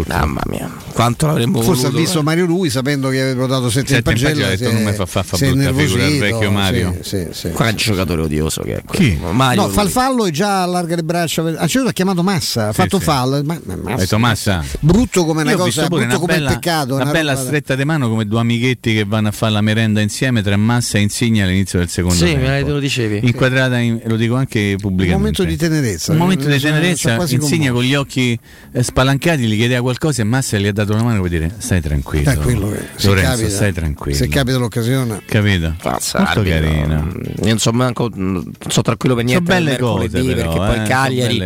ascoltare. Mamma mia, quanto l'avremmo Forse voluto, ha visto? Eh? Mario Lui sapendo che aveva dato 7 in pagella. Ha detto non mi fa fa, fa brutta figura il vecchio Mario. Sì, sì, Qua è un giocatore odioso che è Chi? Mario no, lui. fa il fallo e già allarga le braccia. Ha cercato, ha chiamato Massa, ha fatto fallo. Ma, ma, ha Massa. Brutto come una Io cosa, brutto una come bella, il peccato. Una, una bella roba... stretta di mano come due amichetti che vanno a fare la merenda insieme tra Massa e Insigne all'inizio del secondo sì, tempo. Sì, te lo dicevi. Inquadrata, in, lo dico anche pubblicamente. Un momento di tenerezza. Un momento eh, di cioè, tenerezza. Insigne con gli occhi eh, spalancati gli chiedeva qualcosa e Massa gli ha dato una mano vuol dire stai tranquillo. tranquillo eh, se Lorenzo, capita, stai tranquillo. Se capita l'occasione. Capito? Molto carino. Io non so manco non so tranquillo per niente. Eh, sono belle cose però, perché eh, poi Cagliari.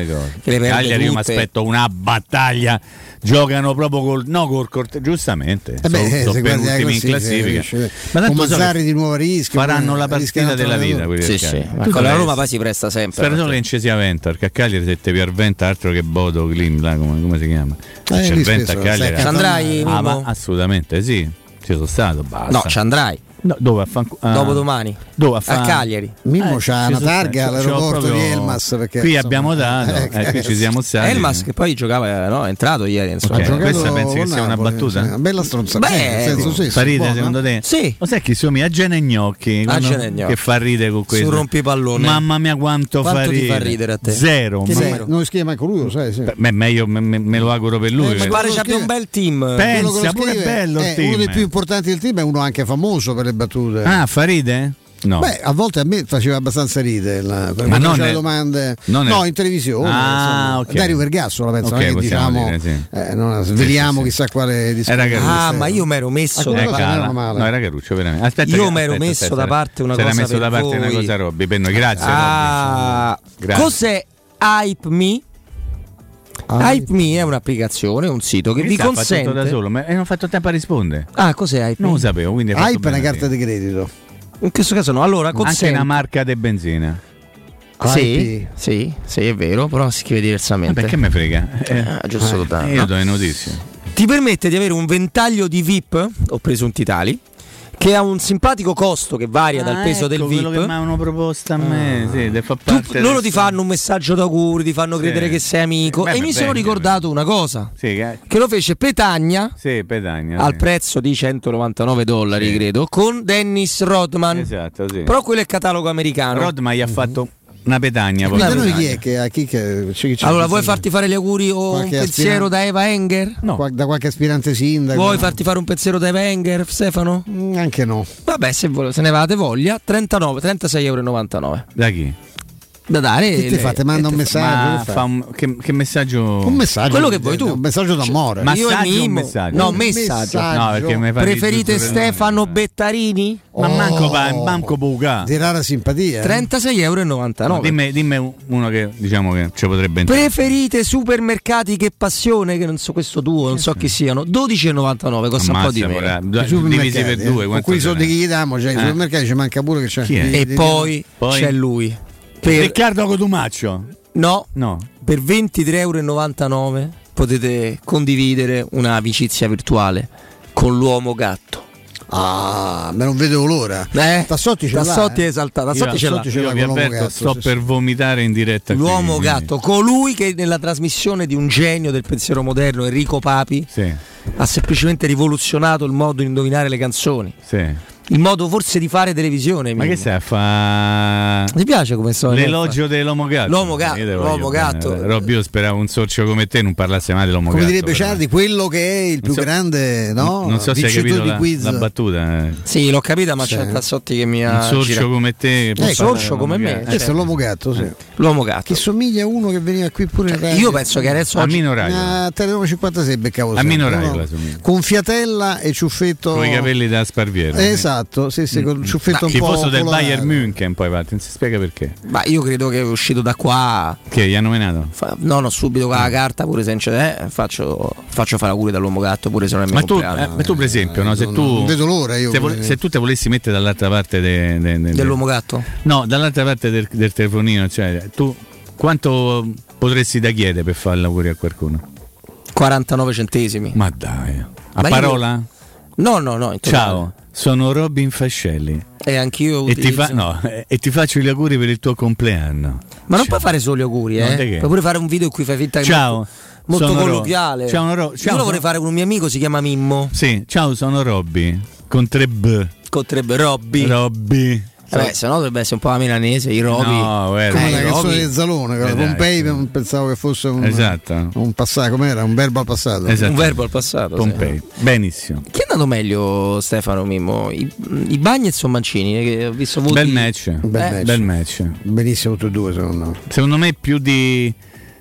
Che le Cagliari io mi aspetto una battaglia giocano proprio col no col corte giustamente. Eh beh, sono, sono penultimi in classifica. riesce. ma tanto Mazzari so di nuovo rischio faranno la partita della vita sì, sì. Ma con la Roma poi si presta sempre spero solo che in Cesi a Ventar a Cagliari se te vi Venta altro che Bodo Klim come, come, si chiama? Eh, c'è il Venta a Cagliari. andrai ah, ma assolutamente sì. Ci sono stato basta. No ci andrai No, dove? A Fanc- uh, Dopodomani. Dove? A, Fan- a Cagliari. Mimmo eh, c'ha una targa all'aeroporto di Elmas. Perché, qui insomma, abbiamo dato, eh, eh, qui ci eh, siamo stati. Elmas che poi giocava, no? È entrato ieri. Insomma. Okay. Questa pensi che sia una battuta? Una bella stronzata. Beh, nel senso, sì, fa ridere secondo te? Sì. Lo sai chi somiglia a Gene Gnocchi? A Gene Gnocchi. Che fa ridere con questo. Su rompipallone. Mamma mia quanto, quanto fa, ridere. fa ridere. a te? Zero. Zero. Non scrive mai con lui, lo sai? Beh, meglio me, lo auguro per lui. Eh, Mi pare che abbia un bel team. Pensa, pure bello il team. Uno dei più importanti del team è uno anche famoso per le battute. Ah, fa ride? No. Beh, a volte a me faceva abbastanza ride la, ma non ne... domande. Non no, è... in televisione. Ah, okay. Dario Vergasso la pensa. okay, diciamo, dire, sì. eh, non, sveliamo sì, sì, chissà quale discorso. Ah, ma io mi ero messo eh, da parte. No, era Caruccio, veramente. Aspetta, io mi ero messo aspetta, da parte una cosa. Era messo da parte voi. una cosa, Robby. Grazie. Ah, Robby. Grazie. Cos'è Hype Me? Ah, Hype Me è un'applicazione, un sito che, vi consente. Fatto da solo, ma non ho fatto tempo a rispondere. Ah, cos'è Hype? Non lo sapevo. Quindi Hype è una carta di credito. In questo caso no. Allora, consente... Anche una marca di benzina. Sì, sì, sì, è vero, però si scrive diversamente. Ma perché me frega? Eh, ah, eh, giusto eh, Io do le notizie. Ti permette di avere un ventaglio di VIP ho preso un tali che ha un simpatico costo che varia ah, dal peso ecco, del VIP. Quello che mi hanno proposto a me, ah. sì, fa parte tu, loro ti fanno un messaggio d'auguri, ti fanno sì. credere che sei amico. Beh, e mi sono ricordato una cosa: sì, che... che... lo fece Petagna, sì, Petagna al prezzo di 199 dollari, credo, con Dennis Rodman. Esatto, sì. Però quello è catalogo americano. Rodman gli ha fatto una pedagna. Poi. Noi chi è che, a chi che, c'è, c'è allora, vuoi farti fare gli auguri o qualche un pensiero aspirante? da Eva Enger? No. Qua, da qualche aspirante sindaco. Vuoi farti fare un pensiero da Eva Enger, Stefano? Mm, anche no. Vabbè, se, se ne avete voglia, 39, 36,99 euro. Da chi? da dare. Ti fate? Manda un eh, messaggio. Ma un, che, che, messaggio? Un messaggio. Quello che vuoi tu. Un messaggio d'amore. Cioè, io e Mimmo. Messaggio. No, messaggio. messaggio. No, Preferite Stefano Bettarini? Oh, ma manco, manco Buga. Di rara simpatia. Eh. 36,99 euro. Dimmi, dimmi, uno che diciamo che ci potrebbe entrare. Preferite supermercati che passione? Che non so questo tuo, non so chi siano. 12,99 costa Ammazza, un po' di meno. Divisi per due. Con quei soldi che gli diamo, cioè, eh. i supermercati ci manca pure che c'è. E poi c'è lui. Per... Riccardo Cotumaccio. No, no. Per 23,99 euro potete condividere un'amicizia virtuale con l'uomo gatto. Ah, me non vedevo l'ora. Eh, Tassotti ce Tassotti l'ha. Eh. esaltato. Tassotti ce l'ha. Tassotti ce l'ha con l'uomo gatto. Sto sì, per vomitare in diretta. L'uomo qui, gatto, colui che nella trasmissione di un genio del pensiero moderno, Enrico Papi, sì. ha semplicemente rivoluzionato il modo di indovinare le canzoni. Sì il modo forse di fare televisione. Ma mimo. che stai a fa? Ti piace come sono? L'elogio dell'uomo gatto. L'uomo gatto. L'uomo gatto. gatto. Speravo un sorcio come te non parlasse mai dell'uomo come gatto. Come direbbe però. Ciardi, quello che è il più so, grande, no? Non so se hai capito la, la, battuta. Eh. Sì, l'ho capita, ma sì. c'è Tassotti che mi ha. Un sorcio girato. come te. Un eh, sorcio come me. Questo certo. è l'uomo gatto, sì. Eh, l'uomo gatto. Che somiglia a uno che veniva qui pure in cioè, radio. Io penso che adesso. A Mino Raio. A Telenova 56 beccavo. A Mino Raio. Con Fiatella e Ciuffetto. Con i capelli da Sparviero. Esatto esatto, sì, sì, con il mm. ciuffetto Ma un po'. Il posto del Bayern München, poi Martin, si spiega perché. Ma io credo che è uscito da qua. Che gli hanno menato? Fa... No, no, subito con la mm. carta, pure se non c'è, eh, faccio, faccio fare auguri dall'uomo gatto, pure se non è mio ma eh, ma tu, per eh. esempio, no, se tu. Vedo l'ora io. Se, vo- se, tu te volessi mettere dall'altra parte de, de, de, dell'uomo gatto? No, dall'altra parte del, del telefonino, cioè, tu quanto potresti da chiedere per fare l'augurio a qualcuno? 49 centesimi. Ma dai, a ma parola? Io... No, no, no. Ciao, sono Robin Fascelli. E anch'io utilizzo. e ti, fa, no, e ti faccio gli auguri per il tuo compleanno. Ma non Ciao. puoi fare solo gli auguri, eh? Che... Puoi pure fare un video in cui fai finta che. Ciao. Molto molto sono colloquiale. Ro- ciao, ro- ciao, Io lo vorrei fare con un mio amico, si chiama Mimmo. Sì, ciao, sono Robby. Con tre B. Con tre B, Robby. Robby. Beh, se no dovrebbe essere un po' la milanese, i rovi. No, guarda, come eh, canzone di Zalone, esatto. Eh, Pompei non pensavo che fosse un, esatto. un passato, com'era? Un verbo al passato. Esatto. Un verbo al passato. Pompei. Sì. Benissimo. Chi è andato meglio Stefano Mimmo? I, i Bagnets o Mancini? Eh, ho visto voti... Bel match. Bel, eh. match. Bel match. Benissimo tutti e due secondo me. Secondo me più di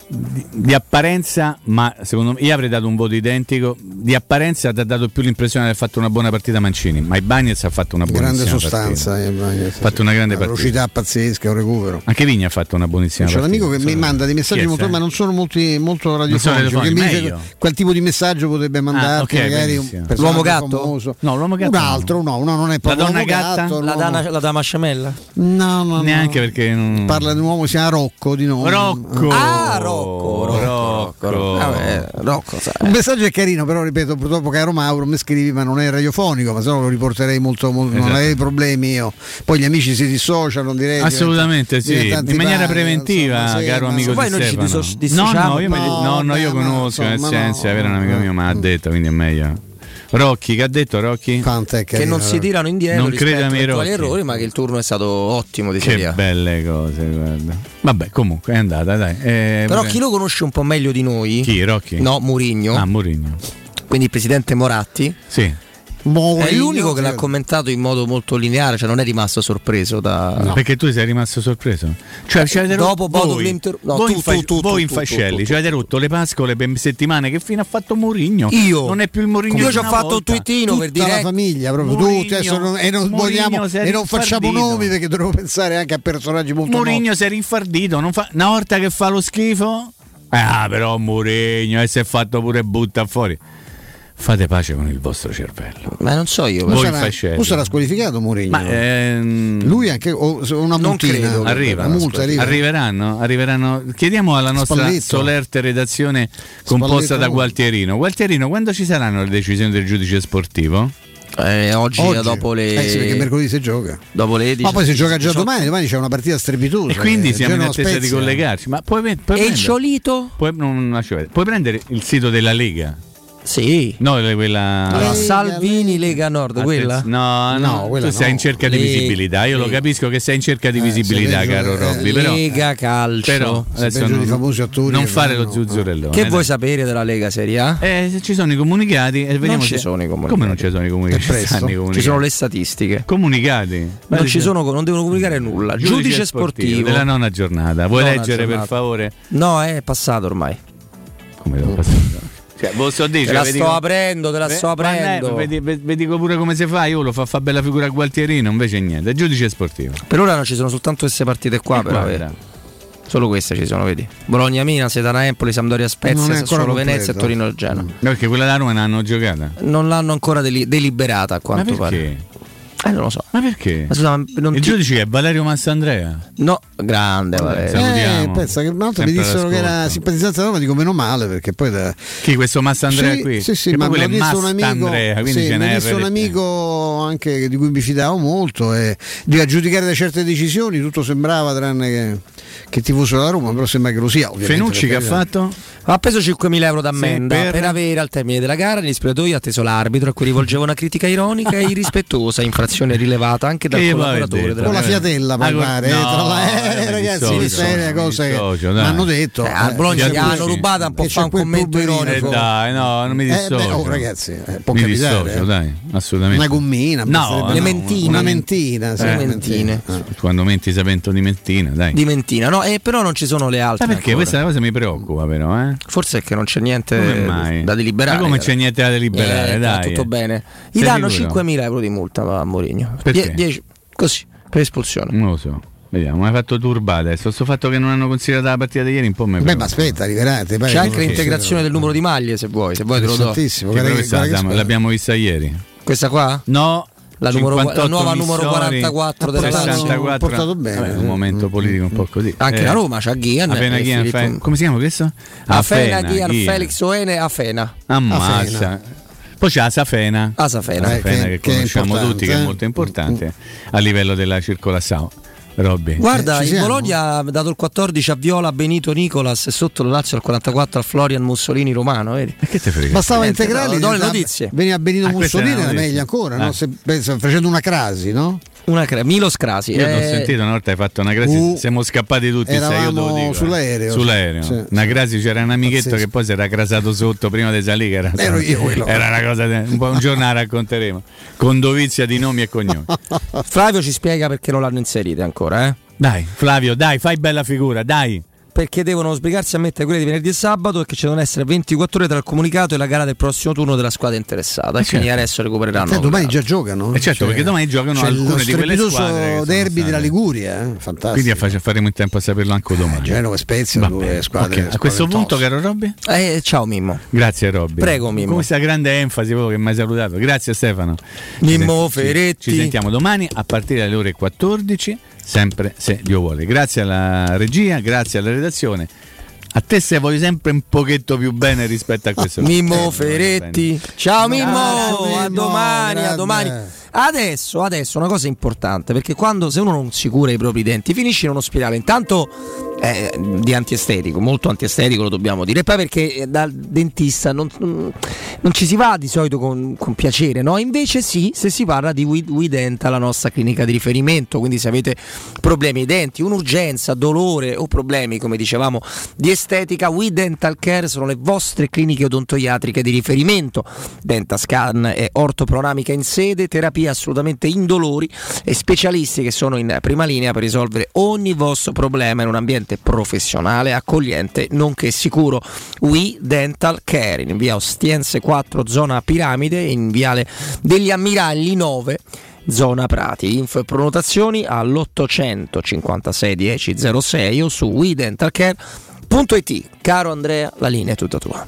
di, di, apparenza, ma secondo me io avrei dato un voto identico. Di apparenza ti ha dato più l'impressione di aver fatto una buona partita Mancini, ma il Bagnez ha fatto una buona partita. sostanza. Ha fatto una grande eh, una velocità pazzesca, un recupero. Anche Vigna ha fatto una buonissima partita. C'è un amico che sono... mi manda dei messaggi molto, ma non sono molti, molto radiofonici. Che dice quel tipo di messaggio potrebbe ah, mandarti, ah, okay, magari un l'uomo gatto? Famoso. No, l'uomo gatto. Un altro, no, no non è proprio la donna gatta, gatto, la, dama sciamella. No, no, neanche perché non... parla di un uomo, si chiama Rocco di nome. Rocco. Ah, Rocco. Rocco, Rocco, Rocco. Vabbè, Rocco ah, un messaggio è carino, però ripeto, purtroppo caro Mauro, mi scrivi ma non è radiofonico, ma se no lo riporterei molto, molto esatto. non avrei problemi io. Poi gli amici si dissociano, direi. Assolutamente, diventa, sì, in maniera pani, preventiva, insomma, caro amico di Stefano. Poi non ci dissociamo. No, no, io, no, no, no, io conosco, insomma, nel senso, era un amico mio, ma ha detto, quindi è meglio. Rocchi, che ha detto Rocchi? Quant'è che non si tirano indietro non rispetto ai Rocchi. errori, ma che il turno è stato ottimo di Serie Che belle cose, guarda. Vabbè, comunque è andata, dai. Eh, Però eh. chi lo conosce un po' meglio di noi? Chi, Rocchi? No, Murigno. Ah, Murigno. Quindi il presidente Moratti. Sì Mourinho, è l'unico che l'ha commentato in modo molto lineare, cioè non è rimasto sorpreso da... No. Perché tu sei rimasto sorpreso? Cioè, ci avete Dopo voi, in, fascelli, ci avete rotto le pascole per settimane che fino ha fatto Mourinho. Io? Non è più il Mourinho Io ci ho fatto volta. un tweetino per dire... la famiglia proprio, tutti, eh, e non, vogliamo, e non facciamo nomi perché dovremmo pensare anche a personaggi molto Mourinho si è rinfardito, fa... una volta che fa lo schifo... Ah però Mourinho e si è fatto pure butta fuori. Fate pace con il vostro cervello. Ma non so io. Voi sarà, tu sarà squalificato Mourinho. Ehm, Lui anche o, una multina. Arriva, multa, arriva. Arriveranno, arriveranno. Chiediamo alla nostra Spalletto. solerte redazione composta Spalletto. da Gualtierino. Gualtierino, quando ci saranno le decisioni del giudice sportivo? Eh, oggi, oggi, dopo le. Eh sì, perché mercoledì si gioca. Dopo le 10. Ma poi si gioca già domani, domani c'è una partita strepitosa. E quindi eh, siamo in attesa Spezia. di collegarci. Ma puoi, puoi e prendere, il Ciolito? Puoi, non, non puoi prendere il sito della Lega sì. No, quella... Ah, Lega, Salvini Lega Nord, Attez... quella? No, no, no quella tu sei no. in cerca di visibilità. Io Lega. lo capisco che sei in cerca di eh, visibilità, caro Robby. Eh, però, Lega Calcio. Però adesso non, attori, non fare lo zuzzurellone. Che dai. vuoi sapere della Lega Serie A? Eh, ci sono i comunicati eh, e vediamo non ci se... sono i comunicati. Come non ci sono i comunicati? comunicati. Ci sono le statistiche. Comunicati. Non, sono, non devono comunicare nulla. Giudice, Giudice sportivo. sportivo. Della nona giornata. Vuoi nona leggere giornata. per favore? No, è passato ormai. Come devo passare? Cioè, boh, so dici, te la cioè, sto dico... aprendo, te la Beh, sto aprendo. È, vi, dico pure come si fa, io lo fa fa bella figura a Gualtierino, invece niente, è giudice sportivo. Per ora non ci sono soltanto queste partite qua, e però. Qua, Solo queste ci sono, vedi. Bologna, Mina, Sedana, Empoli, Sampdoria, Spezia, Sassuolo. Venezia e Torino Genoa. Perché quella da Roma non l'hanno giocata? Non l'hanno ancora deli- deliberata a quanto pare. Eh, non lo so. Ma perché? Ma scusa, ma non Il ti... giudice è Valerio Massandrea. No, grande Valerio. Eh, pensa che un altro mi dissero che era simpatizzante a Roma, dico meno male perché poi da... Chi questo Massandrea sì, qui? Sì, sì, ma quello è un amico, quindi sì, mi disse un amico anche di cui mi fidavo molto e di aggiudicare da certe decisioni tutto sembrava tranne che, che tifoso della Roma, però sembra che lo sia. Fenucci che ha fatto? Ha preso 5.000 euro d'ammenda sì, per... per... avere al termine della gara negli spogliatoi atteso l'arbitro a cui rivolgeva una critica ironica e irrispettosa, infrazione rilevata anche dal che collaboratore della Con la fiatella, eh, eh, eh, mi pare. Ragazzi, queste le cose dissocio, che hanno detto. Eh, al Bologna eh, hanno rubato un po' fa un commento ironico. Eh, dai, no, non mi dissocio. Eh, beh, oh, ragazzi, eh, può mi capitare. Dissocio, dai, assolutamente. Una gommina, no, no, mentina. una mentina, mentine. Quando menti si pentono di mentina, dai. Di mentina, no, però non ci sono le altre. Perché questa cosa mi preoccupa però, eh? Forse è che non c'è niente da deliberare. Ma come c'è niente da deliberare? Eh, dai, tutto bene. Gli danno sicuro? 5.000 euro di multa a Mourinho. Die- 10, così, per espulsione. Non lo so. Vediamo, mi hai fatto turba adesso. Sto fatto che non hanno considerato la partita di ieri un po' me. Beh, ma aspetta, arriverà. C'è anche l'integrazione del numero di maglie, se vuoi. Se vuoi te lo do. Guarda, guarda, guarda, l'abbiamo vista ieri. Questa qua? No, la, numero, la nuova numero 44 della 64 portato bene. Vabbè, un eh. momento politico un po' così. Anche eh, la Roma c'ha Ghian. Afena Ghian, Fe... come si chiama questo? Afena Ghian, Felix Oene, Afena. Ammazza. Afena. Poi c'è Asafena, Asafena, Asafena eh, che, che, conosciamo che tutti, che è molto eh. importante a livello della circolazione. Robby. Guarda, Eh, il siamo? Bologna ha dato il 14 a Viola, Benito Nicolas e sotto lo Lazio al 44 a Florian Mussolini Romano. Vedi? E che te frega? Bastava do le notizie. Veniva Benito Ah, Mussolini, era meglio ancora, Ah. no? Se pensa- facendo una crasi, no? Una cre- Milos Crasi. Io ti ho eh, sentito una volta hai fatto una crasi, Uh, siamo scappati tutti, sai, io dico, eh. sull'aereo. Sull'aereo. Sì, una crasi c'era un amichetto Pazzesco. che poi si era crasato sotto prima di salire. che Era, Ero io quello. era una cosa, de- un, un giorno la racconteremo. Con dovizia di nomi e cognomi. Flavio ci spiega perché non l'hanno inserita ancora, eh? Dai, Flavio, dai, fai bella figura, dai. Perché devono sbrigarsi a mettere quelle di venerdì e sabato e che ci devono essere 24 ore tra il comunicato e la gara del prossimo turno della squadra interessata. E quindi certo. adesso recupereranno. Eh, domani già giocano? Eh certo, perché domani giocano c'è alcune di quelle squadre sono derby della Liguria, eh? fantastico. Quindi affa- faremo in tempo a saperlo anche domani. Genova e Spezia, due squadre- ok. A questo punto, caro Robby? Eh, ciao Mimmo. Grazie Robby. Prego, Mimmo. Con questa grande enfasi proprio che mi hai salutato. Grazie Stefano. Mimmo Ci. Ci, ci sentiamo domani a partire dalle ore 14, sempre se Dio vuole. Grazie alla regia, grazie alla redazione. A te se voglio sempre un pochetto più bene rispetto a questo. Mimmo Ferretti. Ciao Mimmo, Grazie, a Mimmo, domani, a domani. Adesso, adesso una cosa importante, perché quando se uno non si cura i propri denti finisce in uno spirale. Intanto eh, di antiestetico, molto antiestetico lo dobbiamo dire. E poi perché eh, dal dentista non, non- ci si va di solito con, con piacere, no? Invece sì, se si parla di We, We la nostra clinica di riferimento. Quindi se avete problemi ai denti, un'urgenza, dolore o problemi, come dicevamo, di estetica, We Dental Care sono le vostre cliniche odontoiatriche di riferimento. Dentascan e ortopronamica in sede, terapie assolutamente indolori e specialisti che sono in prima linea per risolvere ogni vostro problema in un ambiente professionale, accogliente, nonché sicuro. We Dental Care in via Ostiense 4, zona Piramide, in viale degli Ammiragli 9 zona Prati. Info e prenotazioni all'856 10 06 o su WeDentalCare.it. Caro Andrea, la linea è tutta tua.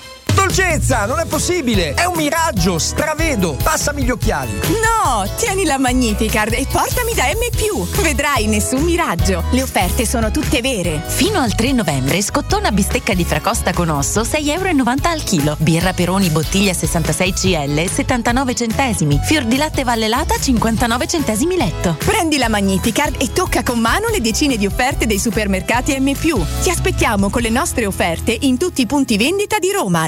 Dolcezza, non è possibile! È un miraggio, stravedo! Passami gli occhiali! No, tieni la Magnificard e portami da M+. Vedrai nessun miraggio. Le offerte sono tutte vere. Fino al 3 novembre, scottona bistecca di fracosta con osso 6,90 euro al chilo. Birra Peroni bottiglia 66 CL 79 centesimi. Fior di latte vallelata 59 centesimi letto. Prendi la Magnificard e tocca con mano le decine di offerte dei supermercati M+. Ti aspettiamo con le nostre offerte in tutti i punti vendita di Roma,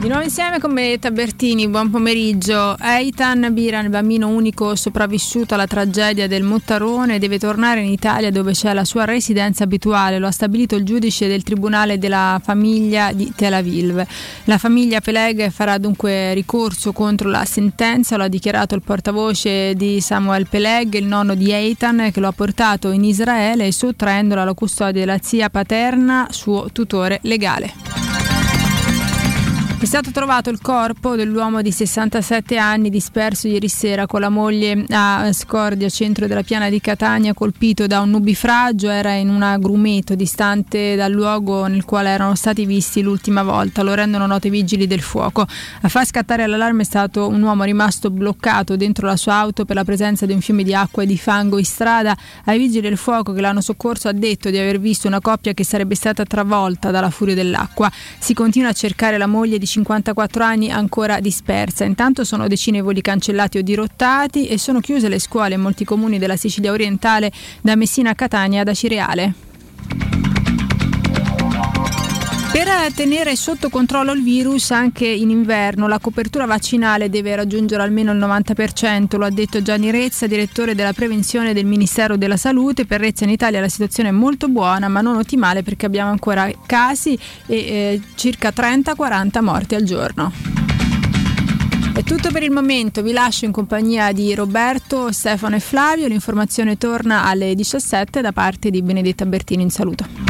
Di nuovo insieme con me Tabertini, buon pomeriggio. Eitan Biran, il bambino unico sopravvissuto alla tragedia del Mottarone, deve tornare in Italia dove c'è la sua residenza abituale, lo ha stabilito il giudice del Tribunale della Famiglia di Tel Aviv. La famiglia Peleg farà dunque ricorso contro la sentenza, lo ha dichiarato il portavoce di Samuel Peleg, il nonno di Eitan, che lo ha portato in Israele sottraendolo alla custodia della zia paterna, suo tutore legale. È stato trovato il corpo dell'uomo di 67 anni disperso ieri sera con la moglie a Scordia, centro della piana di Catania, colpito da un nubifragio. Era in un agrumeto distante dal luogo nel quale erano stati visti l'ultima volta. Lo rendono noto i vigili del fuoco. A far scattare l'allarme è stato un uomo rimasto bloccato dentro la sua auto per la presenza di un fiume di acqua e di fango in strada. Ai vigili del fuoco che l'hanno soccorso ha detto di aver visto una coppia che sarebbe stata travolta dalla furia dell'acqua. Si continua a cercare la moglie di 54 anni ancora dispersa. Intanto sono decine i voli cancellati o dirottati e sono chiuse le scuole in molti comuni della Sicilia orientale da Messina a Catania da Cireale. Per tenere sotto controllo il virus anche in inverno la copertura vaccinale deve raggiungere almeno il 90%, lo ha detto Gianni Rezza, direttore della prevenzione del Ministero della Salute. Per Rezza in Italia la situazione è molto buona ma non ottimale perché abbiamo ancora casi e eh, circa 30-40 morti al giorno. È tutto per il momento, vi lascio in compagnia di Roberto, Stefano e Flavio, l'informazione torna alle 17 da parte di Benedetta Bertini in saluto.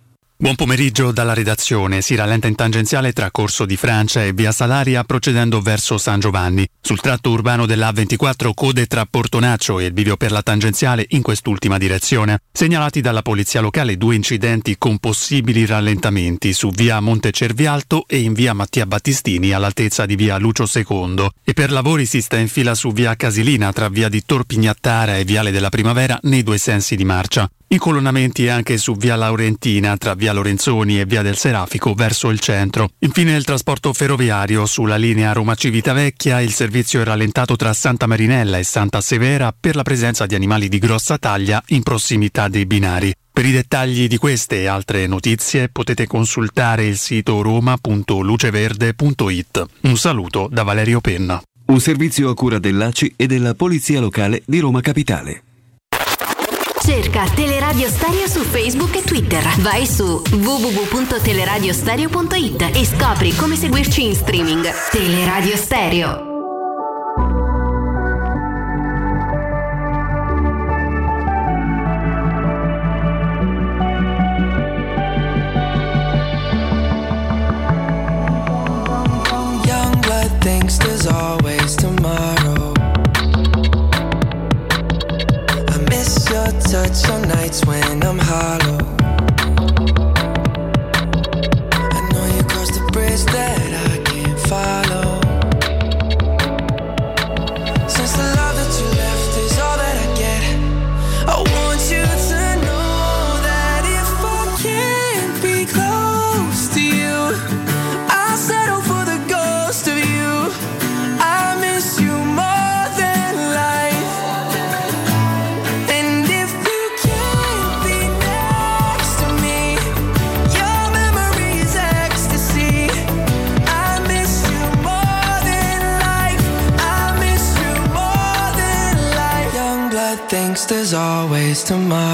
Buon pomeriggio dalla redazione. Si rallenta in tangenziale tra Corso di Francia e Via Salaria procedendo verso San Giovanni. Sul tratto urbano della A24 code tra Portonaccio e il bivio per la tangenziale in quest'ultima direzione. Segnalati dalla polizia locale due incidenti con possibili rallentamenti su via Monte Cervialto e in via Mattia Battistini all'altezza di via Lucio II. E per lavori si sta in fila su via Casilina tra via di Torpignattara e viale della Primavera nei due sensi di marcia. Incolonnamenti anche su via Laurentina tra via Lorenzoni e via del Serafico verso il centro. Infine il trasporto ferroviario sulla linea Roma-Civitavecchia, il servizio è rallentato tra Santa Marinella e Santa Severa per la presenza di animali di grossa taglia in prossimità dei binari. Per i dettagli di queste e altre notizie potete consultare il sito roma.luceverde.it. Un saluto da Valerio Penna. Un servizio a cura dell'ACI e della Polizia Locale di Roma Capitale. Cerca Teleradio Stereo su Facebook e Twitter. Vai su www.teleradiostereo.it e scopri come seguirci in streaming. Teleradio Stereo. Thinks there's always touch on nights when I'm hollow. Always tomorrow.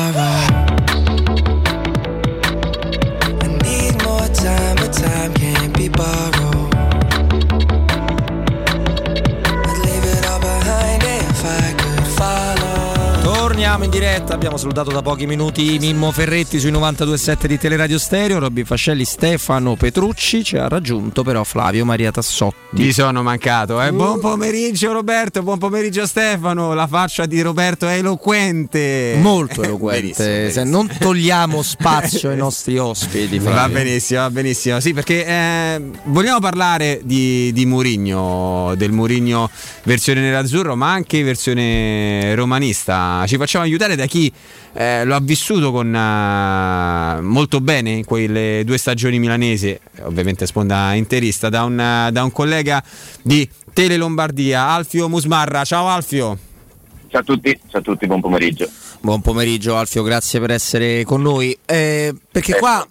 Diretta, abbiamo salutato da pochi minuti Mimmo Ferretti sui 92.7 di Teleradio Stereo, Robby Fascelli, Stefano Petrucci, ci ha raggiunto però Flavio Maria Tassotti. Mi sono mancato, eh. Buon pomeriggio Roberto, buon pomeriggio Stefano. La faccia di Roberto è eloquente. Molto eloquente, se non togliamo spazio ai nostri ospiti. Va Flavio. benissimo, va benissimo. Sì, perché eh, vogliamo parlare di, di Murigno, del Murigno versione nerazzurro, ma anche versione romanista. Ci facciamo aiutare da chi eh, lo ha vissuto con, eh, molto bene in quelle due stagioni milanesi, ovviamente sponda interista, da un, da un collega di Tele Lombardia, Alfio Musmarra. Ciao Alfio. Ciao a tutti, ciao a tutti, buon pomeriggio. Buon pomeriggio Alfio, grazie per essere con noi. Eh, perché Eh, qua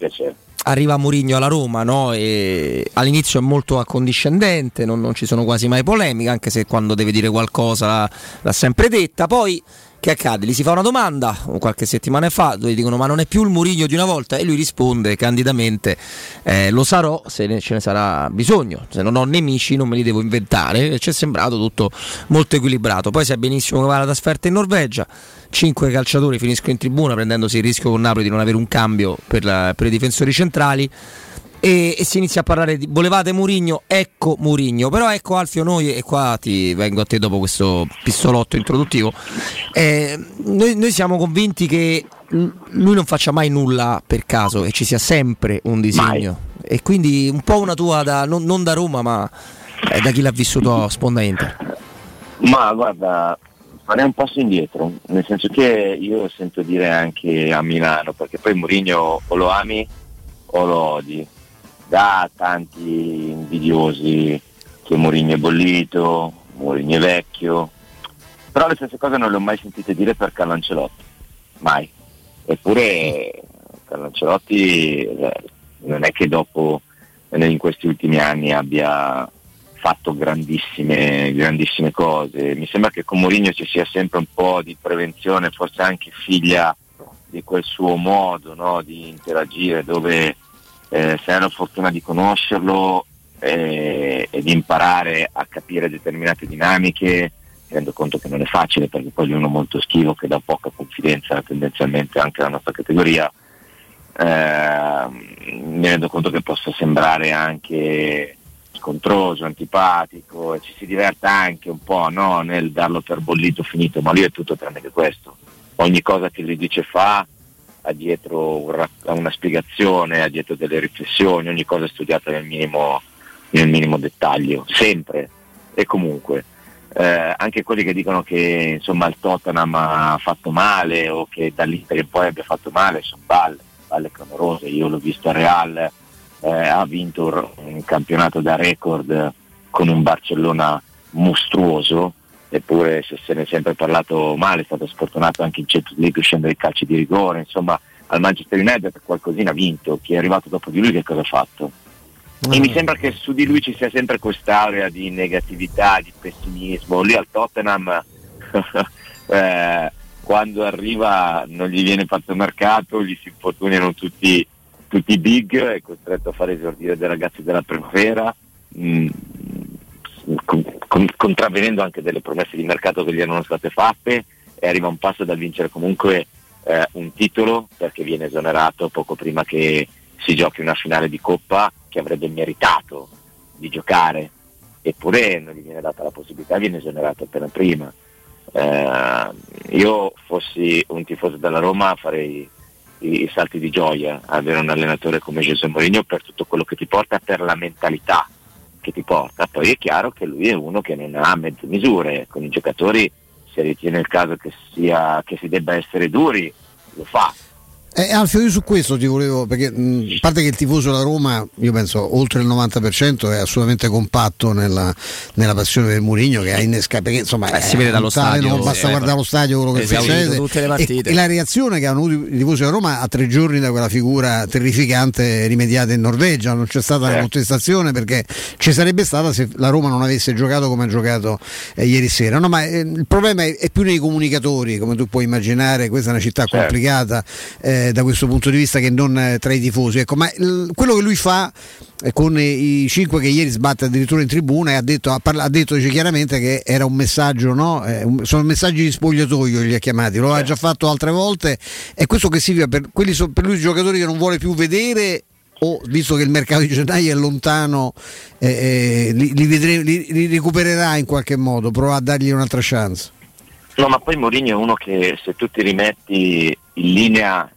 arriva Murigno alla Roma, no? E all'inizio è molto accondiscendente, non, non ci sono quasi mai polemiche, anche se quando deve dire qualcosa l'ha, l'ha sempre detta. Poi che accade? Gli si fa una domanda qualche settimana fa, dove dicono ma non è più il Murigno di una volta? E lui risponde candidamente eh, lo sarò se ne- ce ne sarà bisogno, se non ho nemici non me li devo inventare. E ci è sembrato tutto molto equilibrato. Poi sai benissimo che va la trasferta in Norvegia, cinque calciatori finiscono in tribuna prendendosi il rischio con Napoli di non avere un cambio per, la- per i difensori centrali e, e si inizia a parlare di volevate Murigno, ecco Murigno. Però ecco Alfio noi, e qua ti vengo a te dopo questo pistolotto introduttivo, eh, noi, noi siamo convinti che lui non faccia mai nulla per caso e ci sia sempre un disegno. E quindi un po' una tua, da, non, non da Roma, ma eh, da chi l'ha vissuto a Sponda Inter. Ma guarda, farei un passo indietro, nel senso che io sento dire anche a Milano, perché poi Mourinho o lo ami o lo odi. Da tanti invidiosi che Mourinho è bollito, Mourinho è vecchio, però le stesse cose non le ho mai sentite dire per Carlo Ancelotti, mai. Eppure Carlo Ancelotti eh, non è che dopo, eh, in questi ultimi anni abbia fatto grandissime, grandissime cose. Mi sembra che con Mourinho ci sia sempre un po' di prevenzione, forse anche figlia di quel suo modo no, di interagire, dove eh, se hai la fortuna di conoscerlo eh, e di imparare a capire determinate dinamiche, mi rendo conto che non è facile perché poi è uno molto schivo che dà poca confidenza tendenzialmente anche alla nostra categoria. Eh, mi rendo conto che possa sembrare anche scontroso, antipatico e ci si diverta anche un po' no? nel darlo per bollito finito, ma lui è tutto tranne che questo. Ogni cosa che lui dice fa ha dietro una spiegazione, ha dietro delle riflessioni, ogni cosa è studiata nel minimo, nel minimo dettaglio, sempre e comunque. Eh, anche quelli che dicono che insomma il Tottenham ha fatto male o che dall'Inter in poi abbia fatto male sono balle, balle clamorose. Io l'ho visto a Real, eh, ha vinto un campionato da record con un Barcellona mostruoso, eppure se se ne è sempre parlato male, è stato sfortunato anche in Champions League uscendo dai calci di rigore, insomma al Manchester United qualcosina ha vinto, chi è arrivato dopo di lui che cosa ha fatto? E mi sembra che su di lui ci sia sempre quest'area di negatività, di pessimismo. Lì al Tottenham eh, quando arriva non gli viene fatto mercato, gli si infortuniano tutti, tutti i big, è costretto a fare esordire dei ragazzi della primavera, con- contravvenendo anche delle promesse di mercato che gli erano state fatte e arriva un passo dal vincere comunque eh, un titolo perché viene esonerato poco prima che si giochi una finale di coppa che avrebbe meritato di giocare eppure non gli viene data la possibilità, viene esonerato appena prima. Eh, io fossi un tifoso della Roma farei i, i salti di gioia avere un allenatore come Gesù Mourinho per tutto quello che ti porta, per la mentalità che ti porta. Poi è chiaro che lui è uno che non ha mezze misure, con i giocatori se ritiene il caso che, sia, che si debba essere duri, lo fa. Eh, Alfio, io su questo ti volevo, perché a parte che il tifoso della Roma, io penso oltre il 90% è assolutamente compatto nella, nella passione del Murigno che ha innescato, perché insomma Eh, si vede dallo tale, stadio, non basta eh, guardare lo stadio quello che succede Tutte le e, partite. e la reazione che hanno avuto i tifosi della Roma a tre giorni da quella figura terrificante rimediata in Norvegia, non c'è stata la contestazione perché ci sarebbe stata se la Roma non avesse giocato come ha giocato eh, ieri sera. No, ma eh, il problema è, è più nei comunicatori, come tu puoi immaginare, questa è una città complicata eh, da questo punto di vista che non eh, tra i tifosi. Ecco, ma il- quello che lui fa eh, con i, i cinque che ieri sbatte addirittura in tribuna e ha detto, ha parla- ha detto chiaramente che era un messaggio, no? Eh, un- sono messaggi di spogliatoio li ha chiamati, lo ha già fatto altre volte e questo che significa per, quelli so- per lui i giocatori che non vuole più vedere o visto che il mercato di gennaio è lontano eh, eh, li, li vedre- li- li recupererà in qualche modo, prova a dargli un'altra chance. No, ma poi Mourinho è uno che se tu ti rimetti in linea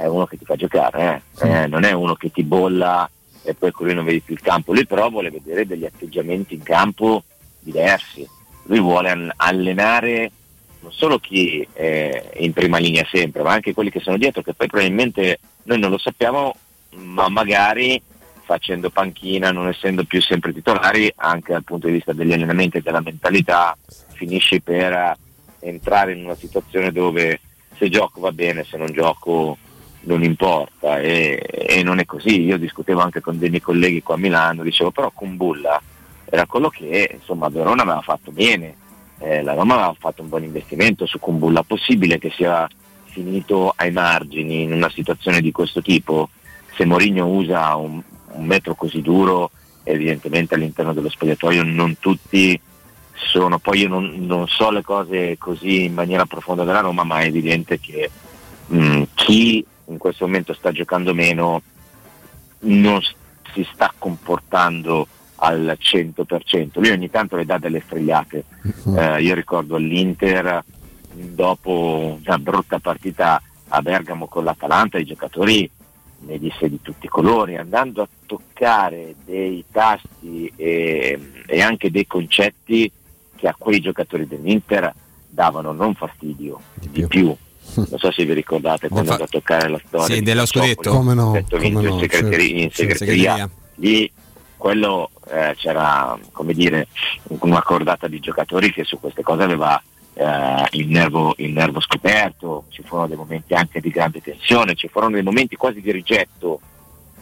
è uno che ti fa giocare, eh. Eh, non è uno che ti bolla e poi con lui non vedi più il campo. Lui però vuole vedere degli atteggiamenti in campo diversi. Lui vuole allenare non solo chi è in prima linea sempre, ma anche quelli che sono dietro, che poi probabilmente noi non lo sappiamo, ma magari facendo panchina, non essendo più sempre titolari, anche dal punto di vista degli allenamenti e della mentalità, finisci per entrare in una situazione dove se gioco va bene, se non gioco non importa e, e non è così. Io discutevo anche con dei miei colleghi qua a Milano, dicevo però con Bulla era quello che insomma Verona aveva fatto bene, eh, la Roma aveva fatto un buon investimento su Kumbulla, possibile che sia finito ai margini in una situazione di questo tipo? Se Mourinho usa un, un metro così duro, evidentemente all'interno dello spogliatoio non tutti sono, poi io non, non so le cose così in maniera profonda della Roma, ma è evidente che mh, chi in questo momento sta giocando meno non si sta comportando al 100%. Lui ogni tanto le dà delle strigliate. Eh, io ricordo all'Inter, dopo una brutta partita a Bergamo con l'Atalanta, i giocatori ne disse di tutti i colori, andando a toccare dei tasti e, e anche dei concetti che a quei giocatori dell'Inter davano non fastidio, di più. Non so se vi ricordate quando andò a toccare la storia Sì, di dello scudetto. Come no, come no, in segreteria, in certo. Sì, in segreteria. segreteria. Lì quello eh, c'era come dire una cordata di giocatori che su queste cose aveva eh, il, nervo, il nervo scoperto, ci furono dei momenti anche di grande tensione, ci furono dei momenti quasi di rigetto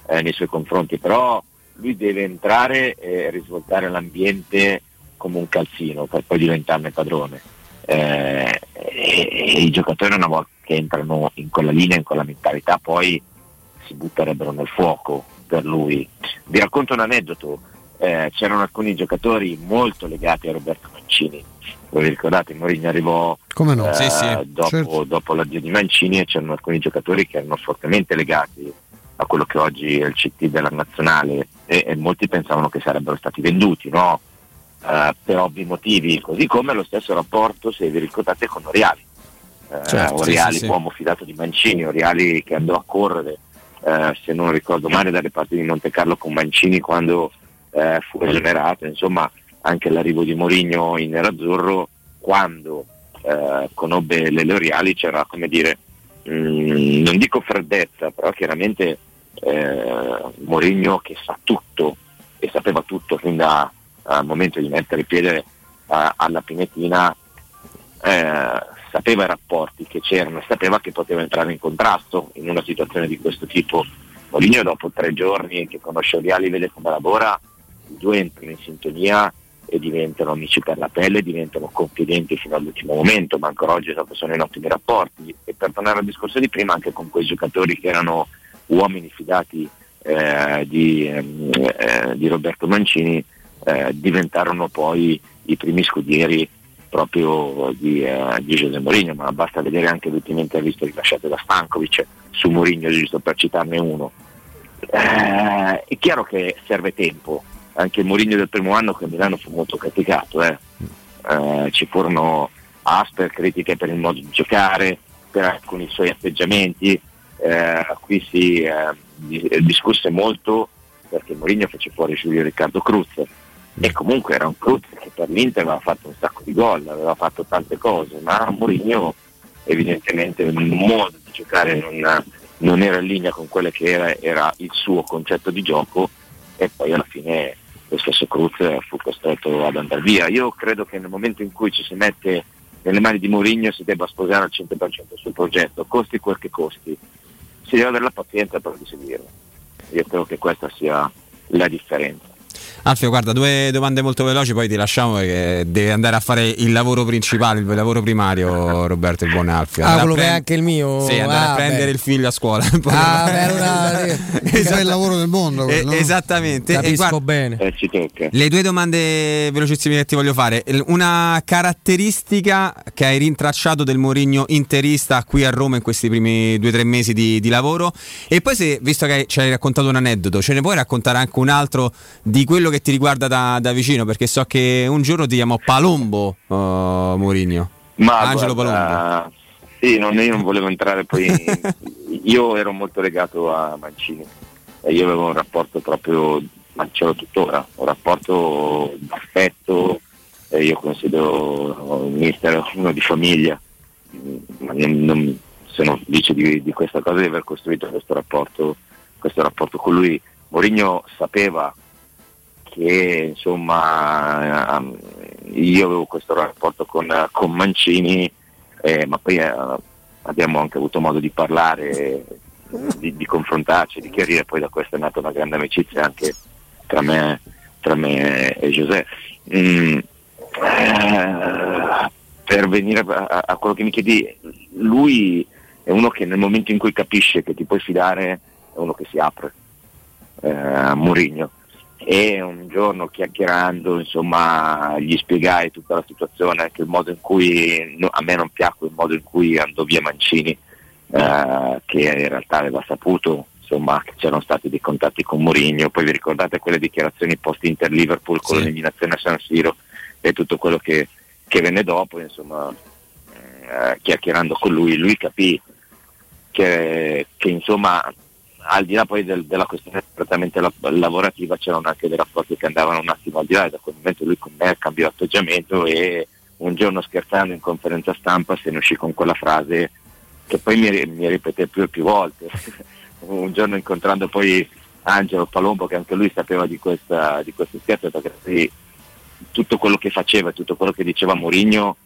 eh, nei suoi confronti, però lui deve entrare e risvoltare l'ambiente come un calzino per poi diventarne padrone. Eh, e, e i giocatori una volta che entrano in quella linea, in quella mentalità, poi si butterebbero nel fuoco per lui. Vi racconto un aneddoto, eh, c'erano alcuni giocatori molto legati a Roberto Mancini, voi vi ricordate, Mourinho arrivò Come no? eh, Sì, sì, dopo, certo. dopo l'addio di Mancini e c'erano alcuni giocatori che erano fortemente legati a quello che oggi è il CT della nazionale e, e molti pensavano che sarebbero stati venduti, no? Eh, per ovvi motivi, così come lo stesso rapporto, se vi ricordate, con Oriali. Eh, Certo, Oriali, sì, sì. uomo fidato di Mancini, Oriali che andò a correre, eh, se non ricordo male, dalle parti di Monte Carlo con Mancini quando eh, fu esonerato, insomma anche l'arrivo di Mourinho in nerazzurro, quando eh, conobbe le Oriali c'era come dire, mm, non dico freddezza, però chiaramente eh, Mourinho che sa tutto e sapeva tutto fin da- al momento di mettere piede eh, alla Pinetina, eh, sapeva i rapporti che c'erano e sapeva che poteva entrare in contrasto in una situazione di questo tipo. Mourinho dopo tre giorni che conosce Oriali, vede come lavora, i due entrano in sintonia e diventano amici per la pelle, diventano confidenti fino all'ultimo momento, ma ancora oggi sono in ottimi rapporti. E per tornare al discorso di prima, anche con quei giocatori che erano uomini fidati eh, di, ehm, eh, di Roberto Mancini, eh, diventarono poi i primi scudieri proprio di, eh, di José Mourinho, ma basta vedere anche le ultime interviste rilasciate da Stankovic su Mourinho, giusto per citarne uno. Eh, è chiaro che serve tempo, anche il Mourinho del primo anno che a Milano fu molto criticato, eh. Eh, ci furono asper critiche per il modo di giocare, per alcuni suoi atteggiamenti, eh, qui si eh, di- discusse molto perché Mourinho fece fuori Giulio Riccardo Cruz e comunque era un Cruz che per l'Inter aveva fatto un sacco di gol, aveva fatto tante cose, ma Mourinho evidentemente il modo di giocare non, non era in linea con quello che era, era il suo concetto di gioco e poi alla fine lo stesso Cruz fu costretto ad andare via. Io credo che nel momento in cui ci si mette nelle mani di Mourinho si debba sposare al 100% sul progetto, costi quel che costi. Si deve avere la pazienza per di seguirlo. Io credo che questa sia la differenza. Alfio, guarda, due domande molto veloci, poi ti lasciamo perché deve andare a fare il lavoro principale, il lavoro primario, Roberto, il buon Alfio. Ah, quello che è prend- anche il mio. Sì, andare Ah, a prendere beh. il figlio a scuola. Ah, beh, allora, eh, È il lavoro del mondo. Eh, quello, no? Esattamente. E Capisco guarda, bene. Eh, ci tocca. Le due domande velocissime che ti voglio fare. Una caratteristica che hai rintracciato del Mourinho interista qui a Roma in questi primi due o tre mesi di, di lavoro. E poi se, visto che ci hai raccontato un aneddoto, ce ne puoi raccontare anche un altro di quello che ti riguarda da, da vicino? Perché so che un giorno ti chiamò Palombo uh, Mourinho. Ma Angelo guarda, Sì, non, io non volevo entrare poi. io ero molto legato a Mancini e io avevo un rapporto proprio, ma ce l'ho tuttora, un rapporto d'affetto. E io considero il mister uno di famiglia. Ma non- non- sono felice di, di questa cosa di aver costruito questo rapporto, questo rapporto con lui. Mourinho sapeva che insomma ehm, io avevo questo rapporto con, con Mancini, eh, ma poi eh, abbiamo anche avuto modo di parlare, di, di confrontarci, di chiarire, poi da questo è nata una grande amicizia anche tra me, tra me e Giuseppe. Mm, eh, per venire a, a quello che mi chiedi, lui è uno che nel momento in cui capisce che ti puoi fidare è uno che si apre, eh, Mourinho e un giorno chiacchierando insomma gli spiegai tutta la situazione anche il modo in cui no, a me non piacque il modo in cui andò via Mancini eh, che in realtà aveva saputo insomma che c'erano stati dei contatti con Mourinho. Poi vi ricordate quelle dichiarazioni post Inter Liverpool con l'eliminazione a San Siro e tutto quello che, che venne dopo insomma eh, chiacchierando con lui lui capì che, che insomma al di là poi del- della questione prettamente la- lavorativa c'erano anche dei rapporti che andavano un attimo al di là e da quel momento lui con me cambiò atteggiamento e un giorno scherzando in conferenza stampa se ne uscì con quella frase che poi mi, mi ripeté più e più volte. Un giorno incontrando poi Angelo Palombo che anche lui sapeva di questa di questo scherzo perché tutto quello che faceva tutto quello che diceva Mourinho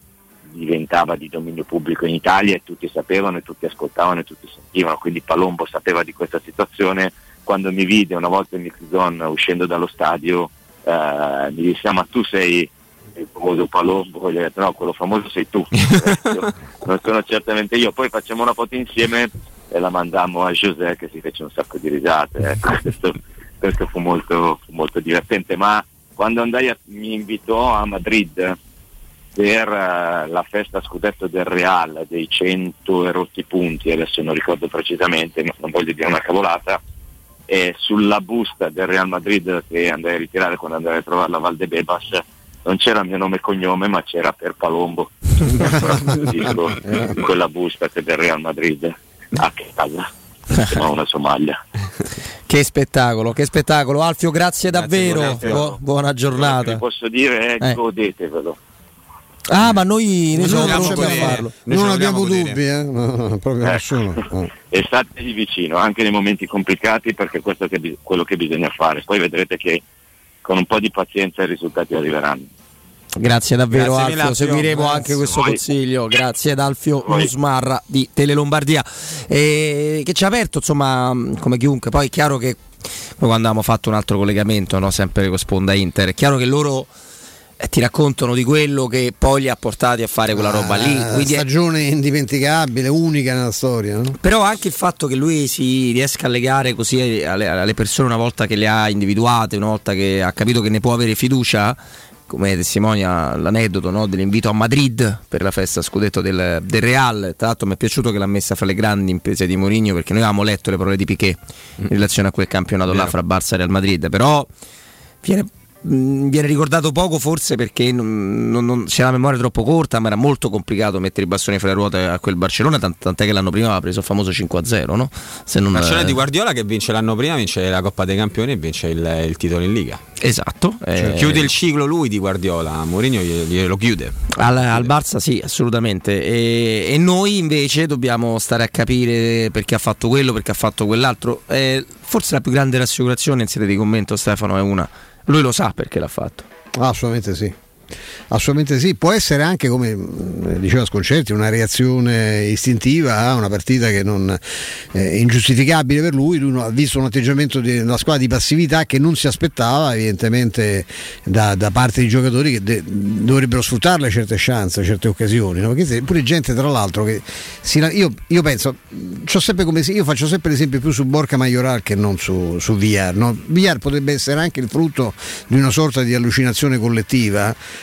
diventava di dominio pubblico in Italia e tutti sapevano e tutti ascoltavano e tutti sentivano, quindi Palombo sapeva di questa situazione, quando mi vide una volta in Mixzon uscendo dallo stadio eh, mi disse "Ah, ma tu sei il famoso Palombo, gli ho detto no quello famoso sei tu, non sono certamente io, poi facciamo una foto insieme e la mandammo a José che si fece un sacco di risate, ecco, questo, questo fu molto, fu molto divertente, ma quando andai a- mi invitò a Madrid per eh, la festa scudetto del Real dei 100 e rotti punti, adesso non ricordo precisamente, ma non voglio dire una cavolata, e sulla busta del Real Madrid che andai a ritirare quando andai a trovare la Valdebebas non c'era il mio nome e cognome ma c'era per Palombo Dico, quella busta che del Real Madrid a che casa ho una somaglia Che spettacolo, che spettacolo. Alfio, grazie, davvero. buon Alfio. Bu- buona giornata. vi posso dire è Eh. godetevelo Ah, ma noi, noi siamo non abbiamo- farlo. non abbiamo dubbi, eh? No, no, proprio Eh. nessuno. Eh. e stategli vicino anche nei momenti complicati perché questo è quello che bisogna fare poi vedrete che con un po' di pazienza i risultati arriveranno Grazie davvero Grazie Alfio, seguiremo Grazie. anche questo Voi. consiglio, grazie ad Alfio Musmarra di Tele Lombardia eh, che ci ha aperto insomma come chiunque, poi è chiaro che poi quando abbiamo fatto un altro collegamento, no, sempre con Sponda Inter, è chiaro che loro eh, ti raccontano di quello che poi li ha portati a fare quella roba lì. Una Quindi è- stagione indimenticabile, unica nella storia. no? Però anche il fatto che lui si riesca a legare così alle, alle persone una volta che le ha individuate, una volta che ha capito che ne può avere fiducia, come testimonia l'aneddoto no, dell'invito a Madrid per la festa scudetto del, del Real. Tra l'altro mi è piaciuto che l'ha messa fra le grandi imprese di Mourinho perché noi avevamo letto le parole di Piquet in relazione a quel campionato là Vero. fra Barça e Real Madrid, però viene, mh, viene ricordato poco forse perché non, non- non- c'è la memoria troppo corta, ma era molto complicato mettere i bastoni fra le ruote a quel Barcellona, tant- tant'è che l'anno prima aveva preso il famoso 5-0, no? Se non, Barcellona eh, di Guardiola che vince l'anno prima, vince la Coppa dei Campioni e vince il, il titolo in Liga. Esatto. Cioè, eh, chiude il ciclo lui di Guardiola, Mourinho glielo chiude. Al, al Barça sì, assolutamente. E, e noi invece dobbiamo stare a capire perché ha fatto quello, perché ha fatto quell'altro. Eh, forse la più grande rassicurazione in sede di commento, Stefano, è una. Lui lo sa perché l'ha fatto. Ah, Assolutamente sì. Assolutamente sì, può essere anche come mh, diceva Sconcerti una reazione istintiva a una partita che non è ingiustificabile per lui, lui ha visto un atteggiamento della squadra di passività che non si aspettava evidentemente da, da parte di giocatori che de- dovrebbero sfruttarle certe chance, certe occasioni, no? perché pure gente tra l'altro che si io, io penso, come io faccio sempre l'esempio più su Borca Majoral che non su, su VR, no? VR potrebbe essere anche il frutto di una sorta di allucinazione collettiva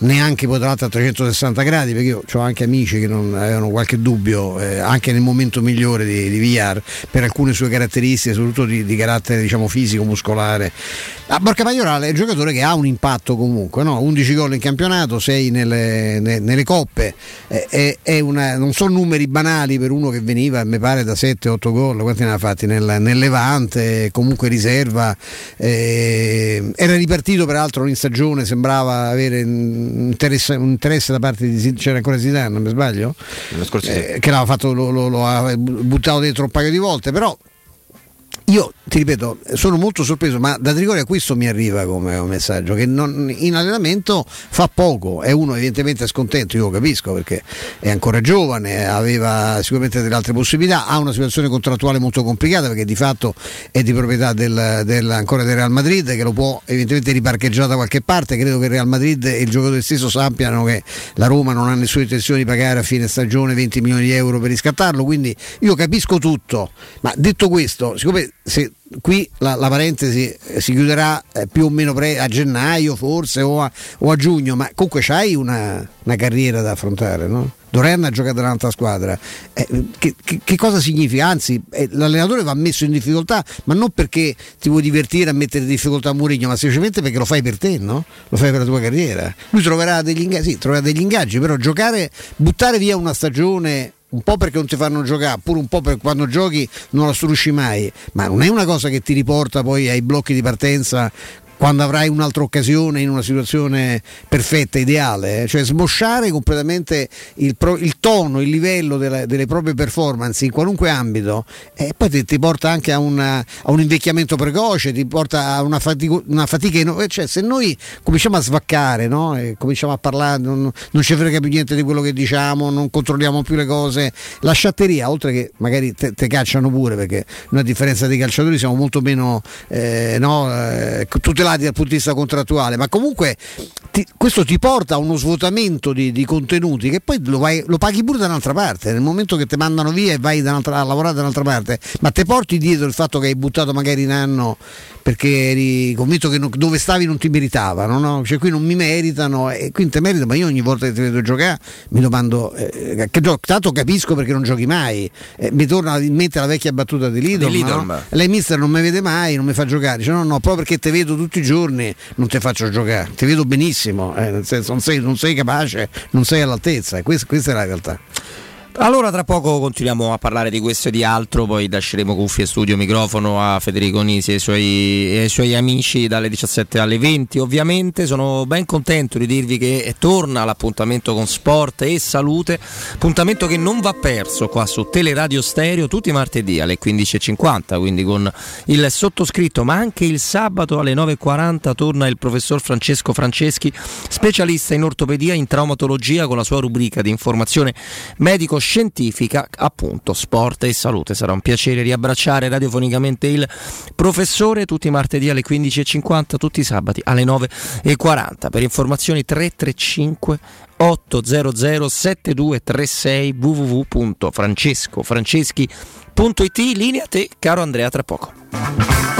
neanche poi tra l'altro a 360 gradi perché io ho anche amici che non avevano qualche dubbio eh, anche nel momento migliore di, di VR per alcune sue caratteristiche soprattutto di, di carattere diciamo fisico muscolare a Borca Maiorale è un giocatore che ha un impatto comunque no? 11 gol in campionato 6 nelle, ne- nelle coppe eh, è, è una- non sono numeri banali per uno che veniva mi pare da 7-8 gol quanti ne ha fatti nel, nel Levante comunque riserva eh, era ripartito peraltro in stagione sembrava avere interesse, un interesse da parte di Zid- c'era ancora Zidane non mi sbaglio. Eh, che l'aveva fatto lo, lo- lo ha buttato dentro un paio di volte però io ti ripeto, sono molto sorpreso, ma da Trigoria questo mi arriva come un messaggio, che non- in allenamento fa poco, è uno evidentemente scontento, io lo capisco perché è ancora giovane, aveva sicuramente delle altre possibilità, ha una situazione contrattuale molto complicata perché di fatto è di proprietà del, del- ancora del Real Madrid che lo può evidentemente riparcheggiare da qualche parte, credo che il Real Madrid e il giocatore stesso sappiano che la Roma non ha nessuna intenzione di pagare a fine stagione 20 milioni di euro per riscattarlo, quindi io capisco tutto, ma detto questo, siccome se qui la, la parentesi eh, si chiuderà eh, più o meno pre- a gennaio forse o a, o a giugno, ma comunque c'hai una, una carriera da affrontare, no? Doren ha giocato nell'altra squadra, Eh, che, che- che cosa significa? Anzi, eh, l'allenatore va messo in difficoltà, ma non perché ti vuoi divertire a mettere in difficoltà Mourinho, ma semplicemente perché lo fai per te, no? Lo fai per la tua carriera. Lui troverà degli ingaggi, sì, troverà degli ingaggi, però giocare, buttare via una stagione un po' perché non ti fanno giocare, pure un po' perché quando giochi non la strusci mai, ma non è una cosa che ti riporta poi ai blocchi di partenza quando avrai un'altra occasione in una situazione perfetta, ideale, eh? cioè smosciare completamente il, pro- il tono, il livello della- delle proprie performance in qualunque ambito e poi ti, ti porta anche a, una- a un invecchiamento precoce, ti porta a una, fatico- una fatica enorme, cioè se noi cominciamo a svaccare, no? Cominciamo a parlare, non, non ci frega più niente di quello che diciamo, non controlliamo più le cose, la sciatteria, oltre che magari te, te cacciano pure, perché noi a differenza dei calciatori siamo molto meno eh, no, eh, tutelati dal punto di vista contrattuale, ma comunque ti- questo ti porta a uno svuotamento di, di contenuti che poi lo, vai- lo paghi pure da un'altra parte, nel momento che ti mandano via e vai a lavorare da un'altra parte, ma te porti dietro il fatto che hai buttato magari in anno perché eri convinto che non- dove stavi non ti meritavano, no? cioè qui non mi meritano e qui te meritano, ma io ogni volta che ti vedo giocare mi domando, eh, che tanto capisco perché non giochi mai, Eh, mi torna in mente la vecchia battuta di Lidl, no? lei mister non mi vede mai, non mi fa giocare, dice no no, proprio perché te vedo tutti i giorni non ti faccio giocare, ti vedo benissimo, eh, nel senso non sei, non sei capace, non sei all'altezza, questa, questa è la realtà. Allora tra poco continuiamo a parlare di questo e di altro, poi lasceremo cuffie studio microfono a Federico Nisi e ai suoi, ai suoi amici dalle 17 alle 20 ovviamente. Sono ben contento di dirvi che torna l'appuntamento con sport e salute, appuntamento che non va perso qua su Teleradio Stereo tutti i martedì alle 15.50, quindi con il sottoscritto, ma anche il sabato alle 9.40 torna il professor Francesco Franceschi, specialista in ortopedia e in traumatologia con la sua rubrica di informazione medico scientifica, appunto sport e salute. Sarà un piacere riabbracciare radiofonicamente il professore tutti i martedì alle 15.50, tutti i sabati alle 9.40. Per informazioni 335 800 7236 www.francescofranceschi.it linea a te caro Andrea tra poco.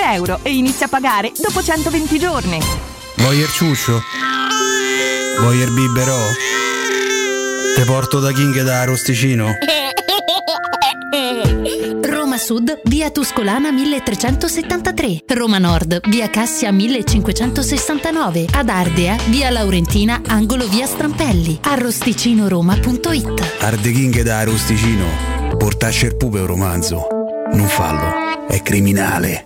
e inizia a pagare dopo 120 giorni. Voyer ciuscio? Voyer biberò? Te porto da King e da Rosticino? Roma Sud, via Tuscolana 1373. Roma Nord, via Cassia 1569. Ad Ardea, via Laurentina, angolo via Strampelli. Arrosticinoroma.it. Arde King e da Rosticino? Portasce il pupe un romanzo. Non fallo, è criminale.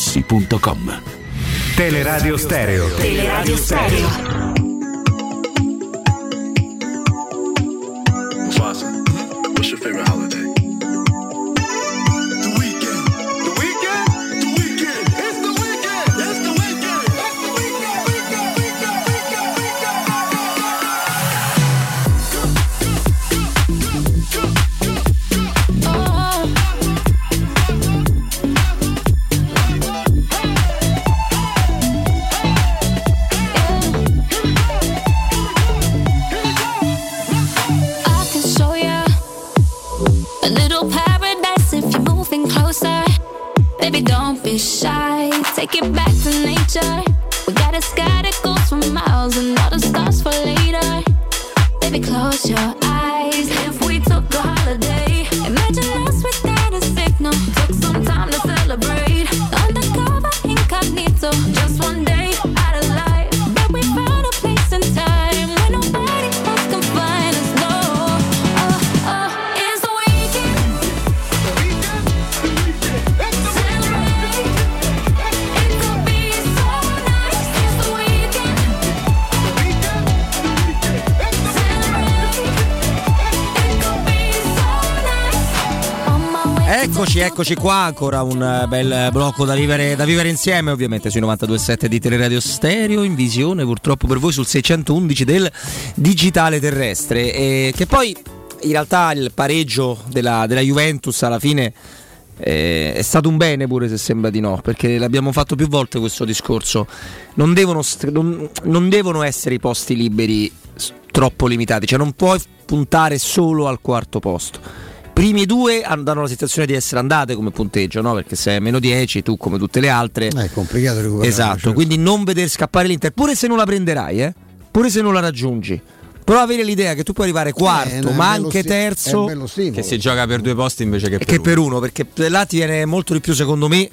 artigianamaterassi.com. Teleradio Stereo. Teleradio Stereo. Take it back to nature. We got a sky that goes for miles and all the stars for later. Baby, close your eyes. If we took a holiday, imagine us without a signal. Took some time to celebrate. Undercover, incognito. Just one day Eccoci, eccoci qua, ancora un eh, bel blocco da vivere, da vivere insieme, ovviamente sui 92.7 di Teleradio Stereo, in visione purtroppo per voi sul 611 del digitale terrestre, e che poi in realtà il pareggio della, della Juventus alla fine eh, è stato un bene pure se sembra di no, perché l'abbiamo fatto più volte questo discorso, non devono, non- non devono essere i posti liberi troppo limitati, cioè non puoi puntare solo al quarto posto primi due hanno- danno la sensazione di essere andate come punteggio, no? Perché se è meno 10, tu come tutte le altre. È complicato recuperare. Esatto, certo. quindi non veder scappare l'Inter, pure se non la prenderai, eh? Pure se non la raggiungi. Però avere l'idea che tu puoi arrivare quarto, Eh, ma anche terzo. Che si gioca per due posti invece che per che uno. per uno, perché là ti viene molto di più, secondo me,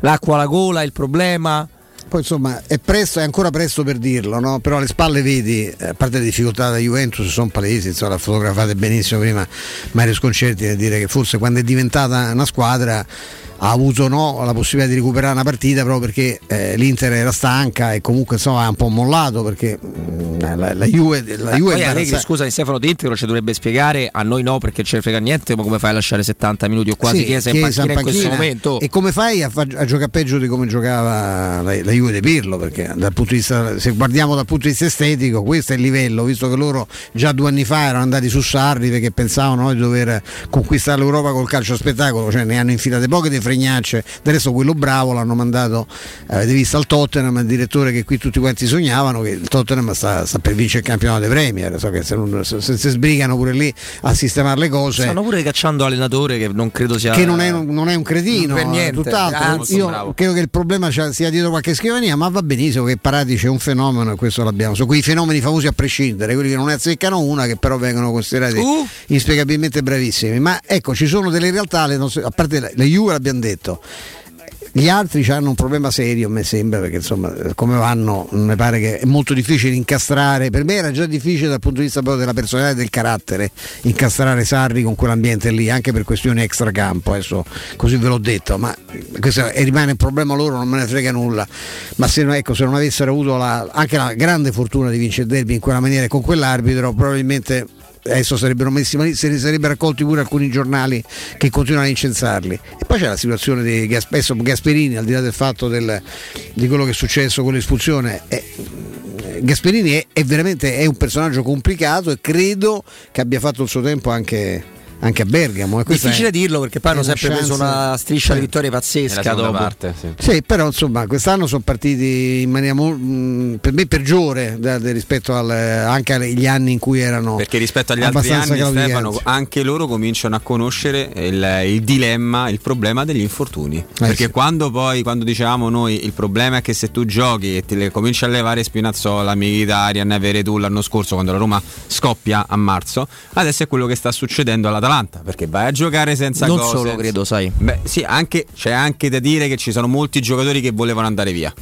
l'acqua alla gola, il problema. Poi insomma è presto, è ancora presto per dirlo, no? però alle spalle vedi, eh, a parte le difficoltà della Juventus sono palesi, insomma, fotografate benissimo prima Mario Sconcerti nel dire che forse quando è diventata una squadra ha avuto no, la possibilità di recuperare una partita proprio perché eh, l'Inter era stanca e comunque insomma ha un po' mollato perché mm, la, la Juve, la Eh, Juve poi è Allegri, imbarazzata. scusa, Stefano D'integro ci dovrebbe spiegare, a noi no perché ce ne frega niente, ma come fai a lasciare 70 minuti o quasi Sì, Chiesa in Chiesa panchina in questo momento? E come fai a, fa- a giocare peggio di come giocava la, la Juve di Pirlo? Perché dal punto di vista, se guardiamo dal punto di vista estetico, questo è il livello, visto che loro già due anni fa erano andati su Sarri perché pensavano no, di dover conquistare l'Europa col calcio a spettacolo, cioè ne hanno infilate poche fregnacce, del resto quello bravo l'hanno mandato, avete visto al Tottenham, il direttore che qui tutti quanti sognavano, che il Tottenham sta, sta per vincere il campionato dei Premier, so che se, non, se, se sbrigano pure lì a sistemare le cose Stanno pure cacciando allenatore che non credo sia che non è, un- non è un cretino, Per niente, tutt'altro. anzi, Io bravo. credo che il problema sia dietro qualche scrivania, ma va benissimo che Paratici è un fenomeno e questo l'abbiamo. Sono quei fenomeni famosi a prescindere, quelli che non ne azzeccano una, che però vengono considerati Uh. inspiegabilmente bravissimi. Ma ecco, ci sono delle realtà, nostre- a parte la- le Juve l'abbiamo detto. Gli altri hanno un problema serio, me sembra, perché insomma, come vanno, mi pare che è molto difficile incastrare. Per me era già difficile dal punto di vista proprio della personalità e del carattere, incastrare Sarri con quell'ambiente lì, anche per questioni extracampo. Adesso così ve l'ho detto, ma questo rimane un problema loro, non me ne frega nulla. Ma se, ecco, se non avessero avuto la- anche la grande fortuna di vincere il derby in quella maniera e con quell'arbitro, probabilmente adesso sarebbero messi lì, se ne sarebbero raccolti pure alcuni giornali che continuano a incensarli. E poi c'è la situazione di Gasperini, al di là del fatto del- di quello che è successo con l'espulsione. eh, Gasperini è, è veramente è un personaggio complicato e credo che abbia fatto il suo tempo anche, anche a Bergamo. E questa Difficile è- dirlo perché poi hanno sempre preso chance- una striscia di Sì. vittorie pazzesca Nella seconda dopo. parte, sì. Sì, però insomma quest'anno sono partiti in maniera mol- mh, per me peggiore da- da- rispetto al- anche agli anni in cui erano Perché rispetto agli altri anni. Stefano, anche loro cominciano a conoscere il, il dilemma, il problema degli infortuni. Perché sì. quando poi, quando dicevamo noi, il problema è che se tu giochi e ti le- cominci a levare Spinazzola, Mkhitaryan, Veretù l'anno scorso, quando la Roma scoppia a marzo, adesso è quello che sta succedendo all'Atalanta. Perché vai a giocare senza Non Gosens. solo, credo, sai. Beh, sì, anche, c'è anche da dire che ci sono molti giocatori che volevano andare via.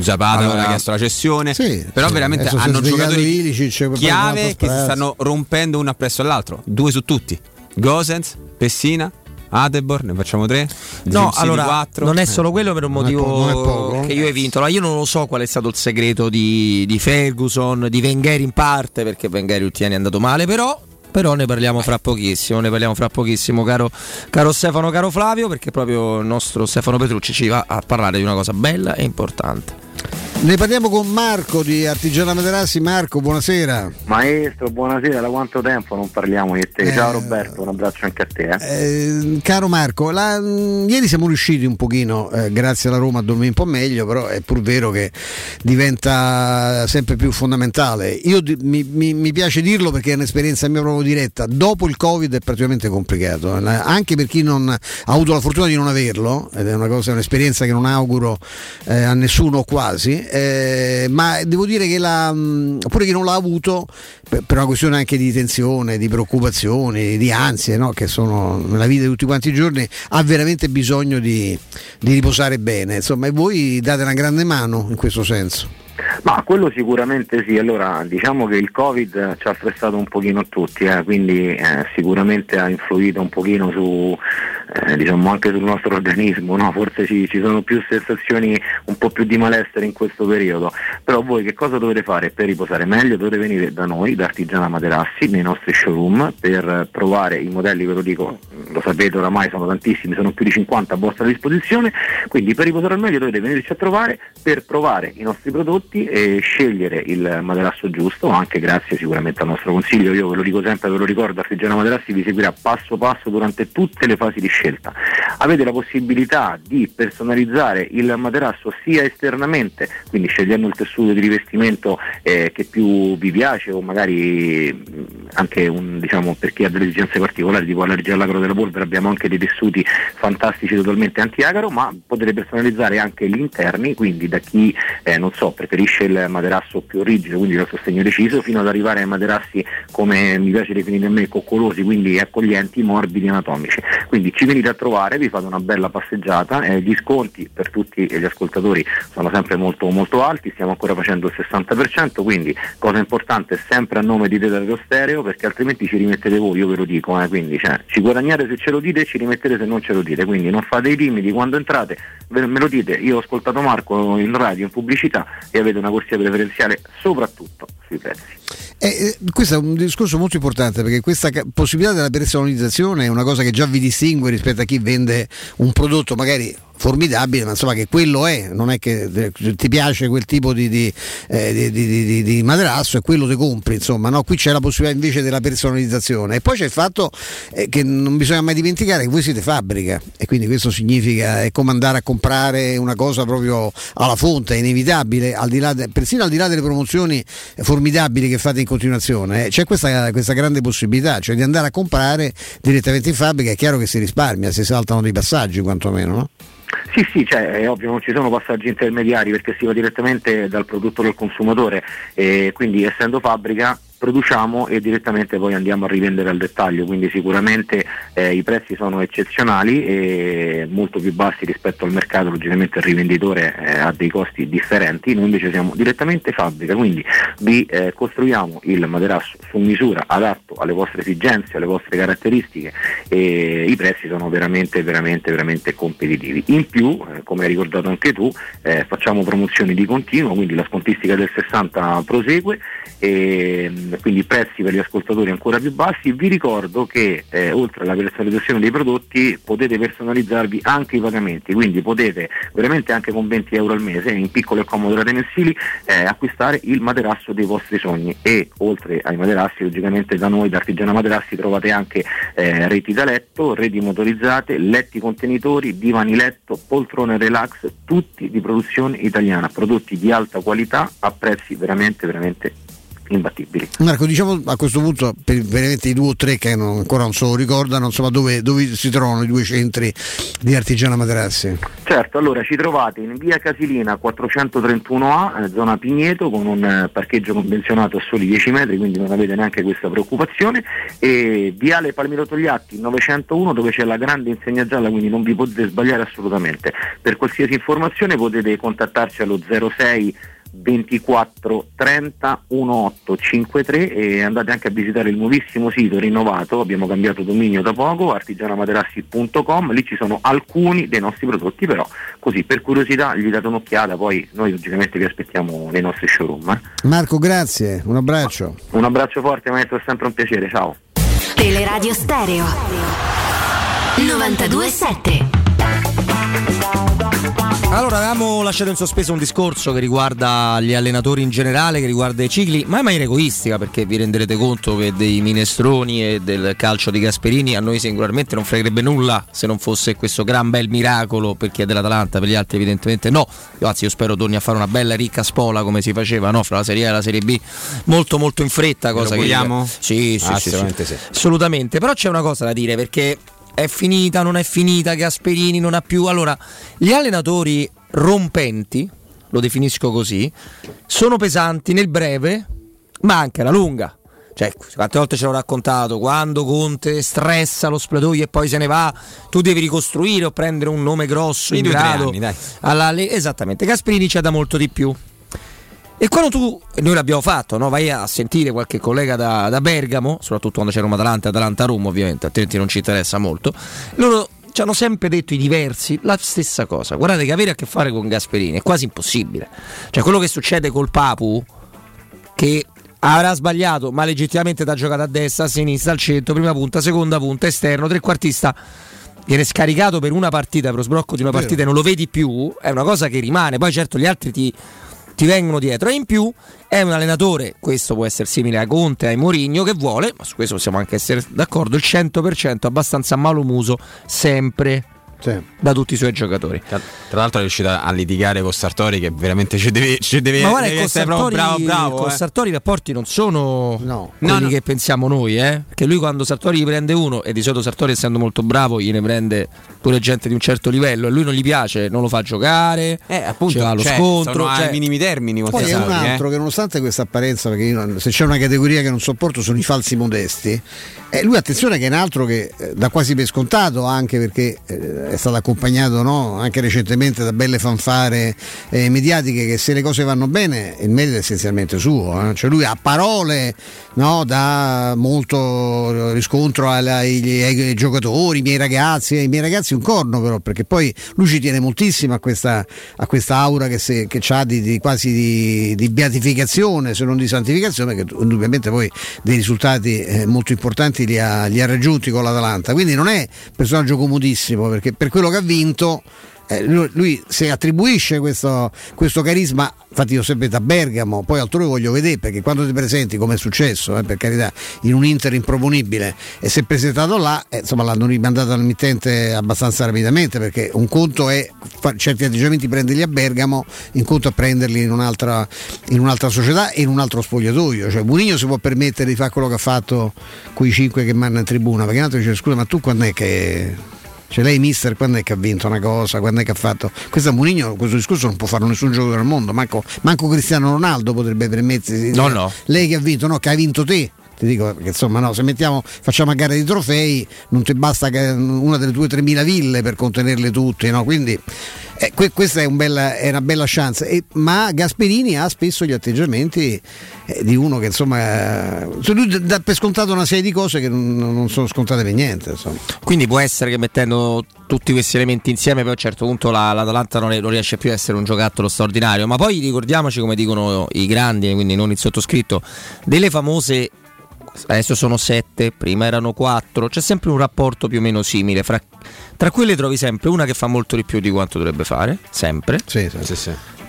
Zapata Allora- aveva chiesto la cessione, Sì, però sì, veramente hanno giocatori Ilicic, chiave che si stanno rompendo uno appresso all'altro. Due su tutti: Gosens, Pessina, Adebor. Ne facciamo tre? No, Zirkzee allora quattro. non è solo quello per un Non è motivo po- non è poco. che io ho vinto. Allora, io non lo so qual è stato il segreto di, di Ferguson, di Wenger in parte, perché Wenger ultimi anni è andato male, però. Però ne parliamo fra pochissimo, ne parliamo fra pochissimo, caro, caro Stefano, caro Flavio, perché proprio il nostro Stefano Petrucci ci va a parlare di una cosa bella e importante. Ne parliamo con Marco di Artigiana Materassi. Marco, buonasera. Maestro, buonasera, da quanto tempo non parliamo di te? Ciao Eh, Roberto, un abbraccio anche a te. eh. Eh, caro Marco, la- mh, ieri siamo riusciti un pochino, eh, grazie alla Roma, a dormire un po' meglio, però è pur vero che diventa sempre più fondamentale. Io di- mi, mi- mi piace dirlo perché è un'esperienza mia proprio diretta. Dopo il Covid è praticamente complicato, eh, anche per chi non ha avuto la fortuna di non averlo, ed è una cosa, un'esperienza che non auguro eh, a nessuno quasi, eh, ma devo dire che la, oppure chi non l'ha avuto per, una questione anche di tensione, di preoccupazioni, di ansie, no? che sono nella vita di tutti quanti i giorni, ha veramente bisogno di, di riposare bene. Insomma, e voi date una grande mano in questo senso. Ma quello sicuramente sì, allora diciamo che il Covid ci ha stressato un pochino tutti, eh, quindi eh, sicuramente ha influito un pochino su, eh, diciamo anche sul nostro organismo, no? forse ci, ci sono più sensazioni un po' più di malessere in questo periodo, però voi che cosa dovete fare per riposare meglio? Dovete venire da noi, da Artigiana Materassi, nei nostri showroom per provare i modelli, ve lo dico, lo sapete oramai sono tantissimi, sono più di 50 a vostra disposizione, quindi per riposare meglio dovete venirci a trovare per provare i nostri prodotti e scegliere il materasso giusto, anche grazie sicuramente al nostro consiglio, io ve lo dico sempre, ve lo ricordo, Artigiana Materassi vi seguirà passo passo durante tutte le fasi di scelta. Avete la possibilità di personalizzare il materasso sia esternamente, quindi scegliendo il tessuto di rivestimento eh, che più vi piace o magari mh, anche un, diciamo, per chi ha delle esigenze particolari, tipo allergia all'agro della polvere, abbiamo anche dei tessuti fantastici totalmente anti-agaro, ma potete personalizzare anche gli interni, quindi da chi eh, non so, preferisce il materasso più rigido, quindi dal sostegno deciso, fino ad arrivare ai materassi come mi piace definire a me coccolosi, quindi accoglienti, morbidi, anatomici. Quindi ci venite a trovare, vi fate una bella passeggiata, eh, gli sconti per tutti gli ascoltatori sono sempre molto molto alti, stiamo ancora facendo il 60%, quindi cosa importante sempre a nome di Teleradio Stereo perché altrimenti ci rimettete voi, io ve lo dico, eh, quindi cioè, ci guadagnate se ce lo dite e ci rimettete se non ce lo dite, quindi non fate i timidi quando entrate, me lo dite, io ho ascoltato Marco in radio, in pubblicità e avete una corsia preferenziale soprattutto sui prezzi. Eh, eh, questo è un discorso molto importante perché questa possibilità della personalizzazione è una cosa che già vi distingue rispetto a chi vende un prodotto magari formidabile, ma insomma che quello è, non è che eh, ti piace quel tipo di, di, eh, di- di- materasso e quello ti compri, insomma, no? qui c'è la possibilità invece della personalizzazione e poi c'è il fatto eh, che non bisogna mai dimenticare che voi siete fabbrica e quindi questo significa è come andare a comprare una cosa proprio alla fonte, è inevitabile, al de- persino al di là delle promozioni formidabili che fate in continuazione, eh, c'è questa, questa grande possibilità, cioè di andare a comprare direttamente in fabbrica, è chiaro che si risparmia, si saltano dei passaggi quantomeno, no? Sì, sì, cioè, è ovvio, non ci sono passaggi intermediari perché si va direttamente dal prodotto del consumatore. E quindi essendo fabbrica produciamo e direttamente poi andiamo a rivendere al dettaglio, quindi sicuramente eh, i prezzi sono eccezionali e molto più bassi rispetto al mercato, logicamente il rivenditore eh, ha dei costi differenti, noi invece siamo direttamente fabbrica, quindi vi eh, costruiamo il materasso su misura adatto alle vostre esigenze, alle vostre caratteristiche e i prezzi sono veramente veramente veramente competitivi. In più, eh, come hai ricordato anche tu, eh, facciamo promozioni di continuo, quindi la scontistica del 60 prosegue e quindi prezzi per gli ascoltatori ancora più bassi. Vi ricordo che eh, oltre alla personalizzazione dei prodotti potete personalizzarvi anche i pagamenti, quindi potete veramente anche con 20 euro al mese in piccole e comode rate mensili eh, acquistare il materasso dei vostri sogni e oltre ai materassi logicamente da noi da Artigiana Materassi trovate anche eh, reti da letto, reti motorizzate, letti contenitori, divani letto, poltrone relax, tutti di produzione italiana, prodotti di alta qualità a prezzi veramente veramente imbattibili. Marco, diciamo a questo punto per veramente i due o tre che non- ancora non se lo ricordano, insomma, dove, dove si trovano i due centri di Artigiana Materassi? Certo, allora ci trovate in via Casilina 431A, eh, zona Pigneto, con un eh, parcheggio convenzionato a soli 10 metri, quindi non avete neanche questa preoccupazione, e viale Palmiro Togliatti 901 dove c'è la grande insegna gialla, quindi non vi potete sbagliare assolutamente. Per qualsiasi informazione potete contattarci allo 06 24 30 1853 e andate anche a visitare il nuovissimo sito rinnovato, abbiamo cambiato dominio da poco, artigianamaterassi.com, lì ci sono alcuni dei nostri prodotti, però così per curiosità gli date un'occhiata, poi noi logicamente vi aspettiamo nei nostri showroom. eh. Marco, grazie, un abbraccio. Un abbraccio forte maestro, è sempre un piacere, ciao. Teleradio Stereo 92.7 Allora, avevamo lasciato in sospeso un discorso che riguarda gli allenatori in generale, che riguarda i cicli, ma in maniera egoistica, perché vi renderete conto che dei minestroni e del calcio di Gasperini a noi singolarmente non fregherebbe nulla se non fosse questo gran bel miracolo per chi è dell'Atalanta, per gli altri evidentemente no. Io, anzi, io spero torni a fare una bella ricca spola come si faceva no? fra la Serie A e la Serie B, molto molto in fretta. Lo Cosa che vogliamo? Sì, sì, Ah, sì. sì. Assolutamente, però c'è una cosa da dire perché è finita, non è finita, Gasperini non ha più. Allora, gli allenatori rompenti, lo definisco così, sono pesanti nel breve, ma anche alla lunga. Cioè, quante volte ce l'ho raccontato, quando Conte stressa lo spogliatoio e poi se ne va, tu devi ricostruire o prendere un nome grosso in grado. anni, dai. alla esattamente, Gasperini c'è da molto di più. E quando tu, noi l'abbiamo fatto, no? vai a sentire qualche collega da, da Bergamo, soprattutto quando c'è Roma Atalanta, Atalanta Roma ovviamente, altrimenti non ci interessa molto, loro ci hanno sempre detto i diversi la stessa cosa. Guardate che avere a che fare con Gasperini è quasi impossibile. Cioè quello che succede col Papu, che avrà sbagliato, ma legittimamente da giocata a destra, a sinistra, al centro, prima punta, seconda punta, esterno, trequartista. Viene scaricato per una partita, per lo sbrocco di una partita e non lo vedi più, è una cosa che rimane. Poi certo gli altri ti, ti vengono dietro. E in più è un allenatore, questo può essere simile a Conte, a Mourinho, che vuole, ma su questo possiamo anche essere d'accordo, il 100% abbastanza malumuso sempre da tutti i suoi giocatori. Tra, tra l'altro è riuscito a litigare con Sartori che veramente ci deve, ci deve, Ma guarda, deve con essere proprio Sartori, bravo, bravo. con eh. Sartori i rapporti non sono quelli No, no. che pensiamo noi, eh? Perché lui quando Sartori gli prende uno, e di solito Sartori essendo molto bravo, gliene prende pure gente di un certo livello, e lui non gli piace, non lo fa giocare, Eh, appunto, ci va allo cioè, scontro. sono ai cioè- minimi termini Poi è un eh. altro che nonostante questa apparenza, perché io se c'è una categoria che non sopporto sono i falsi modesti, eh, lui attenzione che è un altro che eh, dà quasi per scontato anche perché eh, è stato accompagnato no, anche recentemente da belle fanfare eh, mediatiche che se le cose vanno bene il merito è essenzialmente suo, eh. cioè lui a parole no, dà molto riscontro ai, ai- ai giocatori, ai miei ragazzi, ai miei ragazzi un corno però perché poi lui ci tiene moltissimo a questa, a questa aura che, se, che ha di, di- quasi di, di beatificazione se non di santificazione che indubbiamente poi dei risultati eh, molto importanti li ha, li ha raggiunti con l'Atalanta quindi non è un personaggio comodissimo perché per quello che ha vinto eh, lui, lui se attribuisce questo, questo carisma, infatti io sempre da Bergamo, poi altrove voglio vedere perché quando ti presenti come è successo, eh, per carità, in un Inter improponibile e si è presentato là, eh, insomma l'hanno rimandato al mittente abbastanza rapidamente perché un conto è certi atteggiamenti prenderli a Bergamo, un conto è prenderli in un'altra, in un'altra società e in un altro spogliatoio, cioè Mourinho si può permettere di fare quello che ha fatto con i cinque che mandano in tribuna, perché un altro dice scusa ma tu quando è che... Cioè lei mister quando è che ha vinto una cosa, quando è che ha fatto. Questo a Mourinho, questo discorso non può fare nessun giocatore al mondo, manco, manco Cristiano Ronaldo potrebbe permettersi No, no. Lei che ha vinto, no, che hai vinto te. Ti dico che insomma no, se mettiamo, facciamo a gara di trofei, non ti basta una delle tue 3.000 ville per contenerle tutte, no? Quindi eh, que- questa è, un bella- è una bella chance. E- ma Gasperini ha spesso gli atteggiamenti eh, di uno che insomma eh, cioè lui dà per scontato una serie di cose che non, non sono scontate per niente. Insomma. Quindi può essere che mettendo tutti questi elementi insieme, poi a un certo punto la- l'Atalanta non, è- non riesce più a essere un giocattolo straordinario. Ma poi ricordiamoci, come dicono i grandi, quindi non il sottoscritto, delle famose. Adesso sono sette, prima erano quattro, c'è sempre un rapporto più o meno simile. Fra, tra quelle trovi sempre una che fa molto di più di quanto dovrebbe fare, sempre. Sì,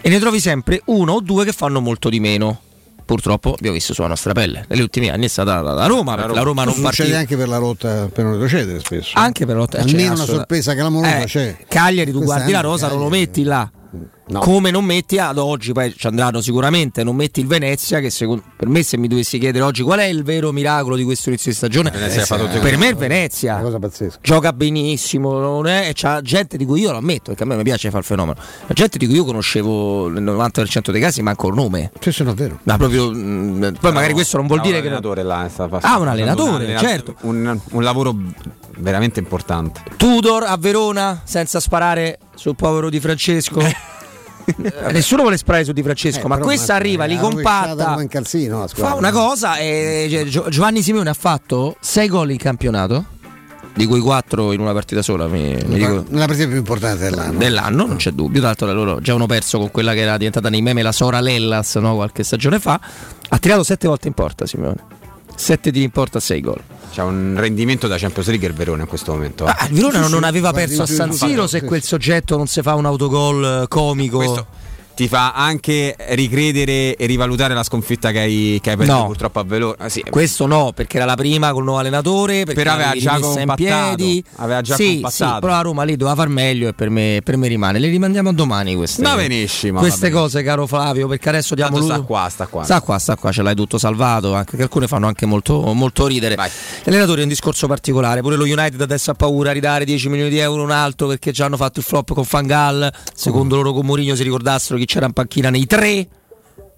E ne trovi sempre uno o due che fanno molto di meno. Purtroppo abbiamo visto sulla nostra pelle. Negli ultimi anni è stata la, la Roma, la Roma non succede partiva. anche per la rotta per non retrocedere spesso. Anche per lotta Almeno cioè, una sorpresa clamorosa Eh, c'è. Cagliari, tu guardi la rosa, non lo Cagliari- metti là. No. Come non metti ad oggi, poi ci andranno sicuramente, non metti il Venezia, che secondo, per me se mi dovessi chiedere oggi qual è il vero miracolo di questo inizio di stagione, Venezia tutte per me è il. Venezia. Una cosa pazzesca. Gioca benissimo, non è, e c'ha gente di cui io lo ammetto, perché a me mi piace fare il fenomeno. La gente di cui io conoscevo nel 90% dei casi manco il nome. Sì, sì, no, è vero. Ma proprio, mm, poi magari questo non vuol dire che. un allenatore là, sta facendo- Ah, un allenatore, un certo. Un, un lavoro veramente importante. Tudor a Verona senza sparare sul povero Di Francesco. Eh, Nessuno vuole sparare su Di Francesco, Eh, ma questa ma- arriva, eh, li la rovesciata compatta. in calzino, la. Fa una cosa e cioè, Gio- Giovanni Simeone ha fatto 6 gol in campionato, di cui 4 in una partita sola. Mi, mi dico- Nella partita più importante dell'anno. dell'anno, non c'è dubbio. Tra l'altro, loro già hanno perso con quella che era diventata nei meme la Sora Lellas no? qualche stagione fa. Ha tirato 7 volte in porta Simeone. 7 tiri in porta, 6 gol. c'ha un rendimento da Champions League il Verona in questo momento. eh. Ah, il Verona non aveva perso a San Siro se quel soggetto non si fa un autogol eh, comico. Questo ti fa anche ricredere e rivalutare la sconfitta che hai, che hai perso No. purtroppo a Verona. Ah, sì, Questo no, perché era la prima col nuovo allenatore, perché Però aveva già compattato, piedi. aveva già sì, compattato. sì, però la Roma lì doveva far meglio e per me, per me rimane. Le rimandiamo a domani queste, Va benissimo, queste va cose, caro Flavio, perché adesso diamo Tanto sta l'uso- qua, sta qua. Sta qua, sta qua, ce l'hai tutto salvato, anche che alcune fanno anche molto, molto ridere. L'allenatore è un discorso particolare, pure lo United adesso ha paura di ridare 10 milioni di euro un altro perché già hanno fatto il flop con Fangal, secondo loro con Mourinho si ricordassero chi c'era in panchina nei tre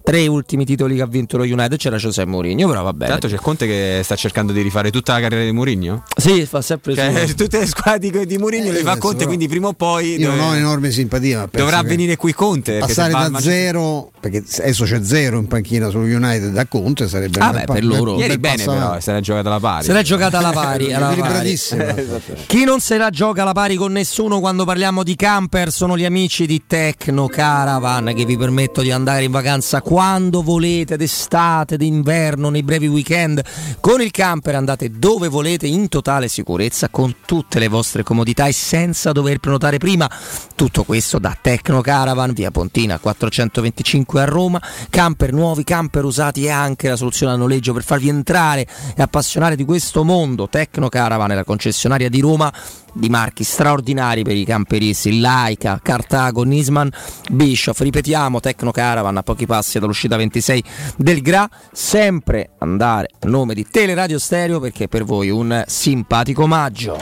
tre ultimi titoli che ha vinto lo United c'era José Mourinho, però va bene. Tanto c'è Conte che sta cercando di rifare tutta la carriera di Mourinho. Sì, fa sempre Cioè, su. tutte le squadre di, di Mourinho le fa adesso Conte, però- quindi prima o poi Io non dove- ho enorme simpatia, penso dovrà venire qui Conte. Passare da Manchester- zero, perché adesso c'è zero in panchina sullo United da Conte, sarebbe Ah, beh, bel pa- per bel- loro. un Ieri bel bene passo però, se l'è giocata alla pari. Se l'è giocata alla pari, alla pari. Equilibratissima. Chi non se la gioca alla pari con nessuno quando parliamo di camper sono gli amici di Tecno Caravan che vi permettono di andare in vacanza quando volete, d'estate, d'inverno, nei brevi weekend. Con il camper andate dove volete in totale sicurezza con tutte le vostre comodità e senza dover prenotare prima. Tutto questo da Tecno Caravan, via Pontina 425 a Roma. Camper nuovi, camper usati e anche la soluzione a noleggio per farvi entrare e appassionare di questo mondo. Tecno Caravan è la concessionaria di Roma di marchi straordinari per i camperisti Laika, Cartago, Nisman, Bischoff. Ripetiamo, Tecno Caravan a pochi passi dall'uscita 26 del Gra. Sempre andare a nome di Teleradio Stereo perché per voi un simpatico omaggio.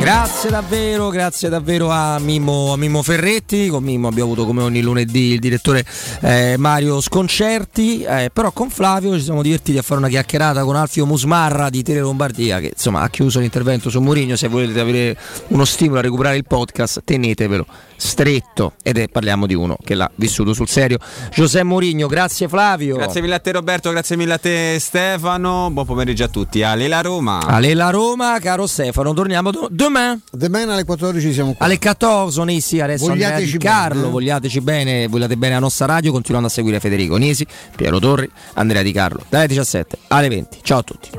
Grazie davvero, grazie davvero a Mimmo, a Mimmo Ferretti. Con Mimmo abbiamo avuto come ogni lunedì il direttore eh, Mario Sconcerti. eh, però con Flavio ci siamo divertiti a fare una chiacchierata con Alfio Musmarra di Tele Lombardia, che insomma ha chiuso l'intervento su Mourinho. Se volete avere uno stimolo a recuperare il podcast, tenetevelo stretto. Ed è parliamo di uno che l'ha vissuto sul serio. Giuseppe Mourinho, grazie Flavio. Grazie mille a te Roberto, grazie mille a te Stefano. Buon pomeriggio a tutti. Alela Roma. Alela Roma, caro Stefano, torniamo do- domani. Domani alle 14 siamo qua. Alle 14 Nisi, adesso Vogliateci Di Carlo, bene, eh. vogliateci bene, vogliate bene la nostra radio, continuando a seguire Federico Nisi, Piero Torri, Andrea Di Carlo, dalle 17 alle 20. Ciao a tutti.